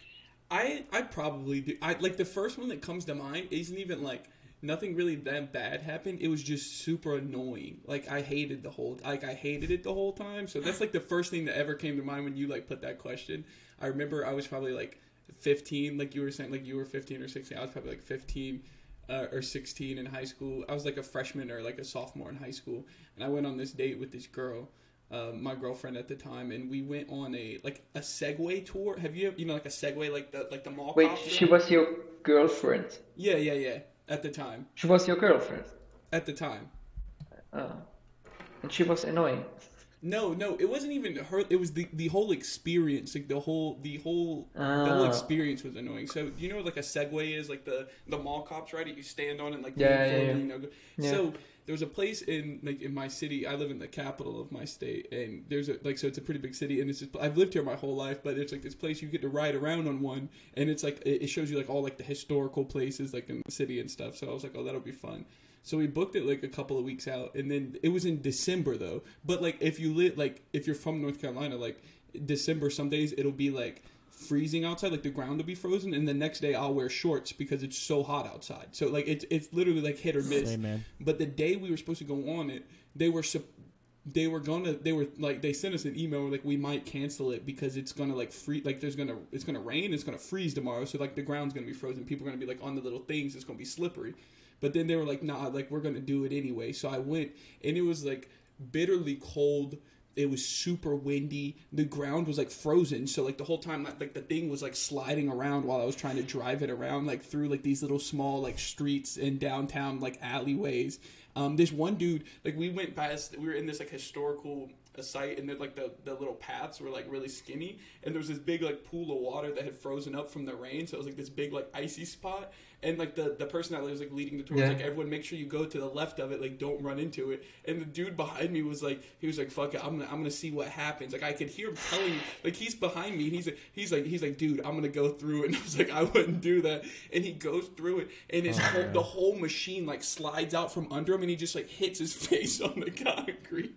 Speaker 3: I I probably do. I like the first one that comes to mind isn't even like nothing really that bad happened. It was just super annoying. Like I hated the whole like I hated it the whole time. So that's like the first thing that ever came to mind when you like put that question. I remember I was probably like 15, like you were saying, like you were 15 or 16. I was probably like 15 uh, or 16 in high school. I was like a freshman or like a sophomore in high school, and I went on this date with this girl. Uh, my girlfriend at the time, and we went on a like a Segway tour. Have you you know like a Segway like the like the mall?
Speaker 2: wait, she was your girlfriend.
Speaker 3: Yeah, yeah, yeah. At the time,
Speaker 2: She was your girlfriend.
Speaker 3: at the time.
Speaker 2: Oh. And she was annoying.
Speaker 3: No, no, it wasn't even her. It was the the whole experience, like the whole the whole the whole
Speaker 2: Ah.
Speaker 3: experience was annoying. So you know what like a Segway is, like the the mall cops ride it. You stand on it, like
Speaker 2: Yeah, yeah, yeah.
Speaker 3: You know,
Speaker 2: Yeah.
Speaker 3: So there was a place in like in my city. I live in the capital of my state, and there's a like so it's a pretty big city, and it's just, I've lived here my whole life, but it's like this place you get to ride around on one, and it's like it shows you like all like the historical places like in the city and stuff. So I was like, oh, that'll be fun. So we booked it like a couple of weeks out, and then it was in December though. But like if you live like if you're from North Carolina, like December, some days it'll be like freezing outside, like the ground will be frozen, and the next day I'll wear shorts because it's so hot outside. So like it's it's literally like hit or miss.
Speaker 1: Same.
Speaker 3: But the day we were supposed to go on it, they were sup- they were gonna they were like they sent us an email like we might cancel it because it's gonna like free like there's gonna it's gonna rain it's gonna freeze tomorrow so like the ground's gonna be frozen people are gonna be like on the little things it's gonna be slippery but then they were like nah like we're gonna do it anyway so I went and it was like bitterly cold it was super windy. The ground was like frozen. So like the whole time like, the thing was like sliding around while i was trying to drive it around like through like these little small like streets and downtown like alleyways. Um this one dude like we went past we were in this like historical a site and then like the, the little paths were like really skinny. And there was this big like pool of water that had frozen up from the rain. So it was like this big like icy spot and like the the person that was like leading the tour was like everyone make sure you go to the left of it like don't run into it. And the dude behind me was like he was like fuck it i'm gonna i'm gonna see what happens. Like i could hear him telling like he's behind me and he's like he's like he's like dude i'm gonna go through it. And i was like i wouldn't do that. And he goes through it and his
Speaker 1: Oh,
Speaker 3: whole the whole machine like slides out from under him and he just like hits his face on the concrete.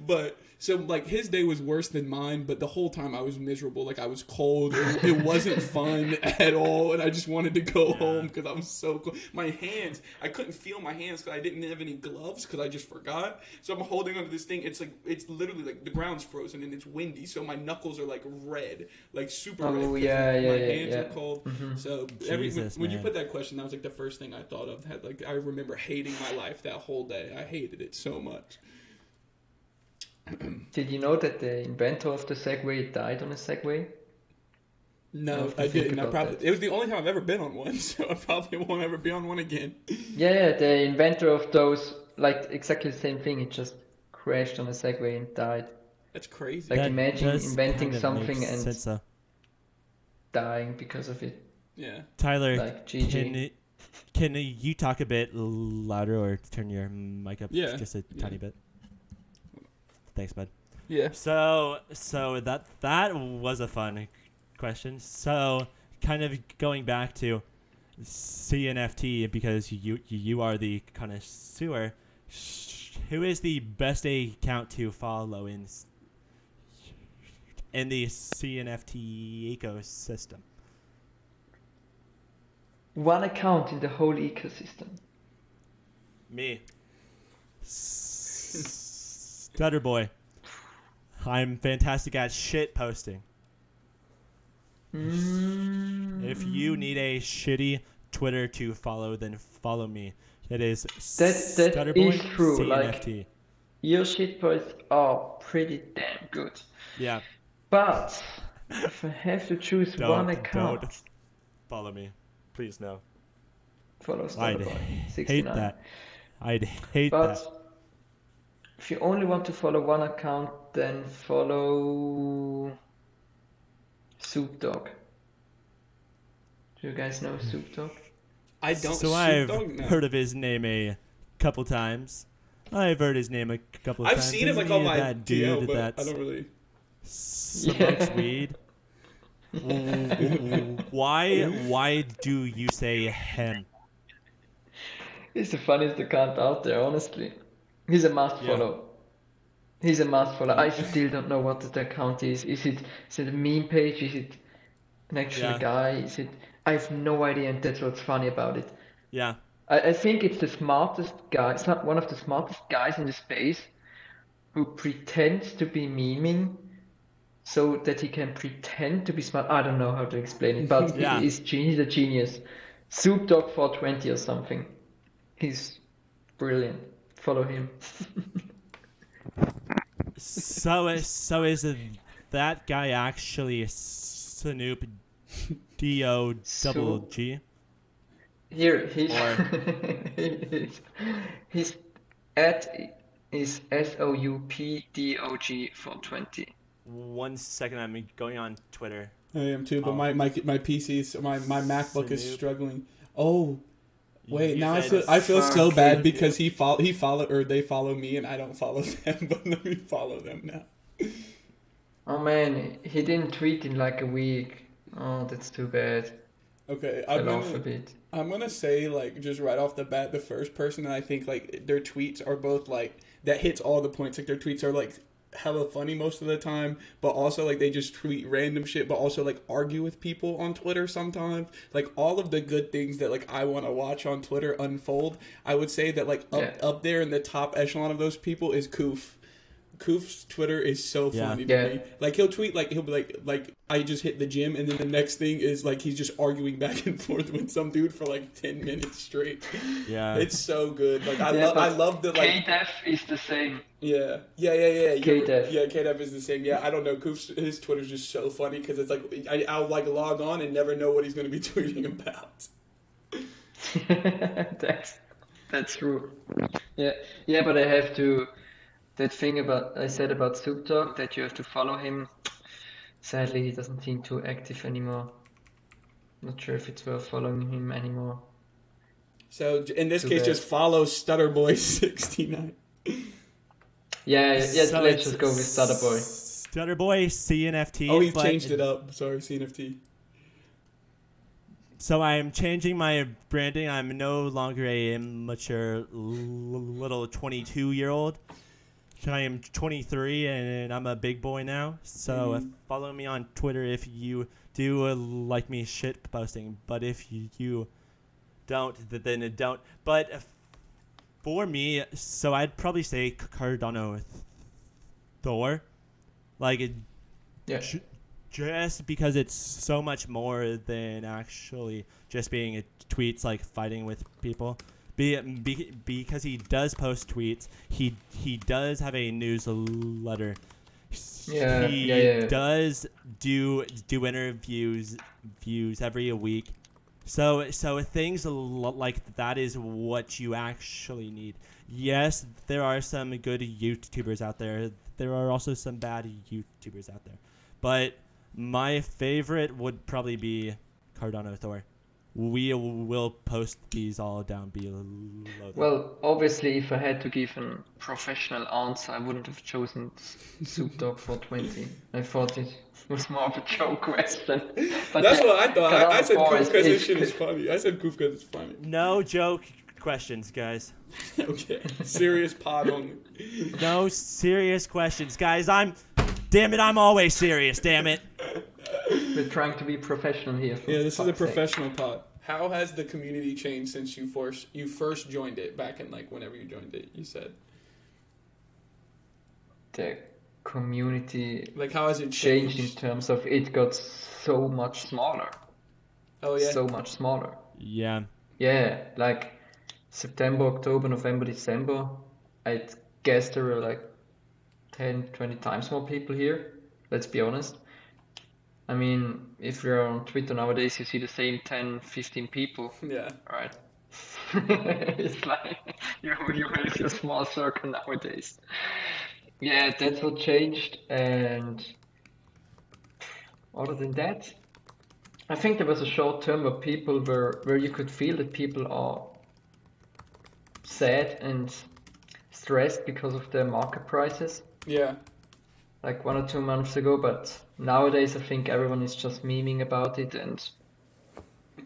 Speaker 3: But so like his day was worse than mine but the whole time i was miserable. Like i was cold. It, it wasn't fun at all and i just wanted to go home because i was so cold. My hands i couldn't feel my hands because i didn't have any gloves because i just forgot. So i'm holding onto this thing. It's like it's literally like the ground's frozen and it's windy so my knuckles are like red like super
Speaker 2: Oh,
Speaker 3: red 'cause
Speaker 2: yeah,
Speaker 3: my
Speaker 2: yeah, yeah,
Speaker 3: hands
Speaker 2: yeah.
Speaker 3: are cold mm-hmm. so every when, when you put that question that was like the first thing i thought of. Had like i remember hating my life that whole day. I hated it so much
Speaker 2: Did you know that the inventor of the Segway died on a Segway?
Speaker 3: No,
Speaker 2: have
Speaker 3: I didn't. I probably
Speaker 2: that.
Speaker 3: it was the only time I've ever been on one, so I probably won't ever be on one again.
Speaker 2: Yeah, yeah, the inventor of those, like exactly the same thing. He just crashed on a Segway and died,
Speaker 3: That's crazy.
Speaker 2: Like,
Speaker 1: That
Speaker 2: imagine inventing
Speaker 1: kind of
Speaker 2: something and-
Speaker 1: sense, though.
Speaker 2: dying because of it.
Speaker 3: yeah.
Speaker 1: Tyler,
Speaker 2: Like GG.
Speaker 1: can can you talk a bit louder or turn your mic up
Speaker 3: Yeah,
Speaker 1: just a
Speaker 3: yeah.
Speaker 1: tiny bit? Thanks, bud.
Speaker 3: Yeah.
Speaker 1: So so that that was a fun question. So kind of going back to CNFT because you you are the connoisseur. sh- Who is the best account to follow in s- in the CNFT ecosystem?
Speaker 2: One account in the whole ecosystem.
Speaker 1: Me. Stutter boy. I'm fantastic at shit posting.
Speaker 2: Mm,
Speaker 1: If you need a shitty Twitter to follow, then follow me. It is
Speaker 2: That- that
Speaker 1: Stutterboy
Speaker 2: is true, like-
Speaker 1: CNFT.
Speaker 2: your shit posts are pretty damn good.
Speaker 1: yeah,
Speaker 2: But if I have to choose
Speaker 1: don't
Speaker 2: one account,
Speaker 1: don't follow me, please no.
Speaker 2: follow
Speaker 1: I'd
Speaker 2: Starboy
Speaker 1: hate that. I'd hate
Speaker 2: But
Speaker 1: that.
Speaker 2: If you only want to follow one account, then follow Soup Dog. Do you guys know Soup Dog?
Speaker 3: I don't.
Speaker 1: So I've
Speaker 3: Dogg? No.
Speaker 1: heard of his name a couple times. I've heard his name a couple of
Speaker 3: I've
Speaker 1: times.
Speaker 3: seen him
Speaker 1: Isn't
Speaker 3: like on my
Speaker 1: that dude
Speaker 3: DL, but
Speaker 1: that
Speaker 3: I don't really.
Speaker 1: smokes
Speaker 2: Yeah.
Speaker 1: weed. why? Why do you say him?
Speaker 2: He's the funniest account out there, honestly. He's a must
Speaker 1: Yeah.
Speaker 2: follow. He's a must follow. I still don't know what the account is. Is it is it a meme page? Is it an actual
Speaker 1: Yeah.
Speaker 2: guy? Is it? I have no idea, and that's what's funny about it.
Speaker 1: Yeah,
Speaker 2: I, I think it's the smartest guy. It's not one of the smartest guys in the space who pretends to be memeing so that he can pretend to be smart. I don't know how to explain it, but
Speaker 1: Yeah.
Speaker 2: he's, he's a genius. Soup Dog 420 or something. He's brilliant. Follow him.
Speaker 1: so is so is that guy actually Snoop D O double G?
Speaker 2: Here, he's,
Speaker 1: Or-
Speaker 2: he's, he's at is S O U P D O G for twenty.
Speaker 1: One second, I'm going on Twitter.
Speaker 3: I am too, but
Speaker 1: Oh.
Speaker 3: my my my PC's my my MacBook is struggling. Oh, wait,
Speaker 1: You
Speaker 3: now I feel I feel so
Speaker 2: fuck
Speaker 3: bad
Speaker 2: you.
Speaker 3: because he follow he follow or they follow me and I don't follow them, but let me follow them now.
Speaker 2: Oh man, he didn't tweet in like a week. Oh, that's too bad.
Speaker 3: Okay, I'm
Speaker 2: Fell off a
Speaker 3: gonna,
Speaker 2: bit.
Speaker 3: I'm gonna say like just right off the bat, the first person that I think like their tweets are both like that hits all the points. Like their tweets are like hella funny most of the time, but also like they just tweet random shit, but also like argue with people on Twitter sometimes. Like all of the good things that like I want to watch on Twitter unfold. I would say that like up
Speaker 2: Yeah.
Speaker 3: up there in the top echelon of those people is Koof. Koof's Twitter is so
Speaker 1: Yeah.
Speaker 3: funny to
Speaker 2: Yeah.
Speaker 3: me. Like he'll tweet like he'll be like like I just hit the gym, and then the next thing is like he's just arguing back and forth with some dude for like ten minutes straight.
Speaker 1: Yeah,
Speaker 3: It's so good. Like I
Speaker 2: Yeah,
Speaker 3: love I love the like
Speaker 2: KDEF is the same.
Speaker 3: yeah yeah yeah yeah yeah
Speaker 2: KDEF.
Speaker 3: yeah KDEF is the same. Yeah, I don't know. Koof's his Twitter's just so funny because it's like I, I'll like log on and never know what he's going to be tweeting about.
Speaker 2: that's that's true. Yeah, yeah, but I have to. That thing about I said about Soup Dog that you have to follow him. Sadly, he doesn't seem too active anymore. Not sure if it's worth following him anymore.
Speaker 3: So in this
Speaker 2: Too
Speaker 3: case,
Speaker 2: bad.
Speaker 3: just follow Stutterboy sixty nine.
Speaker 2: Yeah, yeah, yeah
Speaker 1: So
Speaker 2: let's just go with Stutterboy.
Speaker 1: Stutterboy CNFT.
Speaker 3: Oh, he's
Speaker 1: but-
Speaker 3: changed it up. Sorry, CNFT.
Speaker 1: So I'm changing my branding. I'm no longer a immature little 22 year old. I am 23 and I'm a big boy now. So uh, follow me on Twitter if you do uh, like me shit posting. But if you, you don't, then don't. But uh, for me, so I'd probably say Cardano Thor. Like
Speaker 2: Yeah,
Speaker 1: J- just because it's so much more than actually just being a tweets like fighting with people. Be, be, because he does post tweets, he he does have a newsletter.
Speaker 2: Yeah,
Speaker 1: he
Speaker 2: yeah, yeah,
Speaker 1: does do do interviews views every week. So so things like that is what you actually need. Yes, there are some good YouTubers out there. There are also some bad YouTubers out there. But my favorite would probably be Cardano Thor. We will post these all down below.
Speaker 2: Well, obviously, if I had to give a professional answer, I wouldn't have chosen S- Soup Dog 420. I thought it was more of a joke question. But
Speaker 3: That's
Speaker 2: yeah,
Speaker 3: what I thought. I, I said
Speaker 2: Thor
Speaker 3: Koof
Speaker 2: is-
Speaker 3: because this
Speaker 2: is-
Speaker 3: shit is funny. I said Koof because it's funny.
Speaker 1: no joke questions, guys.
Speaker 3: okay, serious pod only.
Speaker 1: No serious questions, guys. I'm damn it, I'm always serious. Damn it.
Speaker 2: We're trying to be professional here.
Speaker 3: Yeah, this is a
Speaker 2: fuck's sake.
Speaker 3: professional pod. How has the community changed since you first you first joined it back in like whenever you joined it? You said
Speaker 2: The community
Speaker 3: like how has it
Speaker 2: changed
Speaker 3: changed?
Speaker 2: in terms of it got so much smaller.
Speaker 3: Oh yeah,
Speaker 2: So much smaller.
Speaker 1: Yeah.
Speaker 2: Yeah, like September, October, November, December, I'd guess there were like 10, 20 times more people here. Let's be honest. I mean, if you're on Twitter nowadays, you see the same 10, 15 people,
Speaker 3: yeah.
Speaker 2: right? it's like you you have a small circle nowadays. Yeah, that's what changed. And other than that, I think there was a short term where people were where you could feel that people are sad and stressed because of the market prices,
Speaker 3: Yeah,
Speaker 2: like one or two months ago. But nowadays, I think everyone is just memeing about it and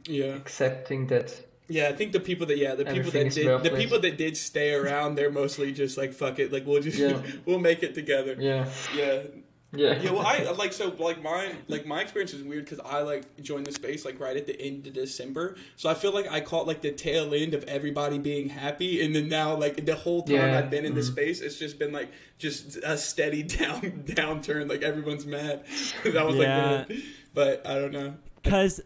Speaker 3: yeah,
Speaker 2: accepting that.
Speaker 3: yeah. I think the people that yeah the people that did the people that did stay around, they're mostly just like fuck it, like we'll just
Speaker 2: Yeah.
Speaker 3: we'll make it together.
Speaker 2: Yeah,
Speaker 3: Yeah,
Speaker 2: yeah.
Speaker 3: yeah. Well, I like so like mine like my experience is weird because I like joined the space like right at the end of December, so I feel like I caught like the tail end of everybody being happy, and then now like the whole time
Speaker 2: Yeah.
Speaker 3: I've been in the
Speaker 2: Mhm.
Speaker 3: space, it's just been like just a steady down downturn. Like everyone's mad. that was
Speaker 1: Yeah.
Speaker 3: like, the- but I don't know.
Speaker 1: Cause,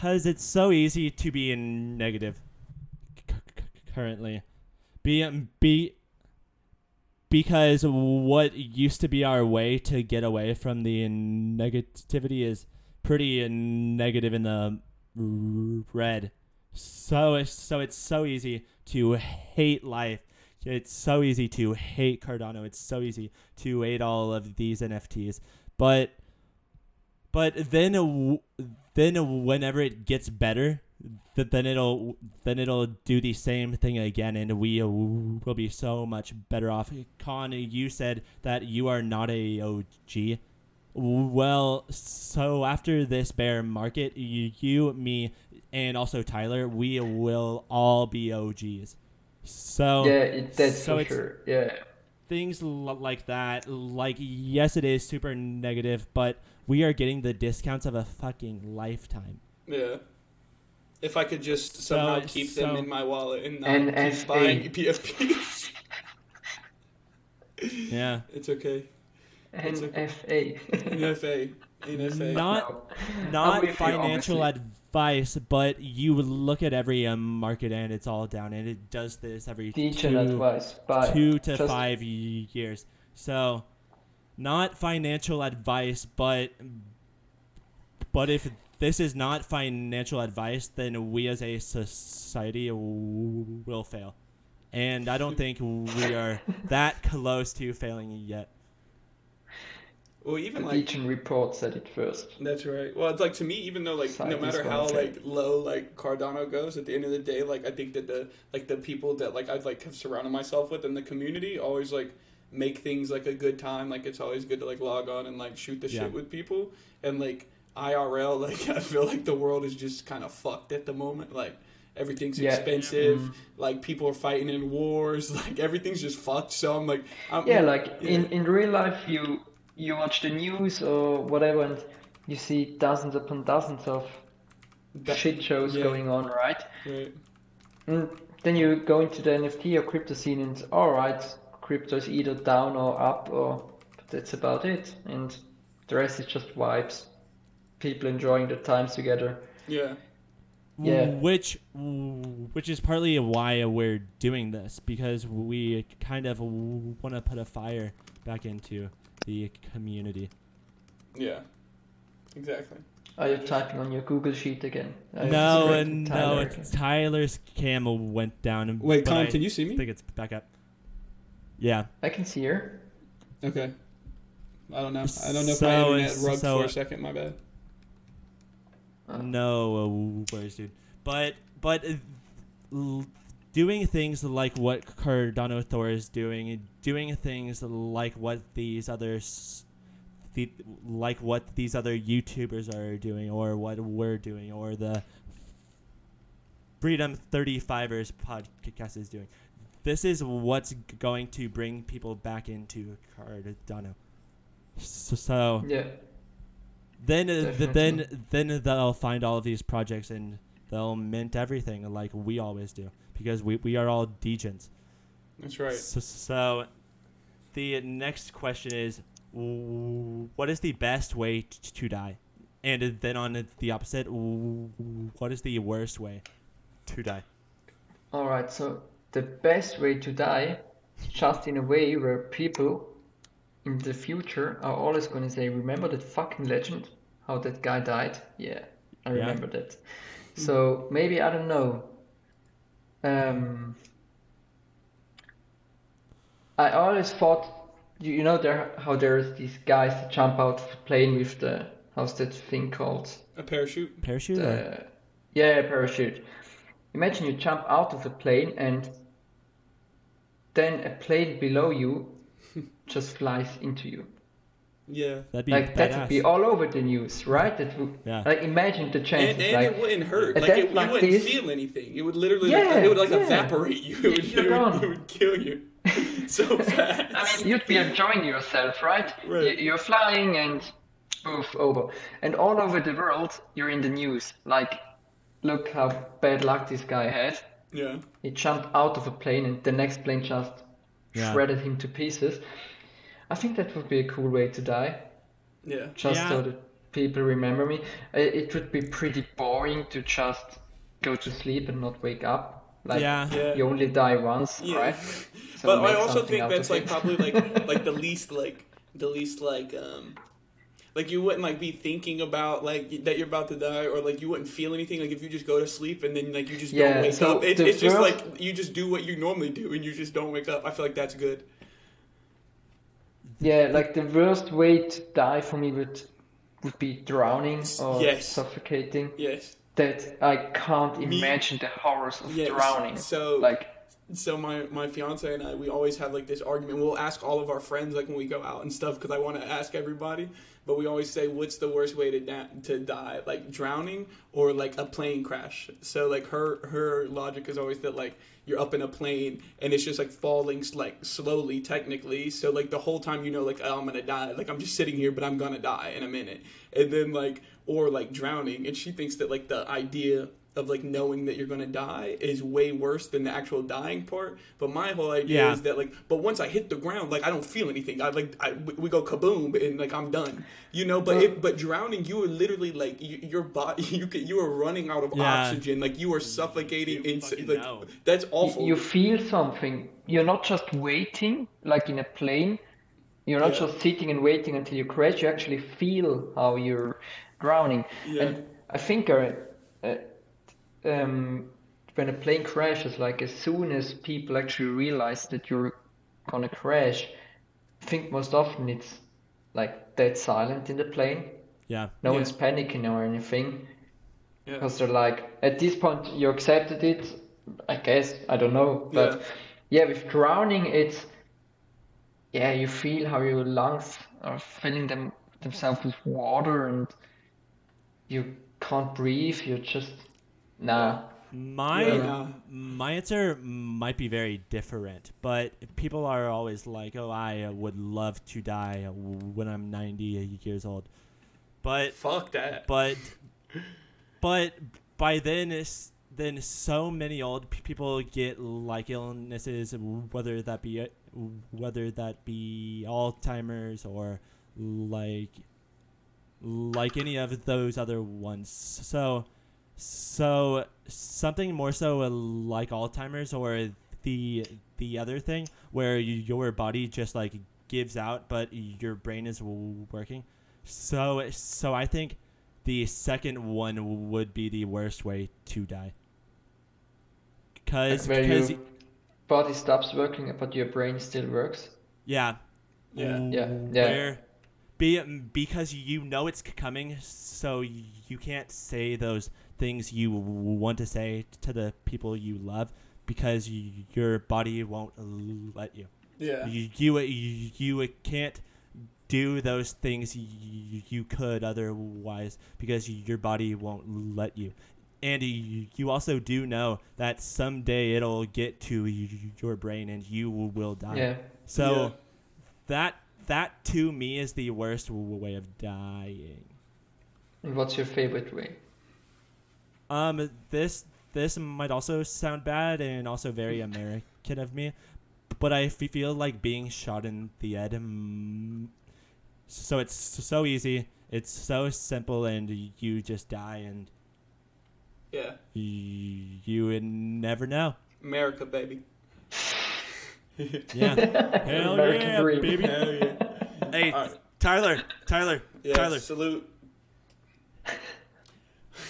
Speaker 1: cause it's so easy to be in negative. Currently, be be. Because what used to be our way to get away from the negativity is pretty negative in the red. So it's so it's so easy to hate life. It's so easy to hate Cardano. It's so easy to hate all of these NFTs. But but then then whenever it gets better, th- then it'll then it'll do the same thing again, and we uh, will be so much better off. Con, you said that you are not a OG. Well, so after this bear market, you, you, me, and also Tyler, we will all be OGs. So
Speaker 2: Yeah, it, that's
Speaker 1: so
Speaker 2: for
Speaker 1: it's-
Speaker 2: sure. Yeah.
Speaker 1: things l- like that like yes it is super negative but we are getting the discounts of a fucking lifetime
Speaker 3: Yeah. If I could just somehow
Speaker 1: So-
Speaker 3: keep them
Speaker 1: so-
Speaker 3: in my wallet and not
Speaker 2: NFA.
Speaker 3: keep buying PFPs.
Speaker 1: yeah
Speaker 3: it's okay. It's
Speaker 2: NFA.
Speaker 3: NFA. NFA.
Speaker 1: not
Speaker 2: I'm
Speaker 1: not financial advice but you look at every um, market and it's all down and it does this every
Speaker 2: Teach
Speaker 1: two,
Speaker 2: advice. Bye.
Speaker 1: two to
Speaker 2: Just-
Speaker 1: five years so not financial advice but but if this is not financial advice then we as a society will fail and i don't think we are that close to failing yet
Speaker 3: Well, even like
Speaker 2: Teach and report said it first.
Speaker 3: That's right. Well, it's like to me, even though like no matter how
Speaker 2: say.
Speaker 3: like low like Cardano goes, at the end of the day, like I think that the like the people that like I've like have surrounded myself with in the community always like make things like a good time. Like it's always good to like log on and like shoot the
Speaker 1: Yeah.
Speaker 3: shit with people. And like IRL, like I feel like the world is just kind of fucked at the moment. Like everything's
Speaker 2: Yeah.
Speaker 3: expensive.
Speaker 2: Mhm.
Speaker 3: Like people are fighting in wars. Like everything's just fucked. So I'm like, I'm,
Speaker 2: Yeah, like
Speaker 3: yeah.
Speaker 2: in, in real life, you you watch the news or whatever, and you see dozens upon dozens of
Speaker 3: That-
Speaker 2: shit shows
Speaker 3: yeah.
Speaker 2: going on, right?
Speaker 3: Right.
Speaker 2: And then you go into the NFT or crypto scene, and all right, crypto is either down or up, or that's about it. And the rest is just vibes, people enjoying their times together.
Speaker 3: Yeah.
Speaker 2: Yeah.
Speaker 1: which which is partly why we're doing this because we kind of want to put a fire back into the community
Speaker 3: Yeah. Exactly.
Speaker 2: Are you typing on your Google sheet again? I was
Speaker 1: no
Speaker 2: distracted,
Speaker 1: no
Speaker 2: Tyler.
Speaker 1: it's tyler's cam went down and
Speaker 3: Wait,
Speaker 1: but
Speaker 3: Colin, can you see me?
Speaker 1: I think it's back up yeah
Speaker 2: I can see her.
Speaker 3: Okay. I don't know. I don't know if my internet rubbed
Speaker 1: so-
Speaker 3: for a second. My bad.
Speaker 2: Oh.
Speaker 1: No worries, dude. But but uh, l- doing things like what Cardano Thor is doing, doing things like what these others, the, like what these other YouTubers are doing, or what we're doing, or the Freedom 35ers podcast is doing. This is what's going to bring people back into Cardano. So, so
Speaker 2: Yeah.
Speaker 1: Then uh, th-
Speaker 2: Definitely.
Speaker 1: then then they'll find all of these projects and they'll mint everything like we always do because we, we are all degens.
Speaker 3: That's right.
Speaker 1: So, so the next question is what is the best way t- to die? And then on the opposite, what is the worst way to die?
Speaker 2: All right. So the best way to die is just in a way where people in the future are always going to say, "Remember that fucking legend? How that guy died? Yeah, I
Speaker 1: Yeah.
Speaker 2: remember that." So maybe I don't know. Um, I always thought, you, you know, there how there's these guys that jump out of the plane with the how's that thing called?
Speaker 3: A parachute.
Speaker 1: Parachute?
Speaker 2: The, yeah, parachute. Imagine you jump out of a plane and then a plane below you just flies into you.
Speaker 3: Yeah.
Speaker 1: That'd be
Speaker 2: like that would be all over the news, right? That would,
Speaker 1: Yeah.
Speaker 2: like imagine the
Speaker 3: And,
Speaker 2: chances.
Speaker 3: and
Speaker 2: like
Speaker 3: it wouldn't hurt.
Speaker 2: a
Speaker 3: Like it,
Speaker 2: like
Speaker 3: you wouldn't
Speaker 2: this-
Speaker 3: feel anything. It would literally,
Speaker 2: Yeah,
Speaker 3: like, it would like
Speaker 2: yeah.
Speaker 3: evaporate you. It would, it would, it would kill you so fast.
Speaker 2: I mean, you'd be enjoying yourself, right?
Speaker 3: Right.
Speaker 2: You- You're flying and poof, over. And all over the world, you're in the news. Like, look how bad luck this guy had.
Speaker 3: yeah.
Speaker 2: He jumped out of a plane and the next plane just
Speaker 1: Yeah.
Speaker 2: shredded him to pieces. I think that would be a cool way to die,
Speaker 3: Yeah.
Speaker 2: just
Speaker 1: Yeah.
Speaker 2: so that people remember me. It would be pretty boring to just go to sleep and not wake up. Like,
Speaker 1: Yeah.
Speaker 3: Yeah.
Speaker 2: you only die once,
Speaker 3: Yeah.
Speaker 2: right? So
Speaker 3: but I also think that's like
Speaker 2: it.
Speaker 3: probably like like the least like the least like um like you wouldn't like be thinking about like that you're about to die or like you wouldn't feel anything like if you just go to sleep and then like you just
Speaker 2: Yeah,
Speaker 3: don't wake
Speaker 2: so
Speaker 3: up it,
Speaker 2: the
Speaker 3: it's just like you just do what you normally do and you just don't wake up i feel like that's good
Speaker 2: Yeah, like the worst way to die for me would would be drowning or
Speaker 3: Yes.
Speaker 2: suffocating.
Speaker 3: yes
Speaker 2: That I can't
Speaker 3: Me-
Speaker 2: imagine the horrors of
Speaker 3: Yes.
Speaker 2: drowning.
Speaker 3: So-
Speaker 2: like
Speaker 3: so my my fiance and I we always have like this argument. We'll ask all of our friends like when we go out and stuff because I want to ask everybody. But we always say, what's the worst way to da- to die? Like drowning or like a plane crash. So like her her logic is always that like you're up in a plane and it's just like falling like slowly technically. So like the whole time you know like oh, I'm gonna die. Like I'm just sitting here, but I'm gonna die in a minute. And then like or like drowning, and she thinks that like the idea of like knowing that you're gonna die is way worse than the actual dying part. But my whole idea
Speaker 1: Yeah.
Speaker 3: is that like, but once I hit the ground, like I don't feel anything. I like I we we go kaboom and like I'm done. You know, but it, but drowning, you are literally like you, your body. You can, you are running out of
Speaker 1: Yeah.
Speaker 3: oxygen. Like you are suffocating.
Speaker 1: You
Speaker 3: In, like
Speaker 1: know.
Speaker 3: that's
Speaker 2: y-
Speaker 3: awful.
Speaker 2: you feel something. You're not just waiting like in a plane. You're not
Speaker 3: Yeah.
Speaker 2: just sitting and waiting until you crash. You actually feel how you're drowning.
Speaker 3: Yeah.
Speaker 2: And I think uh, uh, um, when a plane crashes, like as soon as people actually realize that you're gonna crash, I think most often it's like dead silent in the plane.
Speaker 1: Yeah.
Speaker 2: No
Speaker 3: Yeah.
Speaker 2: one's panicking or anything
Speaker 3: yeah.
Speaker 2: because they're like, at this point you accepted it. I guess I don't know, but yeah, with drowning, it's yeah, you feel how your lungs are filling them themselves with water and you can't breathe. You're just nah.
Speaker 1: My
Speaker 3: Yeah.
Speaker 1: my answer might be very different, but people are always like, "Oh, I uh, would love to die uh, when I'm 90 uh, years old," but
Speaker 3: Fuck that.
Speaker 1: but but by then it's then so many old people get like illnesses whether that be whether that be alzheimer's or like like any of those other ones so so something more so like alzheimer's or the the other thing where y your body just like gives out but your brain is working so so i think the second one would be the worst way to die. Cause,
Speaker 2: where
Speaker 1: cause
Speaker 2: your body stops working, but your brain still works.
Speaker 1: yeah,
Speaker 3: Yeah.
Speaker 2: Yeah, yeah.
Speaker 1: Where, be, because you know it's coming, so you can't say those things you want to say to the people you love because y- your body won't let you.
Speaker 3: Yeah.
Speaker 1: You, you you you can't do those things you, you could otherwise because your body won't let you. And you, you also do know that someday it'll get to your brain and you will die.
Speaker 2: Yeah.
Speaker 1: So
Speaker 3: Yeah.
Speaker 1: that that to me is the worst way of dying.
Speaker 2: And what's your favorite way?
Speaker 1: Um, this this might also sound bad and also very American of me, but I f- feel like being shot in the head. mm, So it's so easy. It's so simple, and you just die, and
Speaker 3: Yeah,
Speaker 1: y- you would never know.
Speaker 3: America, baby.
Speaker 1: Yeah. Hell
Speaker 2: American
Speaker 1: yeah,
Speaker 2: dream.
Speaker 1: baby.
Speaker 3: Hell yeah.
Speaker 1: Hey,
Speaker 3: right.
Speaker 1: Tyler, Tyler,
Speaker 3: Yeah,
Speaker 1: Tyler.
Speaker 3: salute.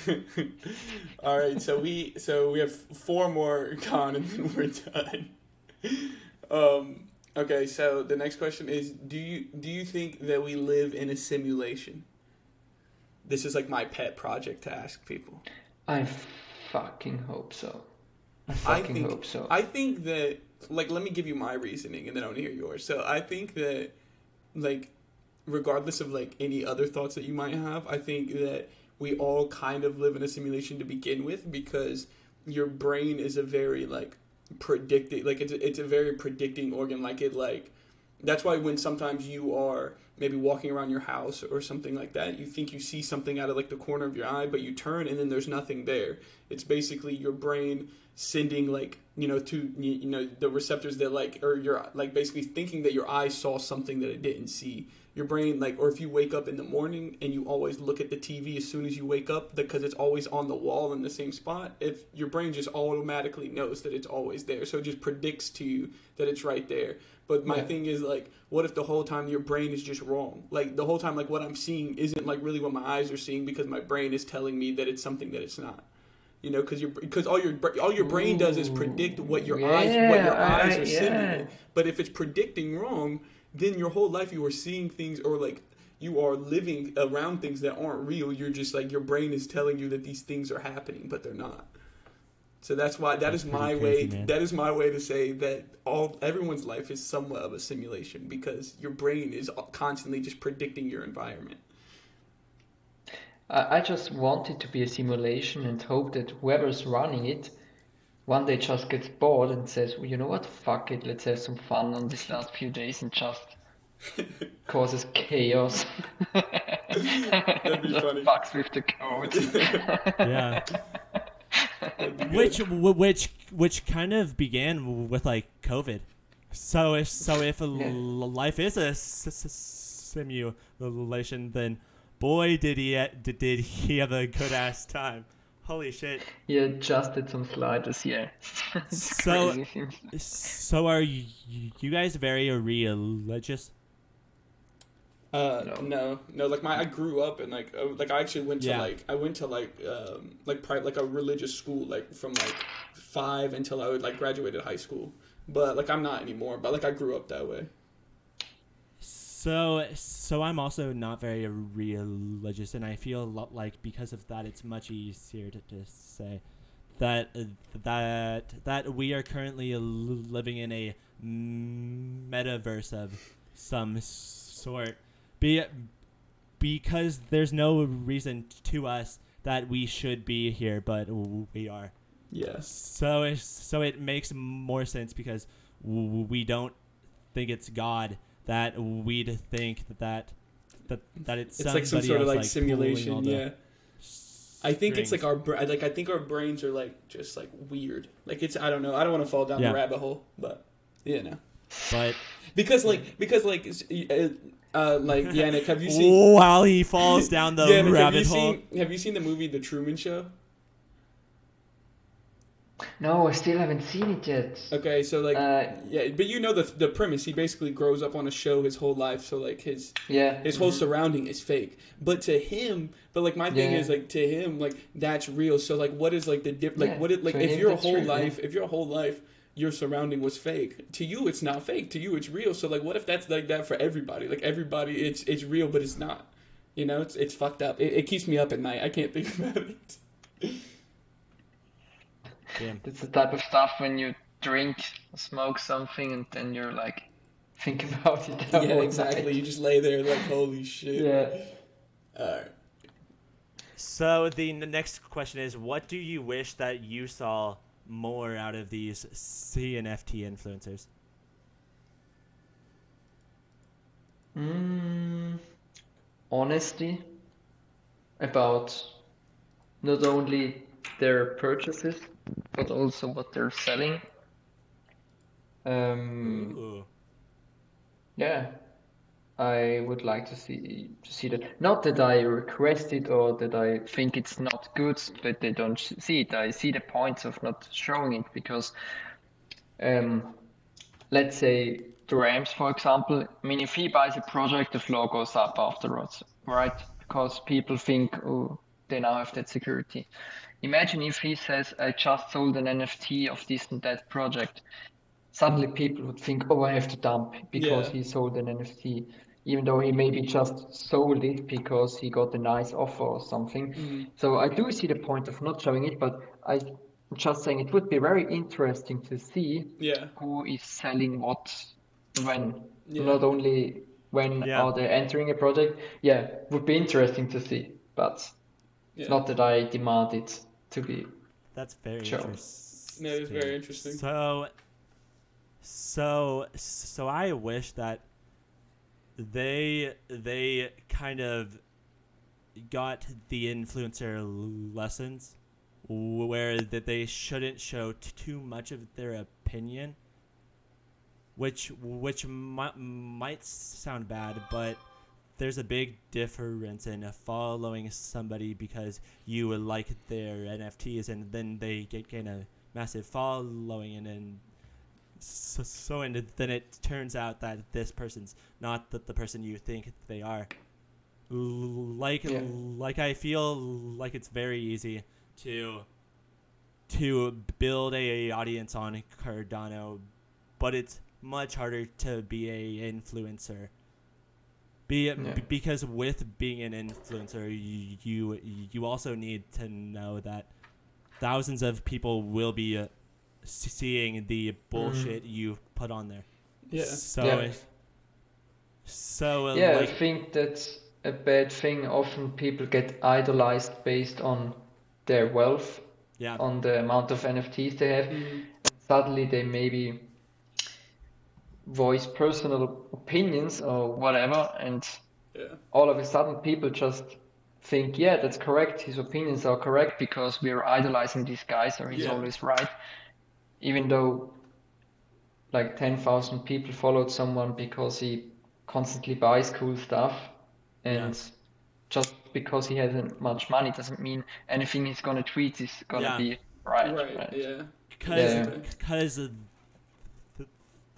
Speaker 3: All right, so we so we have four more con and then we're done. Um, okay, so the next question is: Do you do you think that we live in a simulation? This is like my pet project to ask people.
Speaker 2: I fucking hope so. I
Speaker 3: I
Speaker 2: fucking
Speaker 3: think
Speaker 2: hope so.
Speaker 3: I think that like let me give you my reasoning and then I want to hear yours. So I think that like regardless of like any other thoughts that you might have, I think that we all kind of live in a simulation to begin with because your brain is a very like predicting like it's a, it's a very predicting organ like it like that's why when sometimes you are maybe walking around your house or something like that you think you see something out of like the corner of your eye but you turn and then there's nothing there. It's basically your brain sending like you know to you know the receptors that like or you're like basically thinking that your eye saw something that it didn't see your brain like or if you wake up in the morning and you always look at the TV as soon as you wake up because it's always on the wall in the same spot if your brain just automatically knows that it's always there so it just predicts to you that it's right there but my
Speaker 2: Yeah.
Speaker 3: thing is like what if the whole time your brain is just wrong like the whole time like what I'm seeing isn't like really what my eyes are seeing because my brain is telling me that it's something that it's not you know because your because all your all your brain does is predict what your eyes what your eyes
Speaker 2: I-
Speaker 3: are sending
Speaker 2: yeah.
Speaker 3: it. But if it's predicting wrong, then your whole life you are seeing things or like you are living around things that aren't real. You're just like your brain is telling you that these things are happening, but they're not. So that's why that
Speaker 1: That's
Speaker 3: is my
Speaker 1: pretty
Speaker 3: way.
Speaker 1: man.
Speaker 3: That is my way to say that all everyone's life is somewhat of a simulation because your brain is constantly just predicting your environment.
Speaker 2: I I just want it to be a simulation and hope that whoever's running it one day just gets bored and says, well, you know what, fuck it, let's have some fun on these last few days and just causes chaos.
Speaker 3: That'd be funny.
Speaker 2: fucks with the code.
Speaker 1: Yeah. which which which kind of began with like COVID. So if so if l-
Speaker 2: Yeah.
Speaker 1: life is a s- s- simulation, then boy did he did, did he have a good ass time. Holy shit!
Speaker 2: He adjusted some sliders, yeah. It's
Speaker 1: So-
Speaker 2: crazy.
Speaker 1: So are you, you guys very religious?
Speaker 3: Uh,
Speaker 2: No.
Speaker 3: no, no. Like my, I grew up and like, uh, like I actually went to
Speaker 1: Yeah.
Speaker 3: like, I went to like, um, like pri- like a religious school, like from like five until I would like graduated high school. But like I'm not anymore. But like I grew up that way.
Speaker 1: So, so I'm also not very religious, and I feel like because of that, it's much easier to, to say that uh, that that we are currently living in a metaverse of some sort. Be because there's no reason to us that we should be here, but we are.
Speaker 3: Yes.
Speaker 1: So so it makes more sense because we don't think it's God that we'd think that that that it's,
Speaker 3: It's like some sort of
Speaker 1: else,
Speaker 3: like simulation. Yeah. I think it's like our like I think our brains are like just like weird. Like it's I don't know. I don't want to fall down
Speaker 1: Yeah.
Speaker 3: the rabbit hole, but you know.
Speaker 1: But
Speaker 3: Because like because like uh, uh like Yannick, have you seen
Speaker 1: while he falls down the
Speaker 3: Yannick, have you
Speaker 1: rabbit hole,
Speaker 3: seen have you seen the movie The Truman Show?
Speaker 2: No, I still haven't seen it yet.
Speaker 3: Okay, so like
Speaker 2: Uh,
Speaker 3: yeah, but you know the the premise. He basically grows up on a show his whole life, so like his
Speaker 2: yeah.
Speaker 3: his whole surrounding is fake. But to him, but like my thing
Speaker 2: Yeah.
Speaker 3: is like to him, like that's real. So like, what is like the dip? Like
Speaker 2: Yeah,
Speaker 3: what it like
Speaker 2: for
Speaker 3: if
Speaker 2: him,
Speaker 3: your whole
Speaker 2: true, yeah.
Speaker 3: life, if your whole life your surrounding was fake, to you it's not fake. To you it's real. So like, what if that's like that for everybody? Like everybody, it's it's real, but it's not. You know, it's it's fucked up. It, it keeps me up at night. I can't think about it.
Speaker 1: Damn.
Speaker 2: It's the type of stuff when you drink, smoke something, and then you're like, think about it. the
Speaker 3: yeah, exactly.
Speaker 2: night.
Speaker 3: You just lay there like, holy shit.
Speaker 2: Yeah.
Speaker 3: All right.
Speaker 1: So the n- next question is, what do you wish that you saw more out of these CNFT influencers?
Speaker 2: Mm, honesty about not only their purchases but also what they're selling. Um,
Speaker 1: Ooh.
Speaker 2: yeah, I would like to see to see that. Not that I request it or that I think it's not good, but they don't see it. I see the points of not showing it because, um, let's say the Rams, for example. I mean, if he buys a project, the floor goes up afterwards, right? Because people think, oh, they now have that security. Imagine if he says, I just sold an NFT of this and that project. Suddenly people would think, oh, I have to dump because
Speaker 3: Yeah.
Speaker 2: he sold an NFT, even though he maybe just sold it because he got a nice offer or something. Mm. So I do see the point of not showing it, but I'm just saying it would be very interesting to see
Speaker 3: Yeah.
Speaker 2: who is selling what when.
Speaker 3: Yeah.
Speaker 2: Not only when
Speaker 1: Yeah.
Speaker 2: are they entering a project. Yeah, would be interesting to see, but
Speaker 3: Yeah.
Speaker 2: not that I demand it to be.
Speaker 1: That's very
Speaker 2: Sure.
Speaker 1: interesting.
Speaker 3: Yeah, it's very interesting.
Speaker 1: So, so, so I wish that they they kind of got the influencer lessons where that they shouldn't show t- too much of their opinion which which might, might sound bad but there's a big difference in following somebody because you like their NFTs and then they get gain a massive following and then so, so and then it turns out that this person's not the, the person you think they are like
Speaker 2: Yeah.
Speaker 1: like I feel like it's very easy to to build a audience on Cardano but it's much harder to be a influencer be
Speaker 2: Yeah.
Speaker 1: b- because with being an influencer you, you you also need to know that thousands of people will be uh, seeing the bullshit you put on there
Speaker 3: Yeah.
Speaker 1: so
Speaker 2: Yeah.
Speaker 1: it- so uh,
Speaker 2: Yeah, I think that's a bad thing. Often people get idolized based on their wealth,
Speaker 1: yeah
Speaker 2: on the amount of NFTs they have.
Speaker 3: Mhm.
Speaker 2: Suddenly they maybe voice personal opinions or whatever, and
Speaker 3: Yeah.
Speaker 2: all of a sudden people just think, yeah, that's correct. His opinions are correct because we're idolizing these guys, or he's
Speaker 3: Yeah.
Speaker 2: always right. Even though like 10,000 people followed someone because he constantly buys cool stuff, and just because he hasn't much money doesn't mean anything he's gonna tweet is gonna
Speaker 1: Yeah.
Speaker 2: be right.
Speaker 3: Right.
Speaker 2: right?
Speaker 3: Yeah.
Speaker 1: because
Speaker 2: Yeah.
Speaker 1: because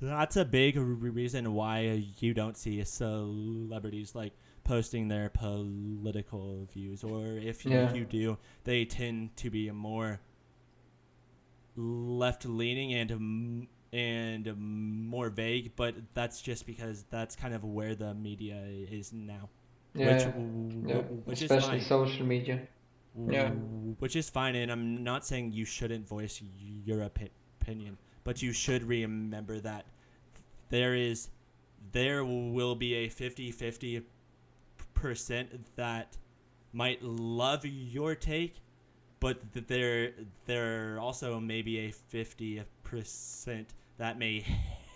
Speaker 1: that's a big reason why you don't see celebrities like posting their political views or if you,
Speaker 2: Yeah.
Speaker 1: you do they tend to be more left leaning and um, and more vague but that's just because that's kind of where the media is now
Speaker 2: Yeah,
Speaker 1: which,
Speaker 2: yeah.
Speaker 1: which is
Speaker 2: Especially
Speaker 1: fine
Speaker 2: social media. Yeah.
Speaker 1: which is fine and i'm not saying you shouldn't voice your opi- opinion but you should remember that there is there will be a 50-50 percent that might love your take but th- there there also maybe a 50 percent that may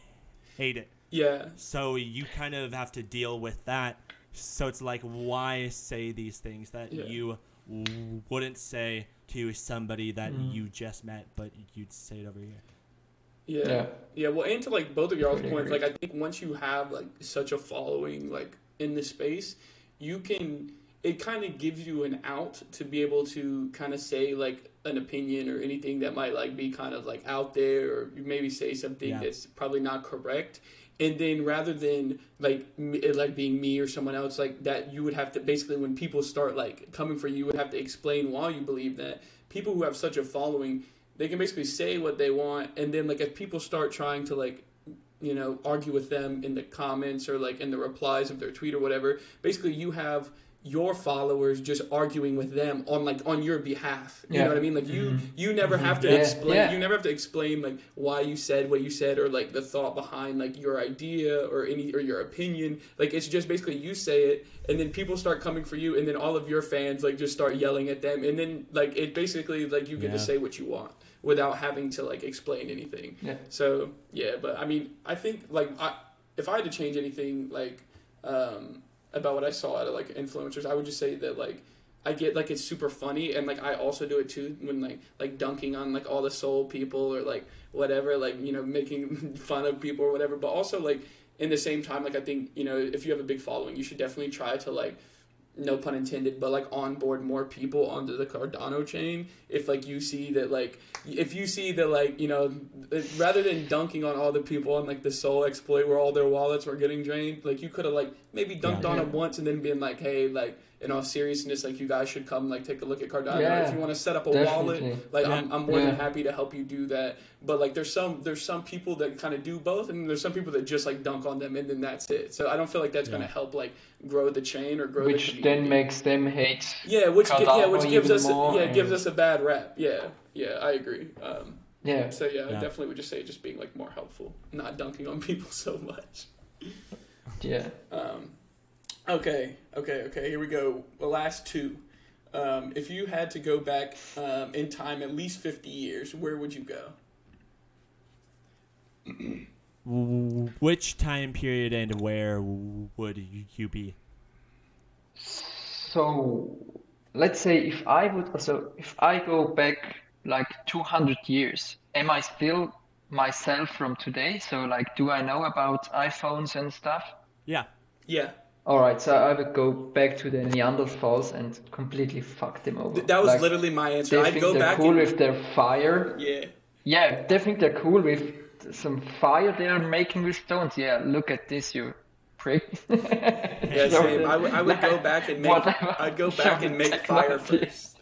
Speaker 1: hate it
Speaker 3: Yeah.
Speaker 1: so you kind of have to deal with that. So it's like, why say these things that
Speaker 3: Yeah.
Speaker 1: you wouldn't say to somebody that
Speaker 2: Mm.
Speaker 1: you just met, but you'd say it over here?
Speaker 3: Yeah.
Speaker 2: Yeah.
Speaker 3: Yeah, well, and to like both of y'all's points, like I think once you have like such a following like in the space, you can it kind of gives you an out to be able to kind of say like an opinion or anything that might like be kind of like out there or you maybe say something
Speaker 1: Yeah.
Speaker 3: that's probably not correct. And then rather than like it like being me or someone else like that, you would have to basically when people start like coming for you, you would have to explain why you believe that. People who have such a following, they can basically say what they want, and then like if people start trying to like you know argue with them in the comments or like in the replies of their tweet or whatever, basically you have your followers just arguing with them on like on your behalf. You
Speaker 2: Yeah.
Speaker 3: know what I mean? Like you you never have to
Speaker 2: Yeah.
Speaker 3: explain
Speaker 2: Yeah.
Speaker 3: you never have to explain like why you said what you said or like the thought behind like your idea or any or your opinion. Like it's just basically you say it and then people start coming for you and then all of your fans like just start yelling at them and then like it basically like you get to say what you want without having to like explain anything.
Speaker 2: Yeah.
Speaker 3: So yeah, but I mean, I think like I, if I had to change anything, like um, about what I saw out of like influencers. I would just say that like I get like it's super funny and like I also do it too when like like dunking on like all the Sol people or like whatever like you know making fun of people or whatever. But also like in the same time like I think you know if you have a big following, you should definitely try to like no pun intended, but like onboard more people onto the Cardano chain. If like you see that like if you see that like you know rather than dunking on all the people on like the Sol exploit where all their wallets were getting drained, like you could have like maybe dunked
Speaker 1: Yeah.
Speaker 3: on
Speaker 2: Yeah.
Speaker 3: them once and then been like, hey, like in all seriousness, like you guys should come like take a look at Cardano.
Speaker 2: Yeah,
Speaker 3: if you want to set up a
Speaker 2: definitely.
Speaker 3: wallet, like I'm, I'm more than happy to help you do that. But like there's some there's some people that kind of do both, and there's some people that just like dunk on them and then that's it. So I don't feel like that's
Speaker 1: Yeah.
Speaker 3: gonna help like grow the chain or grow
Speaker 2: Which
Speaker 3: community.
Speaker 2: then makes them hate.
Speaker 3: Yeah, which gi- yeah, which gives us
Speaker 2: more
Speaker 3: yeah
Speaker 2: and-
Speaker 3: gives us a bad rap. Yeah, yeah, I agree. Um,
Speaker 2: Yeah.
Speaker 3: so yeah, I definitely would just say just being like more helpful, not dunking on people so much.
Speaker 2: Yeah.
Speaker 3: Um, okay, okay, okay. Here we go. The last two. Um, if you had to go back um, in time at least fifty years, where would you go?
Speaker 1: Which time period and where would you you be?
Speaker 2: So let's say if I would so if I go back like 200 years, am I still myself from today? So like do I know about iPhones and stuff?
Speaker 1: Yeah.
Speaker 3: Yeah,
Speaker 2: All right, so I would go back to the Neanderthals and completely fuck them over.
Speaker 3: That was
Speaker 2: Like,
Speaker 3: literally my answer.
Speaker 2: They
Speaker 3: I'd
Speaker 2: think
Speaker 3: go
Speaker 2: they're
Speaker 3: back
Speaker 2: cool
Speaker 3: and
Speaker 2: with their fire.
Speaker 3: yeah.
Speaker 2: Yeah, they think they're cool with some fire they're making with stones. Yeah, look at this, you prick.
Speaker 3: Yeah, same. I would, I would go back and make.
Speaker 2: whatever.
Speaker 3: I'd go back and make fire first.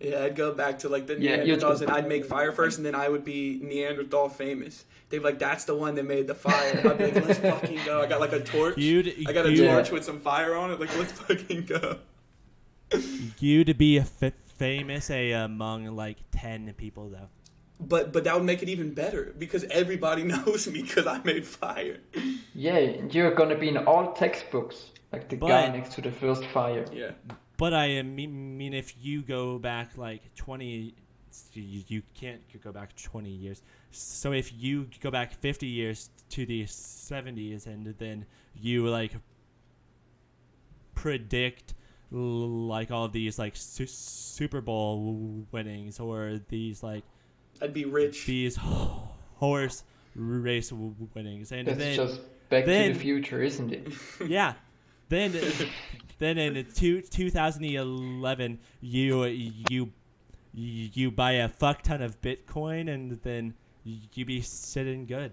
Speaker 3: Yeah, I'd go back to like the
Speaker 2: Yeah,
Speaker 3: Neanderthals and I'd make fire first, and then I would be Neanderthal famous. They'd be like, "That's the one that made the fire." I'd be like, "Let's fucking go!" I got like a torch.
Speaker 1: You'd
Speaker 3: I got a
Speaker 1: you'd,
Speaker 3: torch with some fire on it. Like, let's fucking go.
Speaker 1: you'd be f- famous a, among like ten people though.
Speaker 3: But but that would make it even better because everybody knows me because I made fire.
Speaker 2: Yeah, you're gonna be in all textbooks, like the guy next to the first fire.
Speaker 3: Yeah.
Speaker 1: But I uh, mean, mean if you go back like 20, you, you can't go back 20 years. So if you go back 50 years to the 70s and then you like predict like all of these like su- Super Bowl winnings or these like
Speaker 3: I'd be rich.
Speaker 1: these horse race winnings and
Speaker 2: That's
Speaker 1: then
Speaker 2: just Back to
Speaker 1: then-
Speaker 2: the Future, isn't it?
Speaker 1: yeah. Then, then in two, 2011, you you you buy a fuck ton of Bitcoin, and then you be sitting good.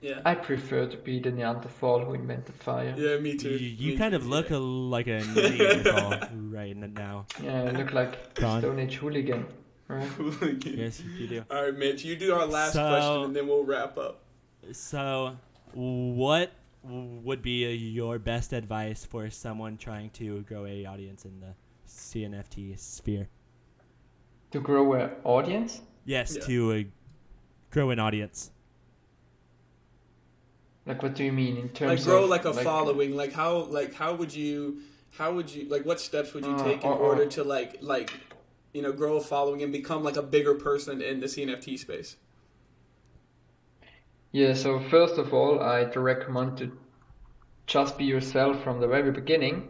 Speaker 3: Yeah.
Speaker 2: I prefer to be the Neanderthal who invented fire.
Speaker 3: Yeah, me too.
Speaker 1: you
Speaker 3: Me
Speaker 1: kind
Speaker 3: too,
Speaker 1: of look
Speaker 3: yeah.
Speaker 1: a, like a Neanderthal right now.
Speaker 2: Yeah, I look like
Speaker 1: Gone.
Speaker 2: Stone Age hooligan. Right?
Speaker 1: Yes, you do.
Speaker 3: All right, Mitch. You do our last
Speaker 1: So-
Speaker 3: question, and then we'll wrap up.
Speaker 1: So, what would be your best advice for someone trying to grow a audience in the CNFT sphere?
Speaker 2: To grow an audience?
Speaker 1: Yes,
Speaker 3: Yeah.
Speaker 1: to uh, grow an audience.
Speaker 2: Like, what do you mean in terms of.
Speaker 3: Like grow
Speaker 2: of
Speaker 3: like a following. Like how like how would you how would you like what steps would you
Speaker 2: Uh,
Speaker 3: take in
Speaker 2: uh, uh.
Speaker 3: order to like like you know grow a following and become like a bigger person in the CNFT space?
Speaker 2: Yeah, so first of all, I'd recommend to just be yourself from the very beginning.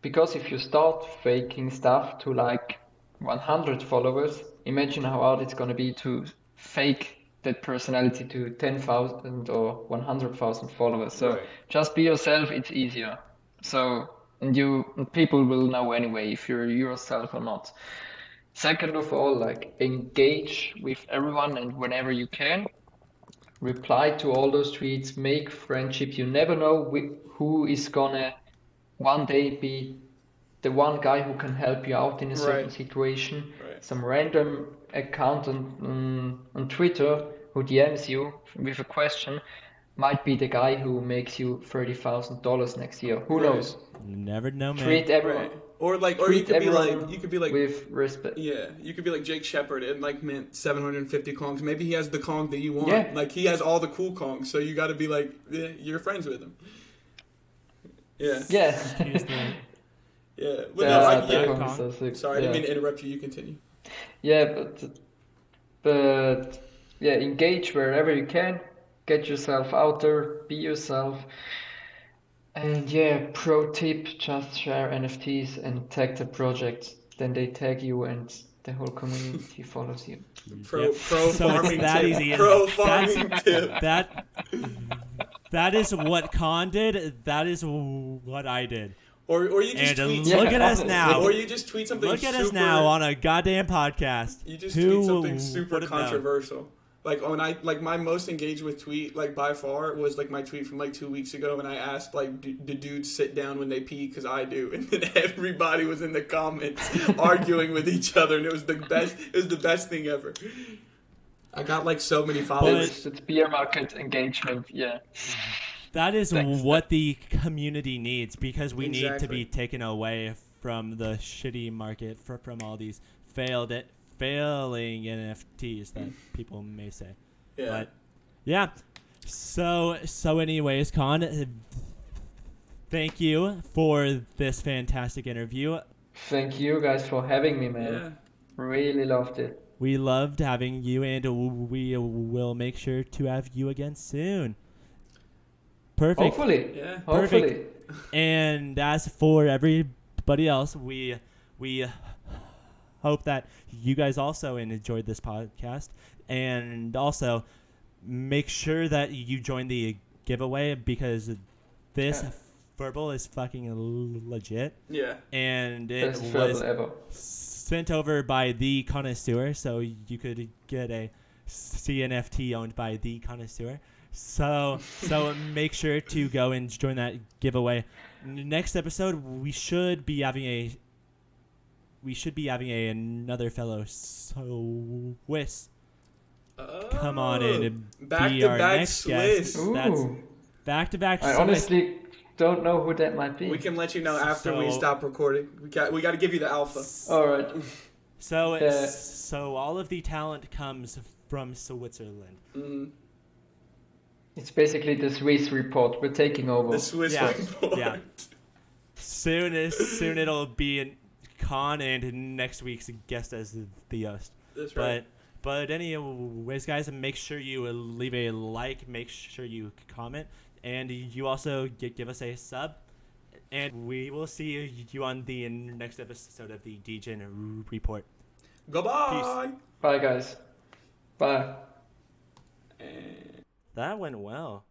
Speaker 2: Because if you start faking stuff to like 100 followers, imagine how hard it's gonna be to fake that personality to 10,000 or 100,000 followers. So
Speaker 3: Right.
Speaker 2: just be yourself, it's easier. So, and you, people will know anyway if you're yourself or not. Second of all, like engage with everyone and whenever you can reply to all those tweets, make friendship. You never know who is gonna one day be the one guy who can help you out in a certain
Speaker 3: Right.
Speaker 2: situation.
Speaker 3: Right.
Speaker 2: Some random account on, on, on Twitter who DMs you with a question might be the guy who makes you $30,000 next year. Who
Speaker 3: Right.
Speaker 2: knows?
Speaker 1: Never know, man.
Speaker 2: Treat everyone,
Speaker 3: Right. Or like or you could be like you could be like
Speaker 2: with respect.
Speaker 3: yeah, you could be like Jake Shepard and like mint 750 kongs. Maybe he has the kong that you want.
Speaker 2: Yeah.
Speaker 3: Like he has all the cool kongs, so you got to be like yeah, you're friends with him. Yeah.
Speaker 2: Yeah.
Speaker 3: Yeah. But
Speaker 2: Yeah,
Speaker 3: no, I, yeah.
Speaker 1: Kong.
Speaker 2: Kongs.
Speaker 3: Sorry, I didn't mean to interrupt you. You continue.
Speaker 2: Yeah, but but yeah, engage wherever you can. Get yourself out there. Be yourself. And yeah, pro tip, just share NFTs and tag the project. Then they tag you and the whole community follows you.
Speaker 3: Pro,
Speaker 1: Yep.
Speaker 3: pro
Speaker 1: So it's
Speaker 3: farming
Speaker 1: that
Speaker 3: tip.
Speaker 1: easy.
Speaker 3: Pro farming tip.
Speaker 1: That that is what Con did. That is what I did.
Speaker 3: Or, or you just
Speaker 1: And
Speaker 3: tweet.
Speaker 2: Yeah,
Speaker 1: look at us now.
Speaker 3: Or you just tweet something.
Speaker 1: Look at us now on a goddamn podcast.
Speaker 3: You just
Speaker 1: Who
Speaker 3: tweet something super
Speaker 1: would've
Speaker 3: controversial. Like when I like my most engaged with tweet like by far was like my tweet from like two weeks ago, and I asked like, do, do dudes sit down when they pee? Because I do, and then everybody was in the comments arguing with each other, and it was the best. It was the best thing ever. I got like so many followers.
Speaker 2: It's, it's beer market engagement, yeah.
Speaker 1: That is
Speaker 2: Thanks.
Speaker 1: what the community needs because we need to be taken away from the shitty market for, from all these failed it failing NFTs that people may say.
Speaker 3: yeah.
Speaker 1: But yeah. So so anyways, Con, thank you for this fantastic interview.
Speaker 2: Thank you guys for having me, man. yeah. Really loved it.
Speaker 1: We loved having you and we will make sure to have you again soon. Perfect.
Speaker 2: Hopefully.
Speaker 3: Yeah.
Speaker 2: Hopefully.
Speaker 1: And as for everybody else, we we hope that you guys also enjoyed this podcast, and also make sure that you join the giveaway because this
Speaker 2: Yeah.
Speaker 1: verbal is fucking legit,
Speaker 3: Yeah.
Speaker 1: and it
Speaker 2: Best
Speaker 1: was
Speaker 2: verbal
Speaker 1: sent over by the connoisseur, so you could get a CNFT owned by the connoisseur. So so make sure to go and join that giveaway. Next episode we should be having a we should be having a another fellow Swiss come on in and
Speaker 3: Oh, back
Speaker 1: be
Speaker 3: to
Speaker 1: our
Speaker 3: back
Speaker 1: next
Speaker 3: Swiss.
Speaker 1: guest. That's back to back.
Speaker 2: I honestly don't know who that might be.
Speaker 3: We can let you know after we stop recording. We got we got to give you the alpha.
Speaker 2: Alright.
Speaker 1: So
Speaker 2: Yeah.
Speaker 1: so all of the talent comes from Switzerland.
Speaker 3: Mm,
Speaker 2: It's basically the Swiss report. We're taking over.
Speaker 3: the Swiss
Speaker 1: Yeah,
Speaker 3: report.
Speaker 1: yeah. Soon as soon it'll be in con and next week's guest as the host.
Speaker 3: That's right.
Speaker 1: But but anyways, guys, make sure you leave a like, make sure you comment, and you also gi- give us a sub. And we will see you on the next episode of the Degen Report.
Speaker 3: Goodbye. Peace.
Speaker 2: Bye, guys. Bye.
Speaker 3: And-
Speaker 1: That went well.